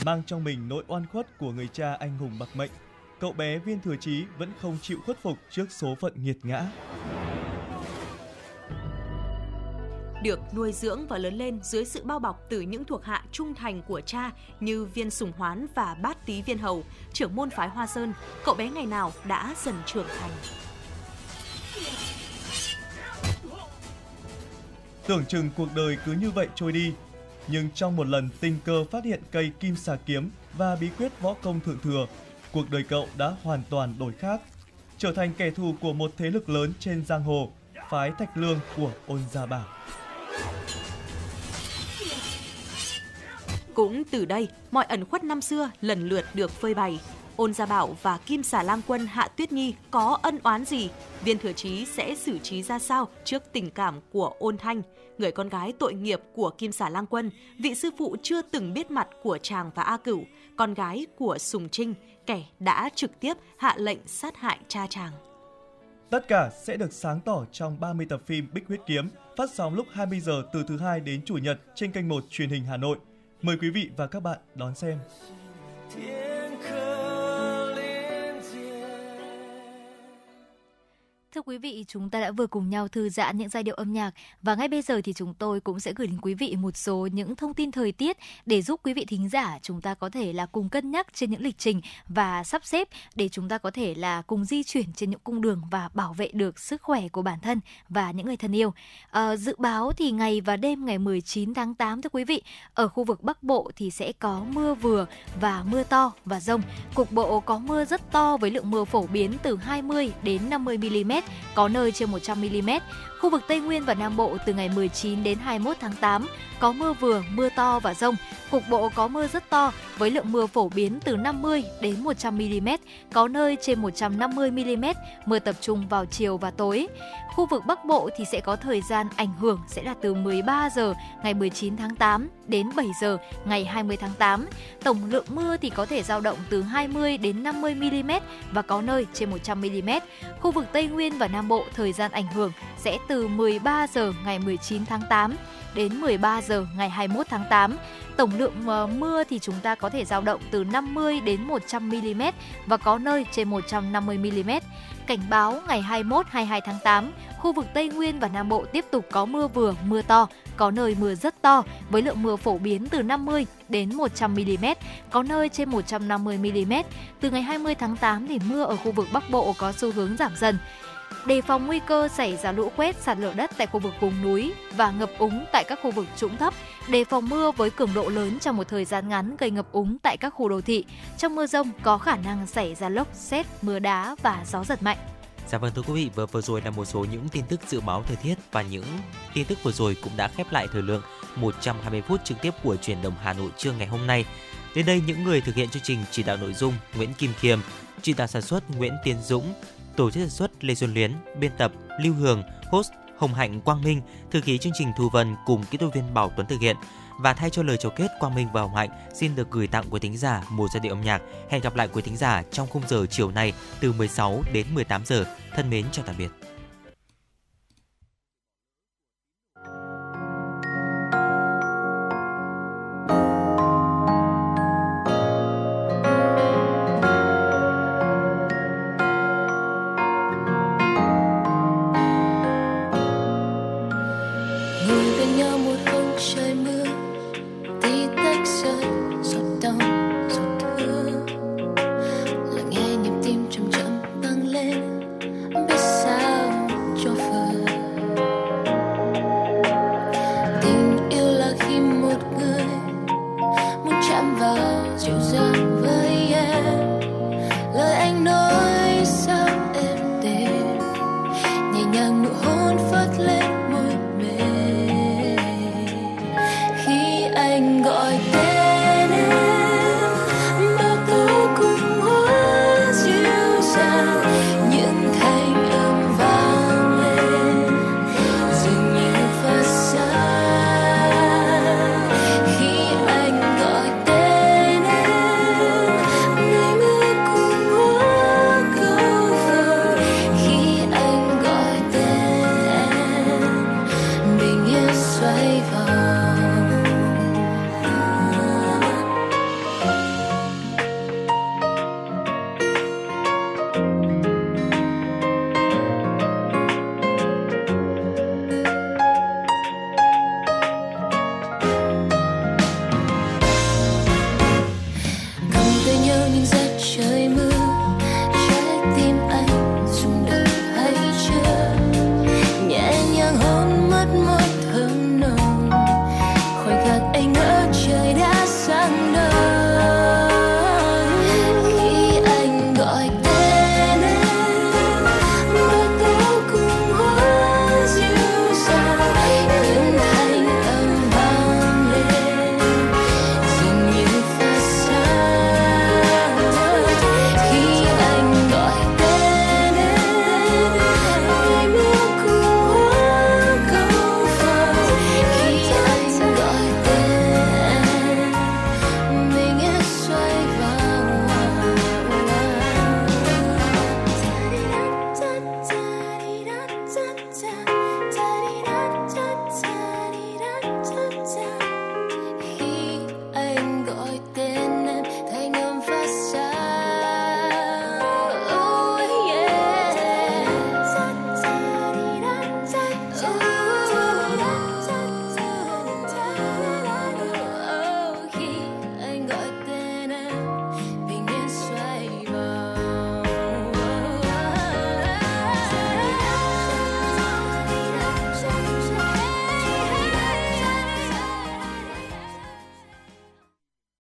mang trong mình nỗi oan khuất của người cha anh hùng bạc mệnh, cậu bé Viên Thừa Chí vẫn không chịu khuất phục trước số phận nghiệt ngã. được nuôi dưỡng và lớn lên dưới sự bao bọc từ những thuộc hạ trung thành của cha như viên sùng hoán và bát tý viên hầu, trưởng môn phái Hoa Sơn, cậu bé ngày nào đã dần trưởng thành. Tưởng chừng cuộc đời cứ như vậy trôi đi, nhưng trong một lần tình cờ phát hiện cây kim xà kiếm và bí quyết võ công thượng thừa, cuộc đời cậu đã hoàn toàn đổi khác, trở thành kẻ thù của một thế lực lớn trên giang hồ, phái Thạch Lương của Ôn Gia Bảo. Cũng từ đây, mọi ẩn khuất năm xưa lần lượt được phơi bày. Ôn Gia Bảo và Kim Xà Lang Quân Hạ Tuyết Nhi có ân oán gì? Viên Thừa Chí sẽ xử trí ra sao trước tình cảm của Ôn Thanh, người con gái tội nghiệp của Kim Xà Lang Quân, vị sư phụ chưa từng biết mặt của chàng và A Cửu, con gái của Sùng Trinh, kẻ đã trực tiếp hạ lệnh sát hại cha chàng. Tất cả sẽ được sáng tỏ trong 30 tập phim Bích Huyết Kiếm, phát sóng lúc 20 giờ từ thứ hai đến chủ nhật trên kênh 1 truyền hình Hà Nội. Mời quý vị và các bạn đón xem. Thưa quý vị, chúng ta đã vừa cùng nhau thư giãn những giai điệu âm nhạc và ngay bây giờ thì chúng tôi cũng sẽ gửi đến quý vị một số những thông tin thời tiết để giúp quý vị thính giả chúng ta có thể là cùng cân nhắc trên những lịch trình và sắp xếp để chúng ta có thể là cùng di chuyển trên những cung đường và bảo vệ được sức khỏe của bản thân và những người thân yêu. À, dự báo thì ngày và đêm ngày 19 tháng 8 thưa quý vị, ở khu vực Bắc Bộ thì sẽ có mưa vừa và mưa to và rông. Cục bộ có mưa rất to với lượng mưa phổ biến từ 20 đến 50 mm có nơi trên 100 mm. Khu vực Tây Nguyên và Nam Bộ từ ngày 19 đến 21 tháng 8 có mưa vừa, mưa to và rông. Cục bộ có mưa rất to với lượng mưa phổ biến từ 50 đến 100 mm, có nơi trên 150 mm, mưa tập trung vào chiều và tối. Khu vực Bắc Bộ thì sẽ có thời gian ảnh hưởng sẽ là từ 13 giờ ngày 19 tháng 8 đến 7 giờ ngày 20 tháng 8. Tổng lượng mưa thì có thể dao động từ 20 đến 50 mm và có nơi trên 100 mm. Khu vực Tây Nguyên và Nam Bộ thời gian ảnh hưởng sẽ từ 13 giờ ngày 19 tháng 8 đến 13 giờ ngày 21 tháng 8. Tổng lượng ờ, mưa thì chúng ta có thể dao động từ 50 đến 100 mm và có nơi trên 150 mm. Cảnh báo ngày 21 22 tháng 8, khu vực Tây Nguyên và Nam Bộ tiếp tục có mưa vừa, mưa to, có nơi mưa rất to với lượng mưa phổ biến từ 50 đến 100 mm, có nơi trên 150 mm. Từ ngày 20 tháng 8 thì mưa ở khu vực Bắc Bộ có xu hướng giảm dần đề phòng nguy cơ xảy ra lũ quét, sạt lở đất tại khu vực vùng núi và ngập úng tại các khu vực trũng thấp, đề phòng mưa với cường độ lớn trong một thời gian ngắn gây ngập úng tại các khu đô thị. Trong mưa rông có khả năng xảy ra lốc, xét, mưa đá và gió giật mạnh. Dạ vâng thưa quý vị, vừa vừa rồi là một số những tin tức dự báo thời tiết và những tin tức vừa rồi cũng đã khép lại thời lượng 120 phút trực tiếp của truyền động Hà Nội trưa ngày hôm nay. Đến đây những người thực hiện chương trình chỉ đạo nội dung Nguyễn Kim Khiêm, chỉ đạo sản xuất Nguyễn Tiến Dũng, tổ chức sản xuất Lê Xuân Luyến, biên tập Lưu Hường, host Hồng Hạnh Quang Minh, thư ký chương trình Thu Vân cùng kỹ thuật viên Bảo Tuấn thực hiện. Và thay cho lời chào kết, Quang Minh và Hồng Hạnh xin được gửi tặng quý thính giả một giai điệu âm nhạc. Hẹn gặp lại quý thính giả trong khung giờ chiều nay từ 16 đến 18 giờ. Thân mến chào tạm biệt.